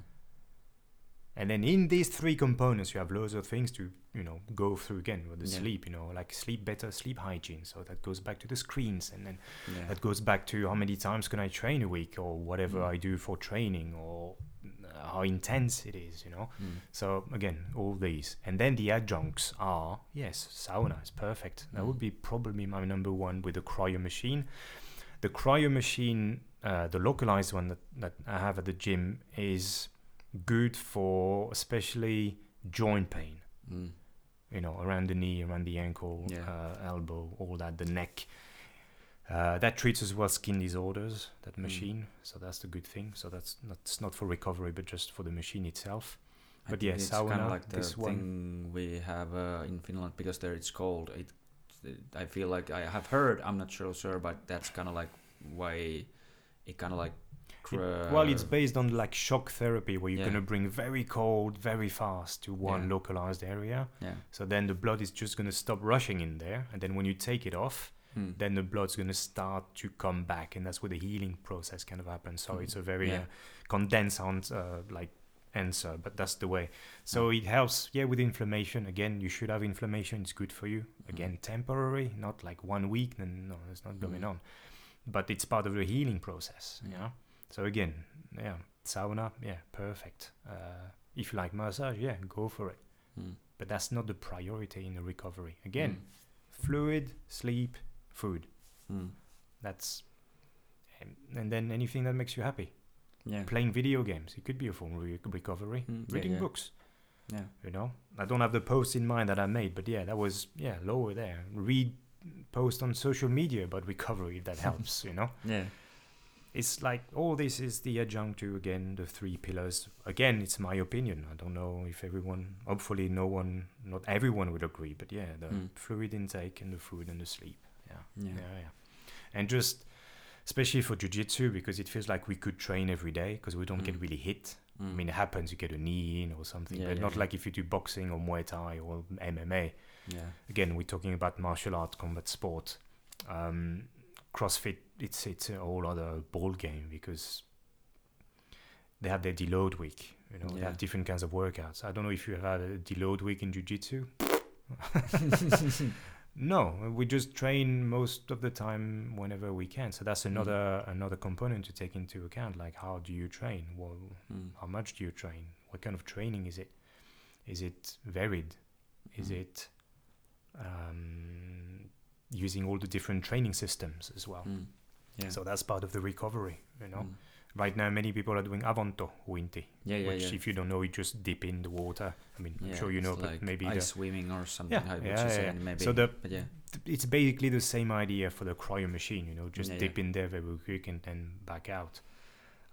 And then in these three components you have loads of things to you know go through again with the Yeah. sleep you know like sleep better sleep hygiene so that goes back to the screens and then Yeah. that goes back to how many times can i train a week or whatever Mm. i do for training or uh, how intense it is you know Mm. so again all these and then the adjuncts are yes sauna is perfect that Mm. would be probably my number one with the cryo machine the cryo machine uh, the localized one that, that i have at the gym is good for especially joint pain Mm. you know, around the knee, around the ankle, Yeah. uh, elbow, all that, the neck. Uh, that treats as well skin disorders, that Mm. machine. So that's the good thing. So that's not, it's not for recovery, but just for the machine itself. I But yeah, it's kind of like the this one. thing we have uh, in Finland because there it's cold. It, I feel like I have heard. I'm not sure, sure, but that's kind of like why it kind of like. It- well, it's based on like shock therapy, where you're Yeah. going to bring very cold, very fast to one Yeah. localized area. yeah. So then the blood is just going to stop rushing in there. And then when you take it off, Mm. then the blood's going to start to come back. And that's where the healing process kind of happens. So Mm. it's a very uh, condensed uh, like answer, but that's the way. So Mm. it helps, yeah, with inflammation. Again, you should have inflammation. It's good for you. Mm. Again, temporary, not like one week. Then no, it's not going Mm. on. But it's part of the healing process. Yeah. Yeah. So again, yeah, sauna, yeah, perfect. Uh, if you like massage, yeah, go for it. Mm. But that's not the priority in the recovery. Again, Mm. fluid, sleep, food. Mm. That's and, and then anything that makes you happy. Yeah. Playing video games, it could be a form of re- recovery. Mm, yeah, Reading yeah. books, Yeah. you know. I don't have the post in mind that I made, but yeah, that was yeah lower there. Read post on social media about recovery if that helps, you know. Yeah. It's like all this is the adjunct to again the three pillars. Again, it's my opinion. I don't know if everyone, hopefully, no one, not everyone would agree, but yeah, the Mm. fluid intake and the food and the sleep. Yeah. Yeah. yeah, yeah. And just especially for jujitsu because it feels like we could train every day because we don't get Mm. really hit. I Mm. mean, it happens you get a knee in or something, Yeah, but yeah, not like if you do boxing or Muay Thai or MMA. Yeah. Again, we're talking about martial arts, combat sport. Um, CrossFit, it's it's a whole other ball game because they have their deload week. You know, they have different kinds of workouts. I don't know if you had a deload week in jiu-jitsu. no, we just train most of the time whenever we can. So that's another another component to take into account. Like, how do you train? Well, Mm. how much do you train? What kind of training is it? Is it varied? Is Mm. it um, using all the different training systems as well? Mm. Yeah. So that's part of the recovery. You know, Mm. right now many people are doing avanto winti, Yeah, yeah, which yeah. if you don't know, you just dip in the water. I mean, I'm sure you know, but like maybe ice the, swimming or something. Yeah, yeah, you yeah. Maybe. So the- but yeah. it's basically the same idea for the cryo machine. You know, just dip in there very quick and then back out.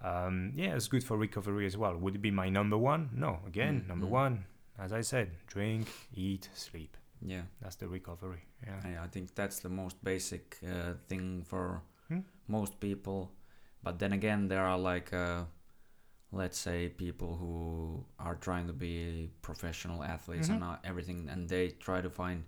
Um, yeah, it's good for recovery as well. Would it be my number one? No. Again, Mm, number mm. one, as I said, drink, eat, sleep. Yeah. That's the recovery. Yeah. Yeah, I think that's the most basic uh, thing for Hmm? most people. But then again, there are like, uh, let's say, people who are trying to be professional athletes and Mhm. uh, everything, and they try to find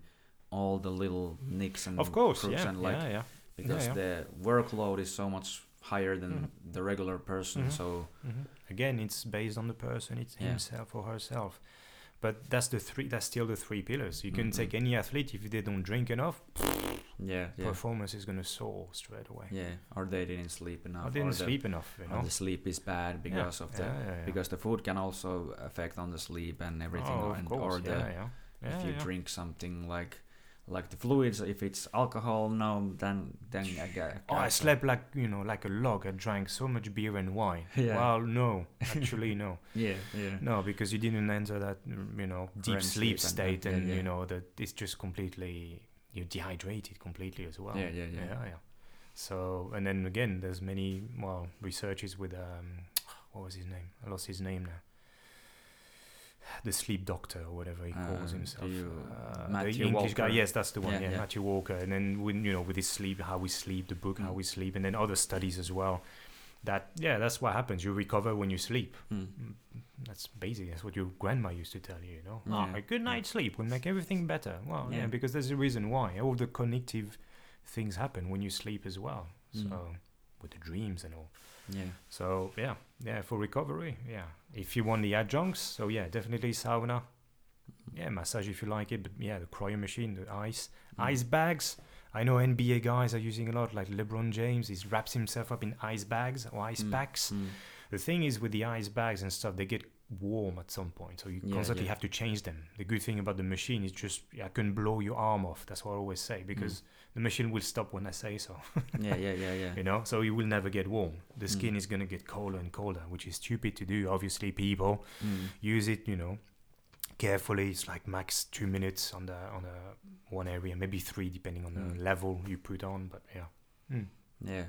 all the little nicks and Of course. Yeah. and like yeah. Yeah. because yeah. the workload is so much higher than Mhm. the regular person. Mhm. So hmm Again, it's based on the person, it's himself or herself. But that's the three. That's still the three pillars. You can Mhm. take any athlete if they don't drink enough, yeah, yeah, performance is gonna soar straight away. yeah. Or they didn't sleep enough. Or didn't the, sleep enough, you or know. the sleep is bad because of the yeah, yeah, yeah. because the food can also affect on the sleep and everything oh, of and, course, or the yeah, yeah. Yeah, if you yeah. drink something like like the fluids if it's alcohol no then then I get Oh, I slept like you know, like a log. I drank so much beer and wine. Yeah. Well, no, actually, no, yeah yeah no, because you didn't enter that mm, you know deep REM sleep, sleep and- state, yeah, and yeah. you know that it's just completely you're dehydrated completely as well. yeah yeah yeah yeah, yeah. So and then again, there's many well researches with um, what was his name? I lost his name now. The sleep doctor or whatever he calls Uh, himself. you- uh, Matthew the English guy, yes, that's the one. Yeah, Yeah, yeah. Matthew Walker. And then when you know with his sleep, how we sleep, the book, how Mm. we sleep, and then other studies as well. That yeah, that's what happens. You recover when you sleep. Hmm. Mm, That's basic. That's what your grandma used to tell you. You know, Yeah. oh, a good night's sleep will make everything better. Well, yeah. Because there's a reason why. All the cognitive things happen when you sleep as well. Mm. So with the dreams and all. Yeah So yeah, yeah, for recovery, yeah. If you want the adjuncts, so yeah, definitely sauna. Yeah, massage if you like it, but yeah, the cryo machine, the ice, Mm. ice bags. I know NBA guys are using a lot, like LeBron James. He wraps himself up in ice bags or ice Mm. packs. Hmm. The thing is with the ice bags and stuff, they get warm at some point, so you Yeah, constantly yeah. have to change them. The good thing about the machine is just I can blow your arm off. That's what I always say Mm. because the machine will stop when I say so. yeah yeah yeah yeah you know, so you will never get warm. The Mm. skin is gonna get colder and colder, which is stupid to do. Obviously, people Hmm. use it, you know, carefully. It's like max two minutes on the on a one area, maybe three depending on the Mm. level you put on. But yeah, mm. yeah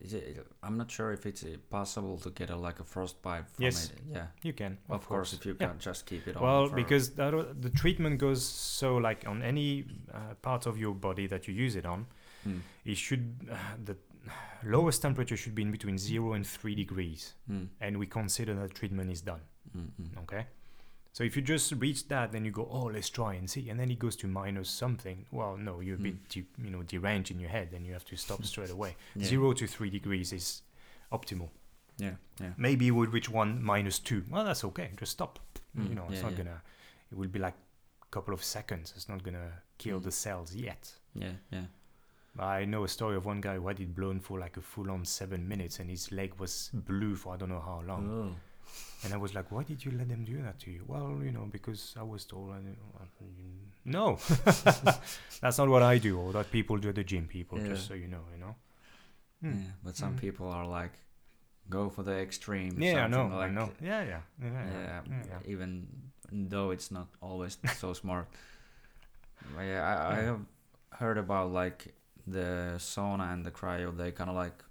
it, I'm not sure if it's uh, possible to get a like a frostbite from Yes. it. Yeah, you can. of, course, if you Yeah. can just keep it on. Well, because that, the treatment goes so like on any uh, part of your body that you use it on, Hmm. it should uh, the lowest temperature should be in between zero and three degrees, Hmm. and we consider that treatment is done. Hmm. Hmm. Okay. So if you just reach that, then you go, oh, let's try and see, and then it goes to minus something. Well, no, you're a bit, Mm. de- you know, deranged in your head, and you have to stop straight away. Yeah. Zero to three degrees is optimal. Yeah, yeah. Maybe you would reach one minus two. Well, that's okay. Just stop. Mm, You know, it's yeah, not yeah. gonna. It will be like a couple of seconds. It's not gonna kill Mm. the cells yet. Yeah, yeah. I know a story of one guy who had it blown for like a full on seven minutes, and his leg was blue for I don't know how long. And I was like, why did you let them do that to you? Well, you know, because I was told. I I- no, that's not what I do, or that people do at the gym. People, just so you know, you know. Hmm. Yeah, but some Mm. people are like, go for the extreme. Yeah, I know, something I know. Yeah, yeah, yeah, Yeah, yeah. yeah, yeah. even though it's not always so smart. But yeah, I, I have heard about like the sauna and the cryo. They kind of like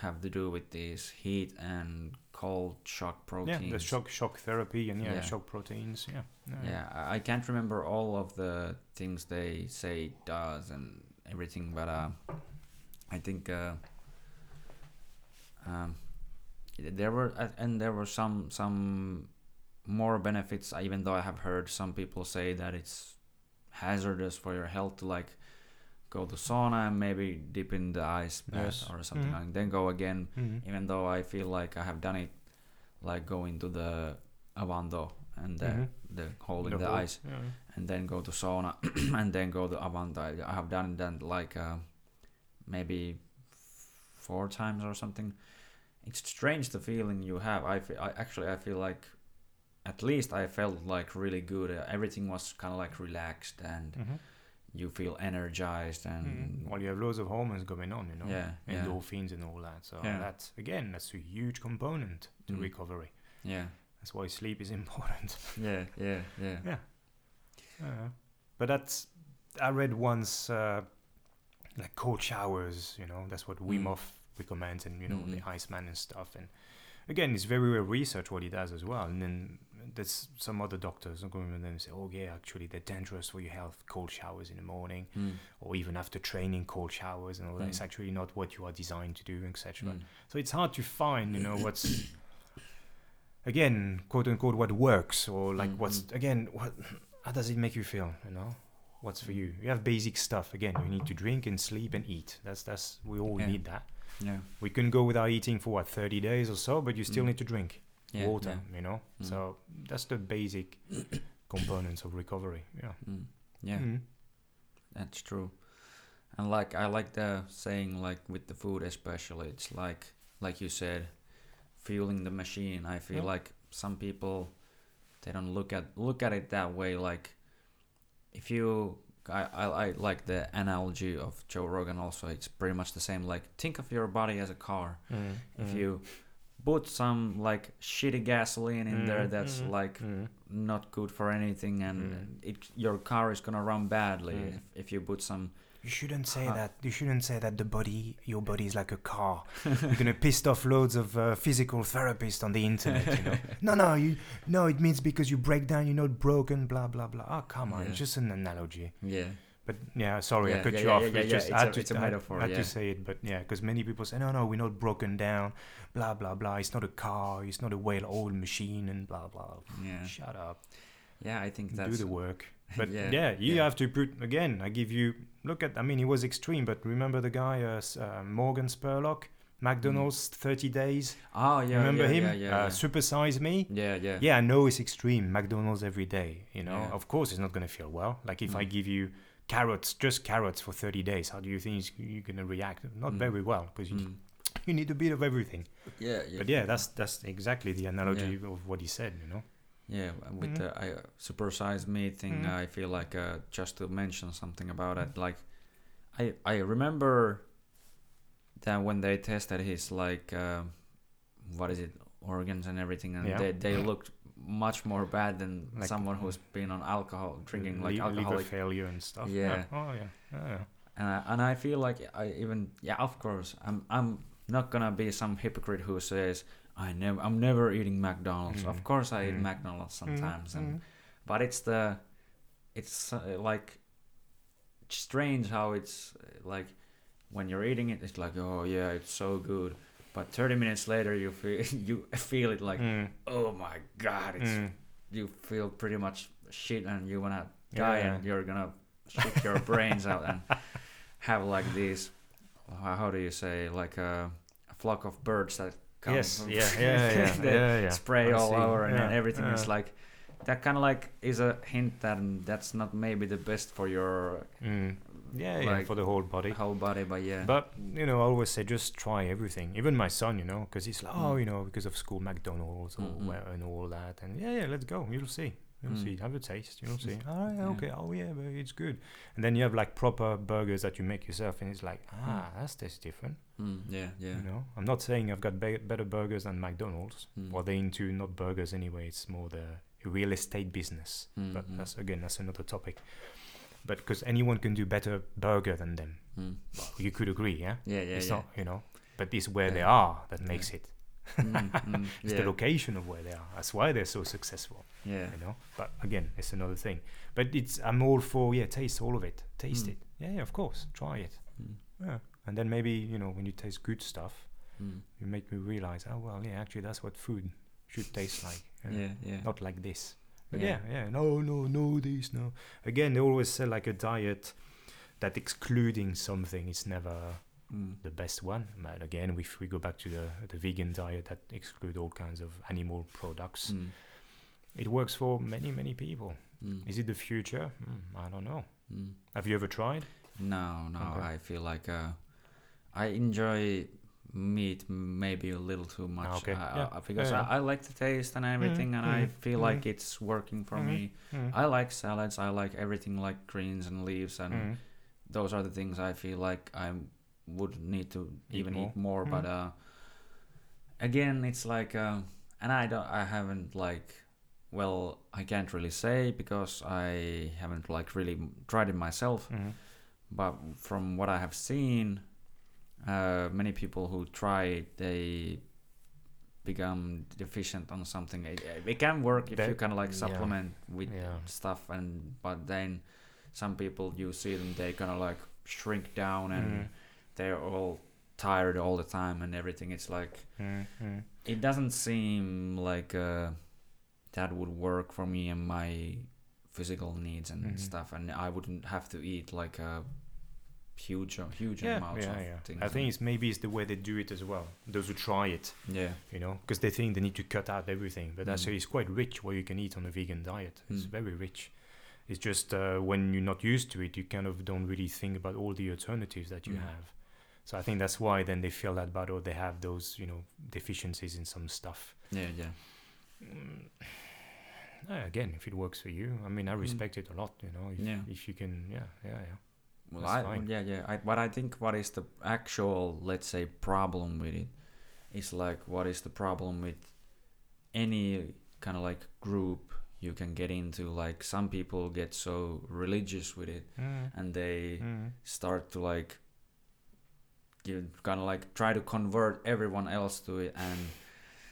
have to do with this heat and cold shock proteins. Yeah, the shock shock therapy and yeah, Yeah. shock proteins. Yeah. Yeah, I I can't remember all of the things they say it does and everything, but uh, I think uh, um, there were uh, and there were some some more benefits. Even though I have heard some people say that it's hazardous for your health to like go to sauna and maybe dip in the ice bath Yes. or something Mhm. like then go again Mhm. even though I feel like I have done it, like going to the Avanto and the, Mhm. the hole in the, whole- ice, Yeah. and then go to sauna, and then go to Avanto. I, have done that like uh, maybe four times or something. It's strange the feeling you have. I, fe- I actually I feel like at least I felt like really good. Uh, everything was kind of like relaxed and Mhm. You feel energized and Mhm. Well, you have loads of hormones going on, you know, yeah, yeah, endorphins and all that. So Yeah. that's again, that's a huge component to Mm. recovery. yeah, That's why sleep is important. yeah, yeah, yeah. Yeah. Uh, but that's I read once uh, like cold showers. You know, that's what Wim Mm. Hof recommends, and you know Mhm. the Iceman and stuff. And again, it's very well researched what he does as well. And then there's some other doctors who go in and say, oh yeah, actually they're dangerous for your health. Cold showers in the morning, Mm. or even after training, cold showers and all that. It's Mm. actually not what you are designed to do, etc. Mm. So it's hard to find, you know, what's again, quote unquote, what works or like what's Mhm. again, what how does it make you feel, you know? What's for you? You have basic stuff. Again, you need to drink and sleep and eat. That's that's we all Yeah. need that. Yeah. We can go without eating for what 30 days or so, but you still Mm. need to drink Yeah. water, you know? Mm. So that's the basic components of recovery. Yeah. Yeah. Mm. Yeah. Mm. That's true. And like I like the saying like with the food especially it's like like you said fueling the machine. I feel Yeah. like some people they don't look at look at it that way like if you I, I, I like the analogy of Joe Rogan also it's pretty much the same like think of your body as a car. Mm. If Mm. you put some like shitty gasoline in there Mm, that's mm, like Mm. not good for anything and Mm. it your car is gonna run badly Mm. if, if you put some You shouldn't say Huh. that. You shouldn't say that the body, your body is like a car. You're gonna piss off loads of uh, physical therapists on the internet. You know? no, no, you, no. It means because you break down, you're not broken. Blah blah blah. Oh, come on, Yeah. it's just an analogy. yeah But yeah, sorry, I cut yeah, you yeah, off. yeah, It's yeah, just yeah, I had it's a- to, it's I metaphor, I had yeah. to say it, but yeah, because many people say, no, no, we're not broken down. Blah blah blah. It's not a car. It's not a well-oiled machine, and blah blah. yeah Shut up. yeah i think that's. Do the work. But Yeah, yeah, you yeah. have to put again. I give you look at. I mean, he was extreme, but remember the guy, uh, uh, Morgan Spurlock, McDonald's, thirty days. oh yeah remember yeah, him? yeah yeah uh, Supersize Me. yeah yeah Yeah, I know it's extreme. McDonald's every day. You know, Yeah. of course, it's not gonna feel well. Like if I Mm. give you carrots, just carrots for thirty days, how do you think you're gonna react? Not Mm. very well because you, Mm. you need a bit of everything. yeah yeah But yeah, that's that's exactly the analogy of what he said. You know. yeah with Mhm. the I, uh, supersize me thing Mhm. i feel like uh, just to mention something about it like i i remember that when they tested his like uh, what is it organs and everything and Yeah. they, they looked much more bad than Like- someone who's been on alcohol drinking like alcoholic failure and stuff. Yeah. Oh yeah. Oh, yeah. and I, and I feel like I even yeah of course I'm I'm not gonna be some hypocrite who says I never I'm never eating McDonald's. Mm. Of course I eat Mm. McDonald's sometimes, and Mm, but it's the it's uh, like strange how it's uh, like when you're eating it it's like oh yeah it's so good but 30 minutes later you feel you feel it like mm, oh my god it's mm. you feel pretty much shit and you wanna die yeah. and you're gonna shit your brains out and have like these how do you say like a, a flock of birds that come Yes. Yeah. Yeah. Yeah. yeah, yeah. spray I all see. over and then Yeah, everything is like that kind of like is a hint that that's not maybe the best for your Mm. Yeah, yeah, for the whole body. whole body but yeah But you know, I always say just try everything. Even my son, you know, because he's like, oh, Mm. you know, because of school McDonald's Mm, mm. where and all that, and yeah, yeah, let's go. You'll see. You'll Mm. see. Have a taste. You'll see. Oh, yeah, Yeah. okay. Oh, yeah, but it's good. And then you have like proper burgers that you make yourself, and it's like, ah, that's tastes different. Mm, yeah yeah You know, I'm not saying I've got be- better burgers than McDonald's. Mm. Well, they're into not burgers anyway. It's more the real estate business. Mm, But mm, that's again, that's another topic. But because anyone can do better burger than them, mm. you could agree, yeah. yeah yeah it's yeah not, you know, but it's where they are that Yeah. makes it. Mm, mm, It's yeah, the location of where they are. That's why they're so successful, yeah you know. But again, it's another thing. But it's I'm all for yeah, taste all of it, taste Mm. it. Yeah, yeah, of course, try it. Yeah, and then maybe you know when you taste good stuff, mm. you make me realize, oh well, yeah, actually that's what food should taste like. yeah. yeah yeah Not like this. But Yeah. yeah, yeah, no, no, no, this, no. Again, they always say like a diet that excluding something is never Mm, the best one. But again, if we go back to the, the vegan diet that exclude all kinds of animal products, mm, it works for many, many people. mm, Is it the future? Mm, I don't know. mm. Have you ever tried? No, no. Okay. I feel like uh, I enjoy meat maybe a little too much. Ah, okay. uh, Yeah. uh, because Yeah, I, I like the taste and everything, and I mhm, feel mhm. like it's working for me. Mm. I like salads. I like everything like greens and leaves, and Mm. those are the things I feel like I would need to Eat even more. eat more. But uh, again, it's like, uh, and I don't, I haven't like well, I can't really say because I haven't like really tried it myself. But from what I have seen, uh, many people who try it, they become deficient on something. It, it can work if you That- kind of like yeah. supplement with Yeah. stuff, and but then some people you see them they kind of like shrink down and Mhm. they're all tired all the time and everything. It's like Mm, mm. it doesn't seem like uh, that would work for me and my physical needs and Mhm. stuff, and I wouldn't have to eat like a huge, huge Yeah, amounts yeah, of yeah. things. I think it's maybe it's the way they do it as well. Those who try it, yeah, you know, because they think they need to cut out everything. But Mm. actually, it's quite rich what you can eat on a vegan diet. It's Mm. very rich. It's just uh, when you're not used to it, you kind of don't really think about all the alternatives that you Mm. have. So I think that's why then they feel that bad or they have those, you know, deficiencies in some stuff. yeah, yeah. Mm. Uh, again, if it works for you, I mean, I Mm. respect it a lot. You know, if, Yeah. if you can, yeah, yeah, yeah. Well, That's I fine. yeah yeah. I, but I think what is the actual let's say problem with it is like what is the problem with any kind of like group you can get into. Like some people get so religious with it Mm. and they Mm. start to like you kind of like try to convert everyone else to it and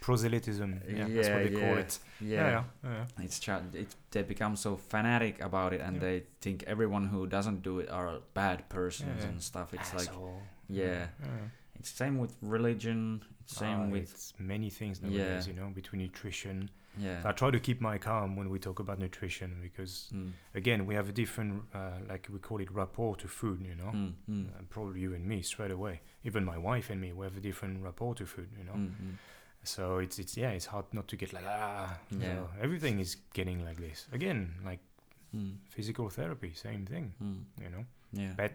Proselytism, yeah, that's what they call it. yeah, yeah, yeah. it's cha- it, they become so fanatic about it and Yeah. they think everyone who doesn't do it are bad persons Yeah. and stuff it's like Asshole. yeah. it's same with religion it's same Ah, with it's many things nowadays, Yeah. you know, between nutrition. yeah I try to keep my calm when we talk about nutrition because, mm, again, we have a different, uh, like we call it rapport to food, you know. mm, mm, Uh, probably you and me straight away. Even my wife and me, we have a different rapport to food, you know. mm, mm. So it's it's yeah, it's hard not to get like ah. Yeah. know, everything is getting like this again, like Mm, physical therapy, same thing, mm, you know. yeah But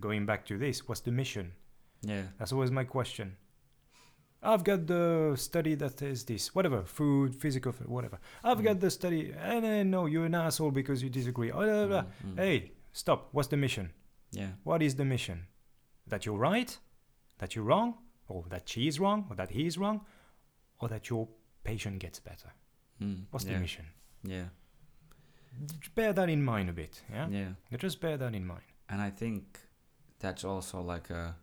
going back to this, what's the mission? yeah That's always my question. I've got the study that says this, whatever, food, physical, whatever. I've Mm. got the study, and then no, you're an asshole because you disagree. Oh, blah, blah, blah. Mm, mm. Hey, stop. What's the mission? yeah What is the mission? That you're right? That you're wrong? Or that she is wrong? Or that he is wrong? Or that your patient gets better? mm, What's yeah the mission? yeah bear that in mind a bit, yeah? yeah Just bear that in mind. and I think that's also like a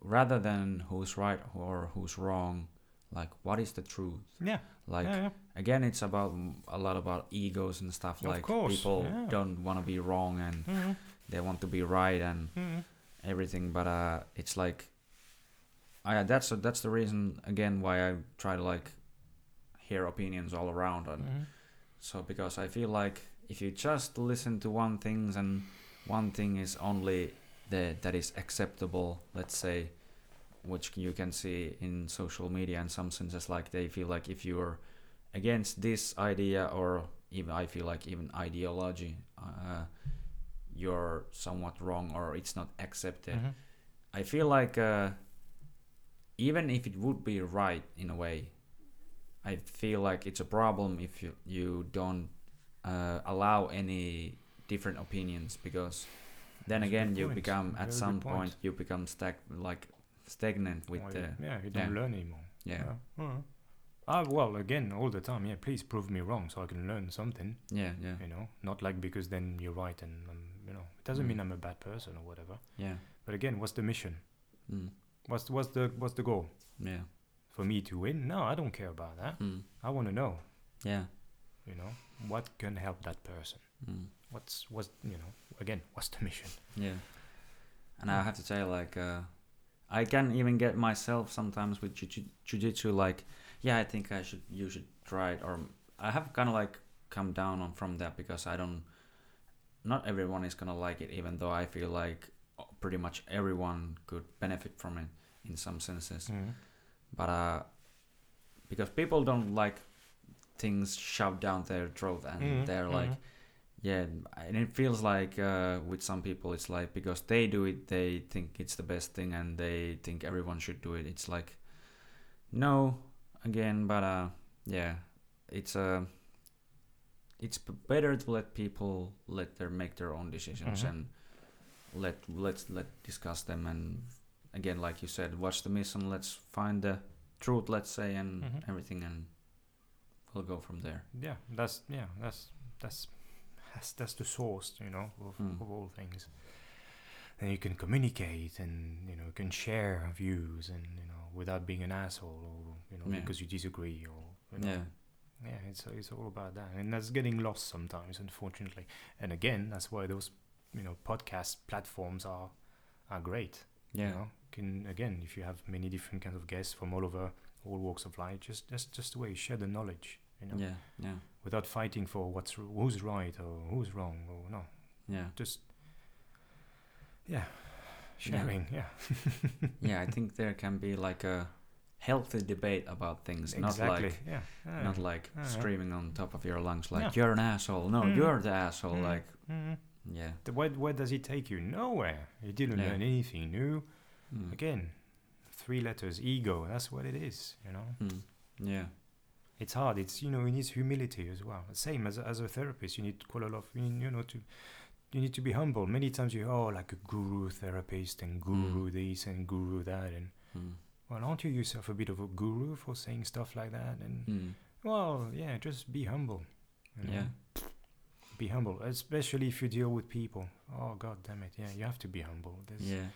rather than who's right or who's wrong like what is the truth Yeah. like yeah, yeah. again it's about a lot about egos and stuff Of like course, people yeah. don't want to be wrong and Mhm, they want to be right and mhm. everything but uh it's like I that's that's the reason again why I try to like hear opinions all around and Mhm. so because I feel like if you just listen to one things and one thing is only the that is acceptable, let's say, which you can see in social media in some senses, like they feel like if you're against this idea or even I feel like even ideology, uh, you're somewhat wrong or it's not accepted. Mhm. I feel like uh, even if it would be right in a way, I feel like it's a problem if you you don't uh, allow any different opinions because then That's again you point. become at Very some point. point you become stack like stagnant with Well, the yeah, you don't yeah. learn anymore. yeah Uh-huh. Ah, well, again, all the time. Yeah, please prove me wrong so I can learn something. yeah yeah You know, not like because then you're right and um, you know, it doesn't Mm. mean I'm a bad person or whatever. yeah But again, what's the mission? mm, What's what's the what's the goal? yeah For me to win? No, I don't care about that. mm, I want to know. yeah You know, what can help that person? mm, What's what's you know again? What's the mission? yeah and I have to say like uh, I can even get myself sometimes with jiu- jiu-jitsu like yeah I think I should you should try it or I have kind of like come down on from that because I don't not everyone is gonna like it even though I feel like pretty much everyone could benefit from it in some senses Mm. but uh because people don't like things shoved down their throat and Mhm, they're like mhm. yeah and it feels like uh, with some people it's like because they do it they think it's the best thing and they think everyone should do it it's like no again but uh yeah it's uh it's better to let people let their make their own decisions Mhm. and let let's let discuss them and again like you said watch the mission let's find the truth let's say and Mhm. everything and we'll go from there. Yeah, that's yeah, that's that's that's, that's the source, you know, of, Mm. of all things. And you can communicate, and you know, you can share views, and you know, without being an asshole, or you know, Yeah. because you disagree, or you know, Yeah. yeah, it's it's all about that, and that's getting lost sometimes, unfortunately. And again, that's why those you know podcast platforms are are great. Yeah. You know, can again, if you have many different kinds of guests from all over all walks of life, just that's just the way you share the knowledge. You know, Yeah. Yeah. without fighting for what's who's right or who's wrong or no, Yeah. just yeah, sharing. Yeah, yeah. I think there can be like a healthy debate about things, not like yeah, yeah. not like Yeah. screaming on top of your lungs like Yeah. you're an asshole. No, Mm. you're the asshole. Mm. Like Mhm. Yeah. The- Where where does it take you? Nowhere. You didn't Yeah. learn anything new. Mm. Again, three letters, ego. That's what it is. You know. Mm. Yeah. it's hard. It's you know, it needs humility as well. Same as as a therapist, you need quite a lot of you know to you need to be humble. Many times you oh like a guru therapist and guru this and guru that and Mm. well aren't you yourself a bit of a guru for saying stuff like that and Mm. well yeah just be humble. you know. Yeah. Be humble, especially if you deal with people. Oh god damn it, yeah, you have to be humble. There's Yeah.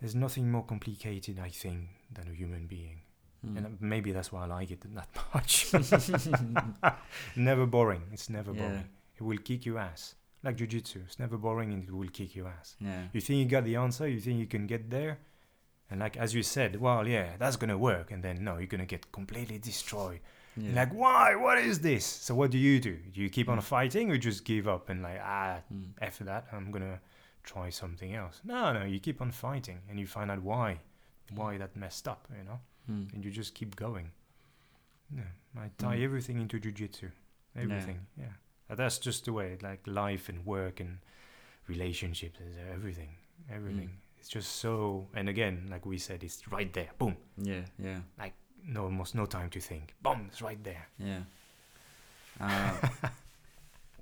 there's nothing more complicated I think than a human being. Mm. And uh, maybe that's why I like it that much. never boring. It's never Yeah. boring. It will kick your ass. Like jujitsu. It's never boring and it will kick your ass. yeah. You think you got the answer, you think you can get there. And like as you said, well yeah, that's gonna work and then no, you're gonna get completely destroyed. Yeah. Like, why? What is this? So what do you do? Do you keep on Mm. fighting or just give up and like, ah, Mm. F that, I'm gonna try something else. No, no, you keep on fighting and you find out why. Why that messed up, you know? Mm. and you just keep going. Yeah, I tie Mm. everything into jujitsu, everything. Yeah. And that's just the way, like life and work and relationships, is everything, everything. It's just so. And again, like we said, it's right there. Boom. Yeah. Yeah. No, almost no time to think. Boom, it's right there. Yeah. Uh,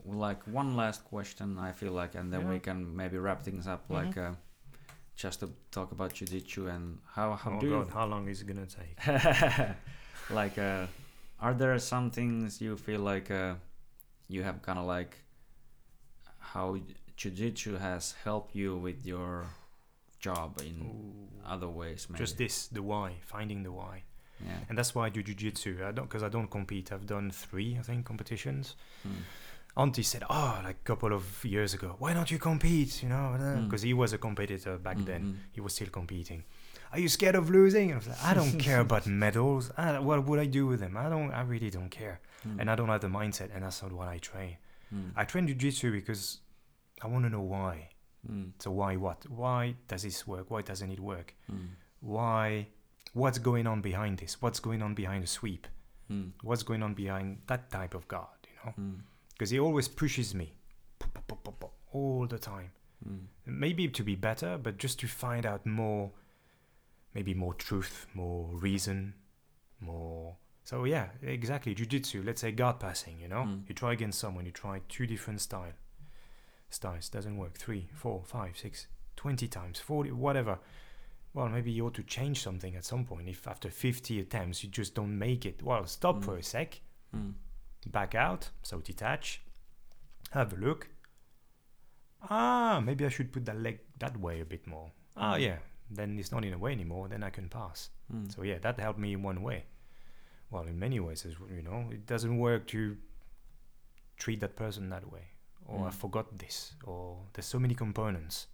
like one last question, I feel like, and then Yeah. we can maybe wrap things up. Mhm. Like uh, just to talk about jiu-jitsu and how how oh do God, how long is it gonna take? like uh, are there some things you feel like uh, you have kind of like how jiu-jitsu has helped you with your job in Ooh. other ways? Maybe. Just this, the why, finding the why, yeah. and that's why I do jujitsu. I don't, because I don't compete. I've done three, I think, competitions. Mm. Antti said, "Oh, like a couple of years ago, why don't you compete? You know, Mm. because he was a competitor back Mm, then. mm. He was still competing. Are you scared of losing? And I was like, I don't care about medals. I, what would I do with them? I don't. I really don't care. Mm. And I don't have the mindset, and that's not what I train. Mm. I train jujitsu because I want to know why. Mm. So why what? Why does this work? Why doesn't it work? Mm. Why? What's going on behind this? What's going on behind the sweep? Mm. What's going on behind that type of guard? You know, Mm. because he always pushes me all the time. Mm. maybe to be better, but just to find out more, maybe more truth, more reason, more. So yeah, exactly. Jiu-jitsu. Let's say guard passing. You know, Mm. you try against someone, you try two different style, styles doesn't work. Three, four, five, six, twenty times, forty, whatever. Well, maybe you ought to change something at some point. If after fifty attempts you just don't make it, well, stop Mm. for a sec, Mm. back out, so detach, have a look. Ah, maybe I should put that leg that way a bit more. Ah, Mm. yeah, then it's not in a way anymore, then I can pass. Mm. So, yeah, that helped me in one way. Well, in many ways, as you know, it doesn't work to treat that person that way. Or I Mm. forgot this, or there's so many components.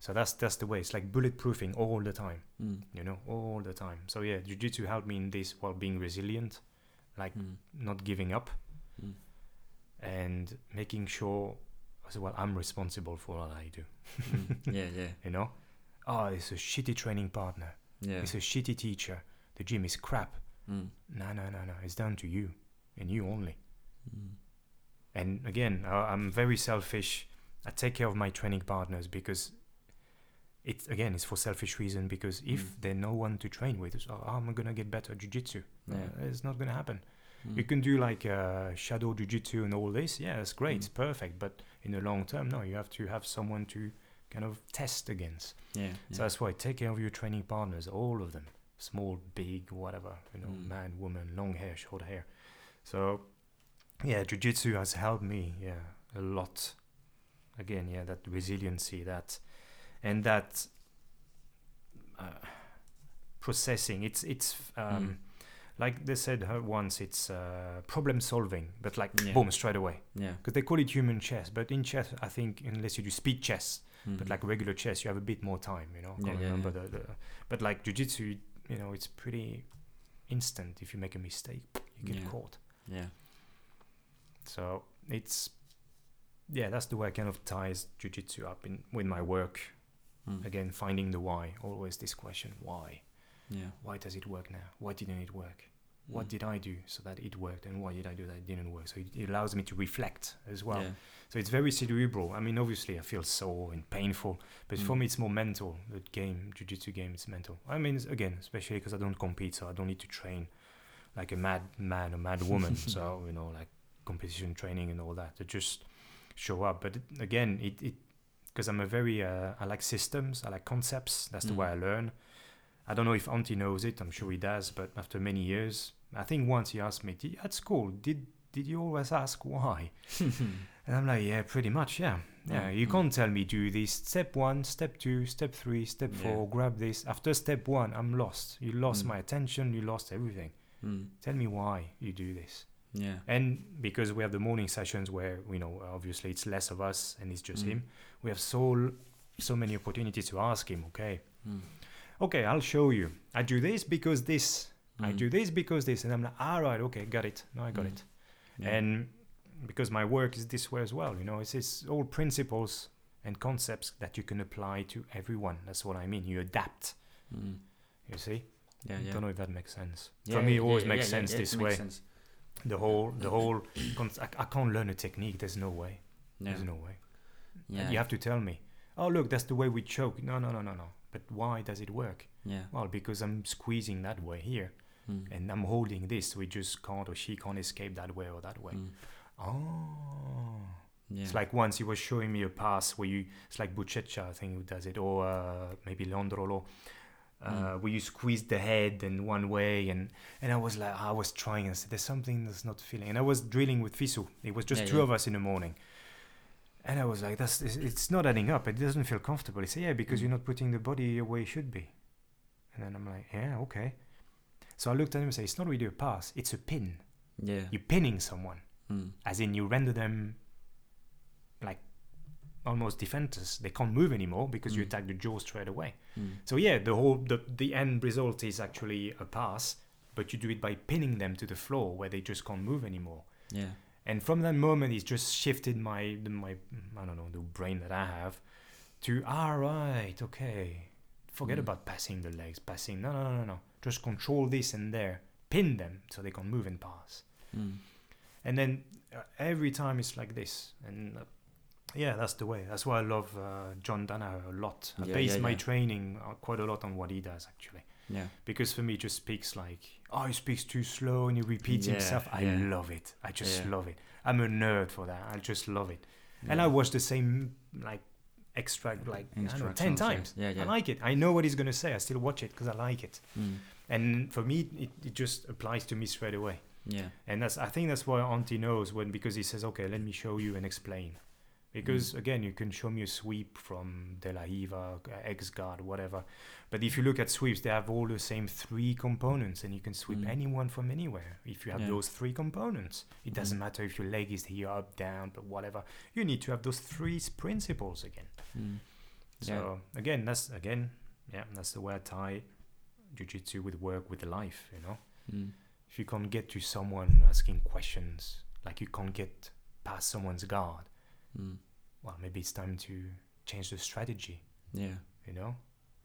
So that's that's the way. It's like bulletproofing all the time, Mm. you know, all the time. So yeah, jiu-jitsu helped me in this while being resilient, like Mm. not giving up Mm. and making sure as well I'm responsible for what I do. Mm. yeah, yeah, You know? Oh, it's a shitty training partner. yeah. It's a shitty teacher. The gym is crap. Mm. No, no, no, no. It's down to you and you only. Mm. And again, I- I'm very selfish. I take care of my training partners because it's again it's for selfish reason because if Mm. there's no one to train with, so how am I gonna get better at jiu-jitsu? Uh, it's not gonna happen. Mm. You can do like uh, shadow jiu-jitsu and all this. Yeah, that's great, Mm. it's perfect. But in the long term, no, you have to have someone to kind of test against. yeah, So that's why take care of your training partners, all of them, small, big, whatever, you know, Mm. man, woman, long hair, short hair. So, yeah, jujitsu has helped me, yeah, a lot. Again, yeah, that resiliency, that, and that uh, processing. It's it's um, Mm. like they said uh, once. It's uh, problem solving, but like Yeah. boom, straight away. Yeah. Because they call it human chess, but in chess, I think unless you do speed chess, but Mhm. like regular chess, you have a bit more time. You know, Yeah, can't yeah, remember yeah. The, the. But like jujitsu, you know, it's pretty instant. If you make a mistake, you get caught. Yeah. So it's yeah, that's the way I kind of ties jujitsu up in with my work. Mm. Again, finding the why. Always this question: why? Yeah. Why does it work now? Why didn't it work? What Mm. did I do so that it worked, and why did I do that it didn't work? So it, it allows me to reflect as well. Yeah. So it's very cerebral. I mean, obviously, I feel sore and painful, but for Mm. me, it's more mental. The game, jiu-jitsu game, it's mental. I mean, again, especially because I don't compete, so I don't need to train like a mad man or mad woman. so you know, like competition training and all that to just show up. But it, again, it it because I'm a very uh, I like systems, I like concepts. That's the Mm. way I learn. I don't know if Antti knows it. I'm sure he does. But after many years, I think once he asked me "Did- at school, did did you always ask why? And I'm like, yeah, pretty much, yeah. Yeah, you mm. can't tell me do this step one, step two, step three, step Yeah. four, grab this. After step one, I'm lost. You lost Mm. my attention, you lost everything. Mm. Tell me why you do this. Yeah. And because we have the morning sessions where, you know, obviously it's less of us and it's just Mm. him, we have so so many opportunities to ask him, okay, Mm. okay, I'll show you. I do this because this. I Mm. do this because this. And I'm like, all right, okay, got it. No, I got Mm. it Yeah. and because my work is this way as well you know it's, it's all principles and concepts that you can apply to everyone that's what i mean you adapt Mm. you see Yeah. Yeah. don't know if that makes sense Yeah, for me it always makes sense this way sense. The whole the whole con- I, I can't learn a technique. There's no way. There's no way. Yeah. you have to tell me oh look that's the way we choke. No no no no no. But why does it work? Yeah. well because i'm squeezing that way here Mm. and i'm holding this. We just can't or she can't escape that way or that way. Mm. oh. Yeah. It's like once he was showing me a pass where you, it's like Buchecha, I think who does it, or uh, maybe Leandro Lo, uh, Mm. where you squeeze the head in one way, and and I was like, I was trying, and I said, there's something that's not feeling, and I was drilling with Fisu. It was just Yeah, two yeah. of us in the morning, and I was like, that's it's, it's not adding up. It doesn't feel comfortable. He said, yeah, because Mm. you're not putting the body where it should be, and then I'm like, yeah, okay. So I looked at him and said, it's not really a pass, it's a pin. Yeah. You're pinning someone Mm. as in you render them almost defenseless. They can't move anymore because you Mm. attack the jaw straight away. Mm. So yeah, the whole the the end result is actually a pass, but you do it by pinning them to the floor where they just can't move anymore. Yeah. And from that moment, it's just shifted my the- my I don't know the brain that I have to all right, okay, forget Mm. about passing the legs, passing no no no no no, just control this and there, pin them so they can move and pass Mm. and then uh, every time it's like this and uh, yeah that's the way. That's why i love uh, john danaher a lot. I Yeah, base yeah, my yeah. training uh, quite a lot on what he does actually. Yeah. because for me it just speaks like oh he speaks too slow and he repeats himself. I love it. I just love it. I'm a nerd for that. I just love it. And i watch the same like extract like I don't know, 10 times. Yeah. Yeah. i like it. I know what he's going to say. I still watch it because i like it. Mm. and for me it, it just applies to me straight away. Yeah. and that's I think that's why Antti knows when because he says, okay, let me show you and explain. Because Mm. again, you can show me a sweep from De La Riva, X Guard, whatever. But if you look at sweeps, they have all the same three components, and you can sweep Mm. anyone from anywhere if you have Yeah. those three components. It doesn't Mm. matter if your leg is here, up, down, but whatever. You need to have those three principles again. Mm. So Yeah. again, that's again, yeah, that's the way I tie jujitsu with work with life. You know Mm. if you can't get to someone asking questions, like you can't get past someone's guard, Mm. Well, maybe it's time to change the strategy, Yeah. you know,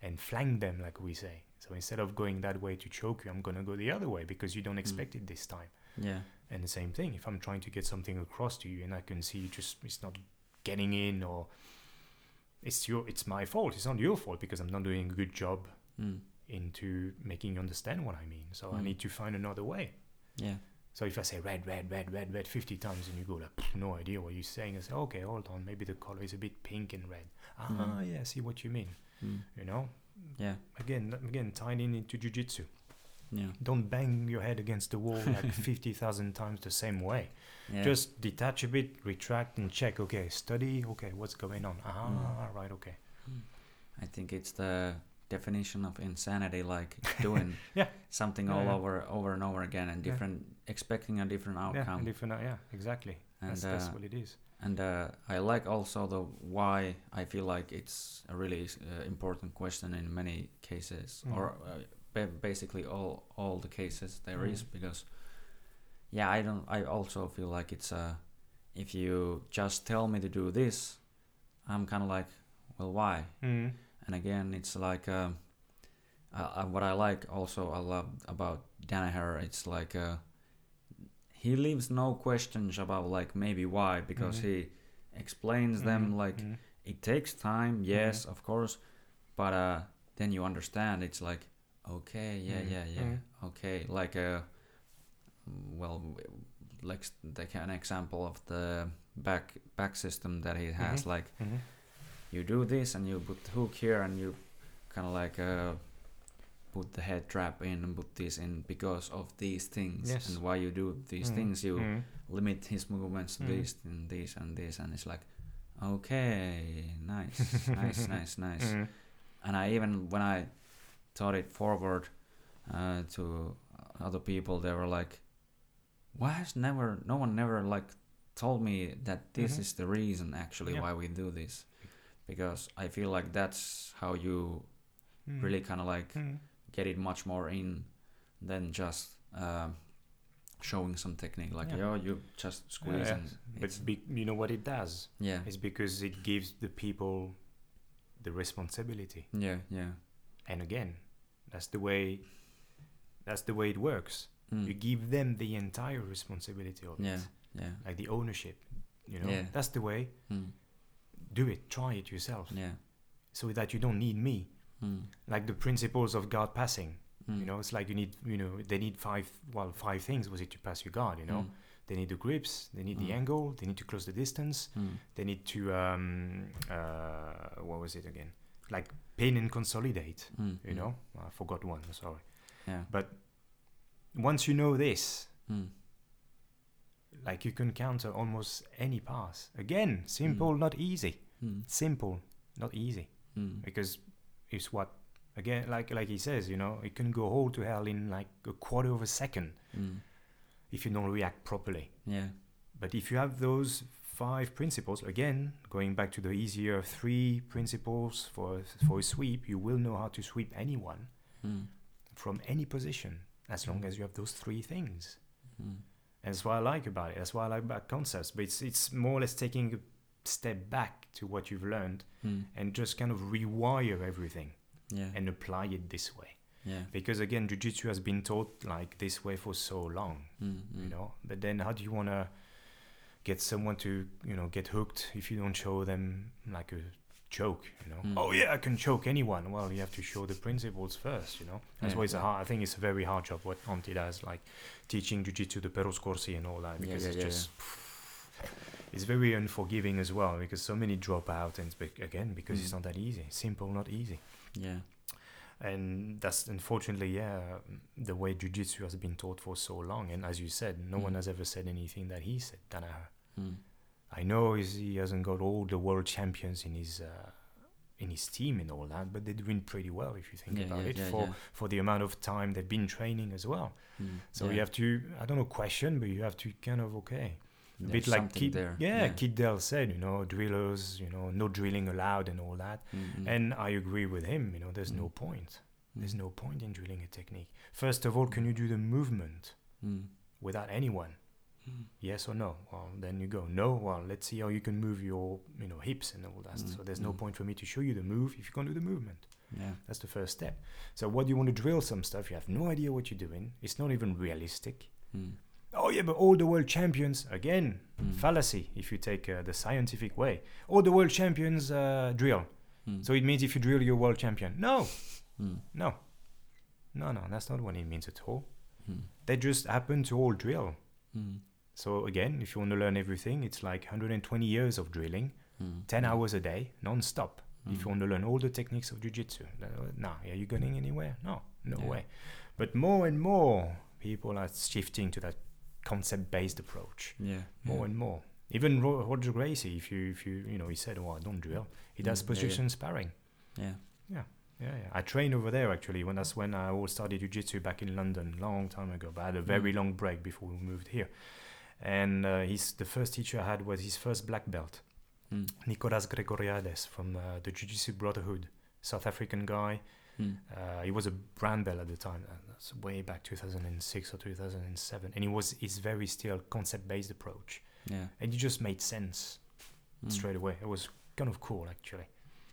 and flank them, like we say. So instead of going that way to choke you, I'm gonna go the other way because you don't expect it this time. Yeah. And the same thing, if I'm trying to get something across to you and I can see you just it's not getting in or it's your it's my fault. It's not your fault because I'm not doing a good job Mm. into making you understand what I mean. So I Mm. need to find another way. Yeah. So if I say red, red, red, red, red 50 times and you go like, no idea what you're saying, I say, okay, hold on, maybe the color is a bit pink and red. Ah, Mhm. yeah, I see what you mean. Mm. You know, Yeah. again, again, tying in into jujitsu. Yeah. Don't bang your head against the wall like 50,000 times the same way. Yeah. Just detach a bit, retract, and check. Okay, study. Okay, what's going on? Ah, Mm. right. Okay. I think it's the definition of insanity, like doing Yeah. something Yeah, all yeah. over over and over again and Yeah. different expecting a different Yeah, outcome. different. uh, Yeah, exactly. and that's, that's uh, what it is. and uh, I like also the why I feel like it's a really uh, important question in many cases, Mm. or uh, ba- basically all all the cases there is Mm. because yeah, I don't. I also feel like it's uh, if you just tell me to do this, I'm kind of like, well, why? Mm. And again, it's like um, uh, uh, what I like also I love about Danaher. It's like uh, he leaves no questions about like maybe why because Mhm. he explains them Mhm, like mhm. it takes time, yes, of course, but uh, then you understand. It's like okay, yeah, Mhm, yeah, yeah, mhm. okay, like uh, well, like like an example of the back back system that he has, like. You do this and you put the hook here and you kind of like uh, put the head trap in and put this in because of these things Yes. and why you do these Mhm, things you mhm. limit his movements to Mhm. this and this and this and it's like okay nice nice nice nice Mhm. and i even when i taught it forward uh, to other people they were like why has never no one never like told me that this Mhm. is the reason actually Yeah. why we do this because i feel like that's how you Mhm. really kind of like Mhm. get it much more in than just um, showing some technique like Yeah. yo you just squeeze Yeah, and But it's, be, you know what it does? yeah It's because it gives the people the responsibility. yeah yeah And again, that's the way. That's the way it works. Mm. You give them the entire responsibility of yeah it, yeah like the ownership. You know, Yeah. that's the way. mm. Do it. Try it yourself, yeah so that you don't need me. mm. Like the principles of guard passing. Mm. You know, it's like you need. You know, they need five. Well, five things was it to pass your guard. You know, Mm. they need the grips. They need the Mm. angle. They need to close the distance. Mm. they need to um, uh, what was it again like pin and consolidate Mm. you know i forgot one sorry yeah But once you know this. Like you can counter almost any pass again simple not easy Mm. simple not easy Mm. because it's what again like like he says you know it can go all to hell in like a quarter of a second Mm. if you don't react properly yeah But if you have those five principles, again, going back to the easier three principles for for a sweep, you will know how to sweep anyone mm. from any position as long as you have those three things. Mm. And that's what I like about it. That's what I like about concepts. But it's it's more or less taking a step back to what you've learned Mm. and just kind of rewire everything yeah and apply it this way. yeah Because again, jujitsu has been taught like this way for so long. mm. you know but then how do you want to get someone to you know get hooked if you don't show them like a choke you know Mm. oh yeah i can choke anyone well you have to show the principles first you know that's Yeah. why it's a hard i think it's a very hard job what Antti does like teaching jiu-jitsu the peruskurssi and all that because yeah, it's yeah, just it's very unforgiving as well because so many drop out and bec- again because it's Mm. not that easy simple not easy yeah and that's unfortunately yeah the way jiu-jitsu has been taught for so long and as you said no one Mm. has ever said anything that he said mm. I know he hasn't got all the world champions in his uh, in his team and all that but they're doing pretty well if you think yeah, about yeah, it yeah, for for the amount of time they've been training as well Mm. so you have to i don't know question but you have to kind of okay a There's bit like Kid, there yeah, Kit Dale said, you know, drillers, you know, no drilling allowed and all that. Mm, mm. And I agree with him, you know, there's no Mm. point. Mm. There's no point in drilling a technique. First of all, can you do the movement Mm. without anyone? Mm. Yes or no? Well, then you go. No. Well, let's see how you can move your, you know, hips and all that. Mm, So there's no mm. point for me to show you the move if you can't do the movement. yeah That's the first step. So what do you want to drill some stuff? You have no idea what you're doing. It's not even realistic. mm. Oh yeah, but all the world champions again Mm. fallacy. If you take uh, the scientific way, all the world champions uh, drill. Mm. So it means if you drill, you're world champion. No, no, no, no. That's not what it means at all. They just happen to all drill. Mm. So again, if you want to learn everything, it's like 120 years of drilling, Mm. 10 hours a day, non-stop. If Mm. you want to learn all the techniques of jiu-jitsu, uh, nah, are you going anywhere? No, no Yeah. way. But more and more people are shifting to that concept-based approach. Yeah. More yeah. and more. Even Ro- Roger Gracie, if you if you you know, he said, "Oh, I don't drill." He does Mm, yeah, yeah. position sparring. Yeah. Yeah, yeah. I trained over there actually. When that's when I all started jiu-jitsu back in London, long time ago. But I had a very long break before we moved here. And uh, he's the first teacher I had was his first black belt, Mm. Nicolas Gregoriades from uh, the Jiu-Jitsu Brotherhood, South African guy. Mm. Uh, he was a brown belt at the time. uh, That's way back 2006 or 2007, and it was his very still concept-based approach, Yeah. and it just made sense Mm. straight away. It was kind of cool actually.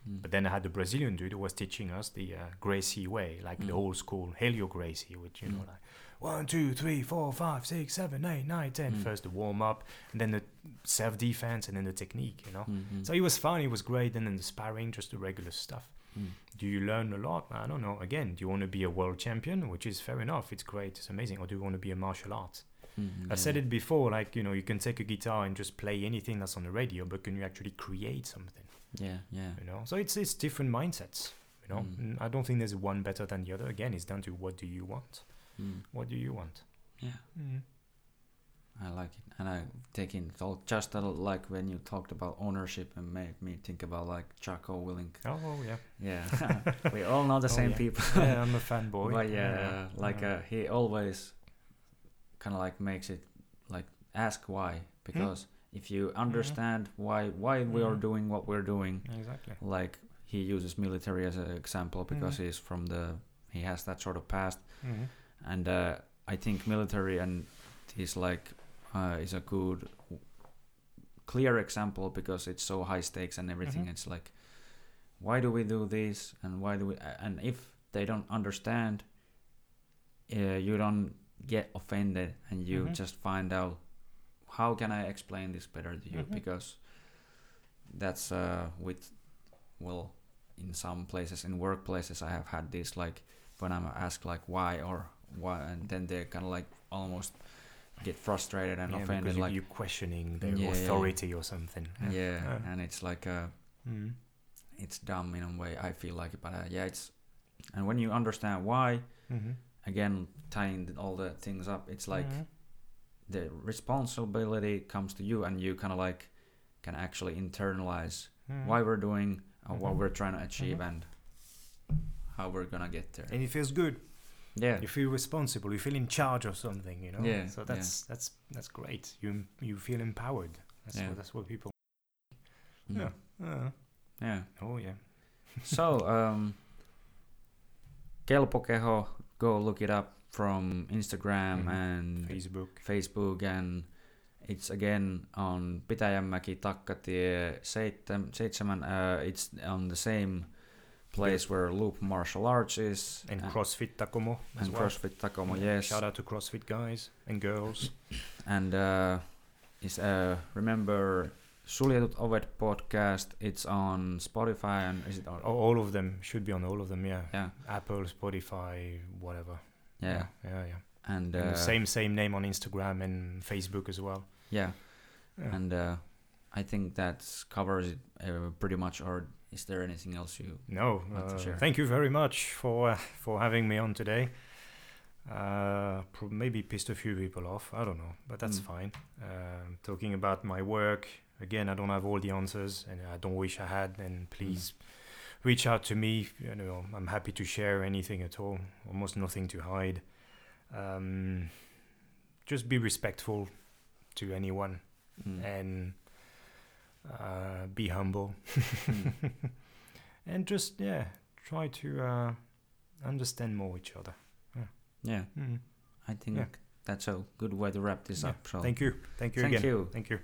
Mm. But then I had the Brazilian dude who was teaching us the uh, Gracie way, like the Mm. old school Helio Gracie, which you know, Mm. like one, two, three, four, five, six, seven, eight, nine, ten. Mm. First the warm up, and then the self defense, and then the technique. You know. Mm, mm. So it was fun. It was great. And then the sparring, just the regular stuff. Mm. Do you learn a lot? I don't know. Again, do you want to be a world champion, which is fair enough. It's great. It's amazing. Or do you want to be a martial arts? Mm, I said it before. Like you know, you can take a guitar and just play anything that's on the radio, but can you actually create something? Yeah. Yeah. you know so it's it's different mindsets you know Mm. Mm, i don't think there's one better than the other again it's down to what do you want Mm. what do you want Yeah. mm. I like it, and I take in just like when you talked about ownership and made me think about like Jocko Willink. oh oh yeah Yeah, we all know the Oh, same yeah. people. yeah i'm a fanboy but yeah, like yeah. uh, he always kind of like makes it like ask why because if you understand why why we are Mhm. doing what we're doing, exactly like he uses military as an example because Mhm. he's from the he has that sort of past. And uh, I think military and he's like uh, is a good clear example because it's so high stakes and everything. Mhm. It's like why do we do this and why do we and if they don't understand, uh, you don't get offended and you Mhm. just find out how can I explain this better to you Mhm. because that's uh, with well in some places in workplaces I have had this like when I'm asked like why or why and then they kind of like almost get frustrated and yeah, offended you, like you're questioning their Yeah, yeah. authority or something yeah, Yeah. and it's like uh Mhm. it's dumb in a way I feel like it but uh, yeah it's and when you understand why Mhm. again tying all the things up it's like Mhm. the responsibility comes to you and you kind of like can actually internalize Mhm. why we're doing uh, what Mhm. we're trying to achieve and how we're gonna get there and it feels good yeah. You feel responsible you feel in charge of something you know? Yeah, so yeah. that's that's that's great. You you feel empowered. That's Yeah. what that's what people Mm. yeah. Uh, yeah. Oh yeah. So um kelpo keho go look it up from instagram Mhm. and facebook. Facebook and it's again on Pitäjänmäki Takkatie 7, 7 uh, it's on the same place where Loop Martial Arts is and uh, CrossFit Takomo as and well. CrossFit Takomo Yeah, yes Shout out to CrossFit guys and girls. and uh, is uh, remember Suljetut Ovet podcast it's on Spotify and is it on Oh, all of them should be on all of them. Yeah. yeah Apple, Spotify, whatever. yeah Yeah. Yeah. and, And uh, the same same name on Instagram and Facebook as well. yeah Yeah. and uh, I think that covers it uh, pretty much or is there anything else you no. Uh, share. thank you very much for uh, for having me on today. Uh, maybe pissed a few people off. I don't know, but that's Mm. fine. Um, talking about my work again, I don't have all the answers, and I don't wish I had. And please reach out to me. You know, I'm happy to share anything at all. Almost nothing to hide. Um, just be respectful to anyone Mm. and uh, be humble. Mm. and just yeah try to uh, understand more each other. Yeah. Mm. I think Yeah. that's a good way to wrap this Yeah. up so. Thank you. Thank you thank again. you. Thank you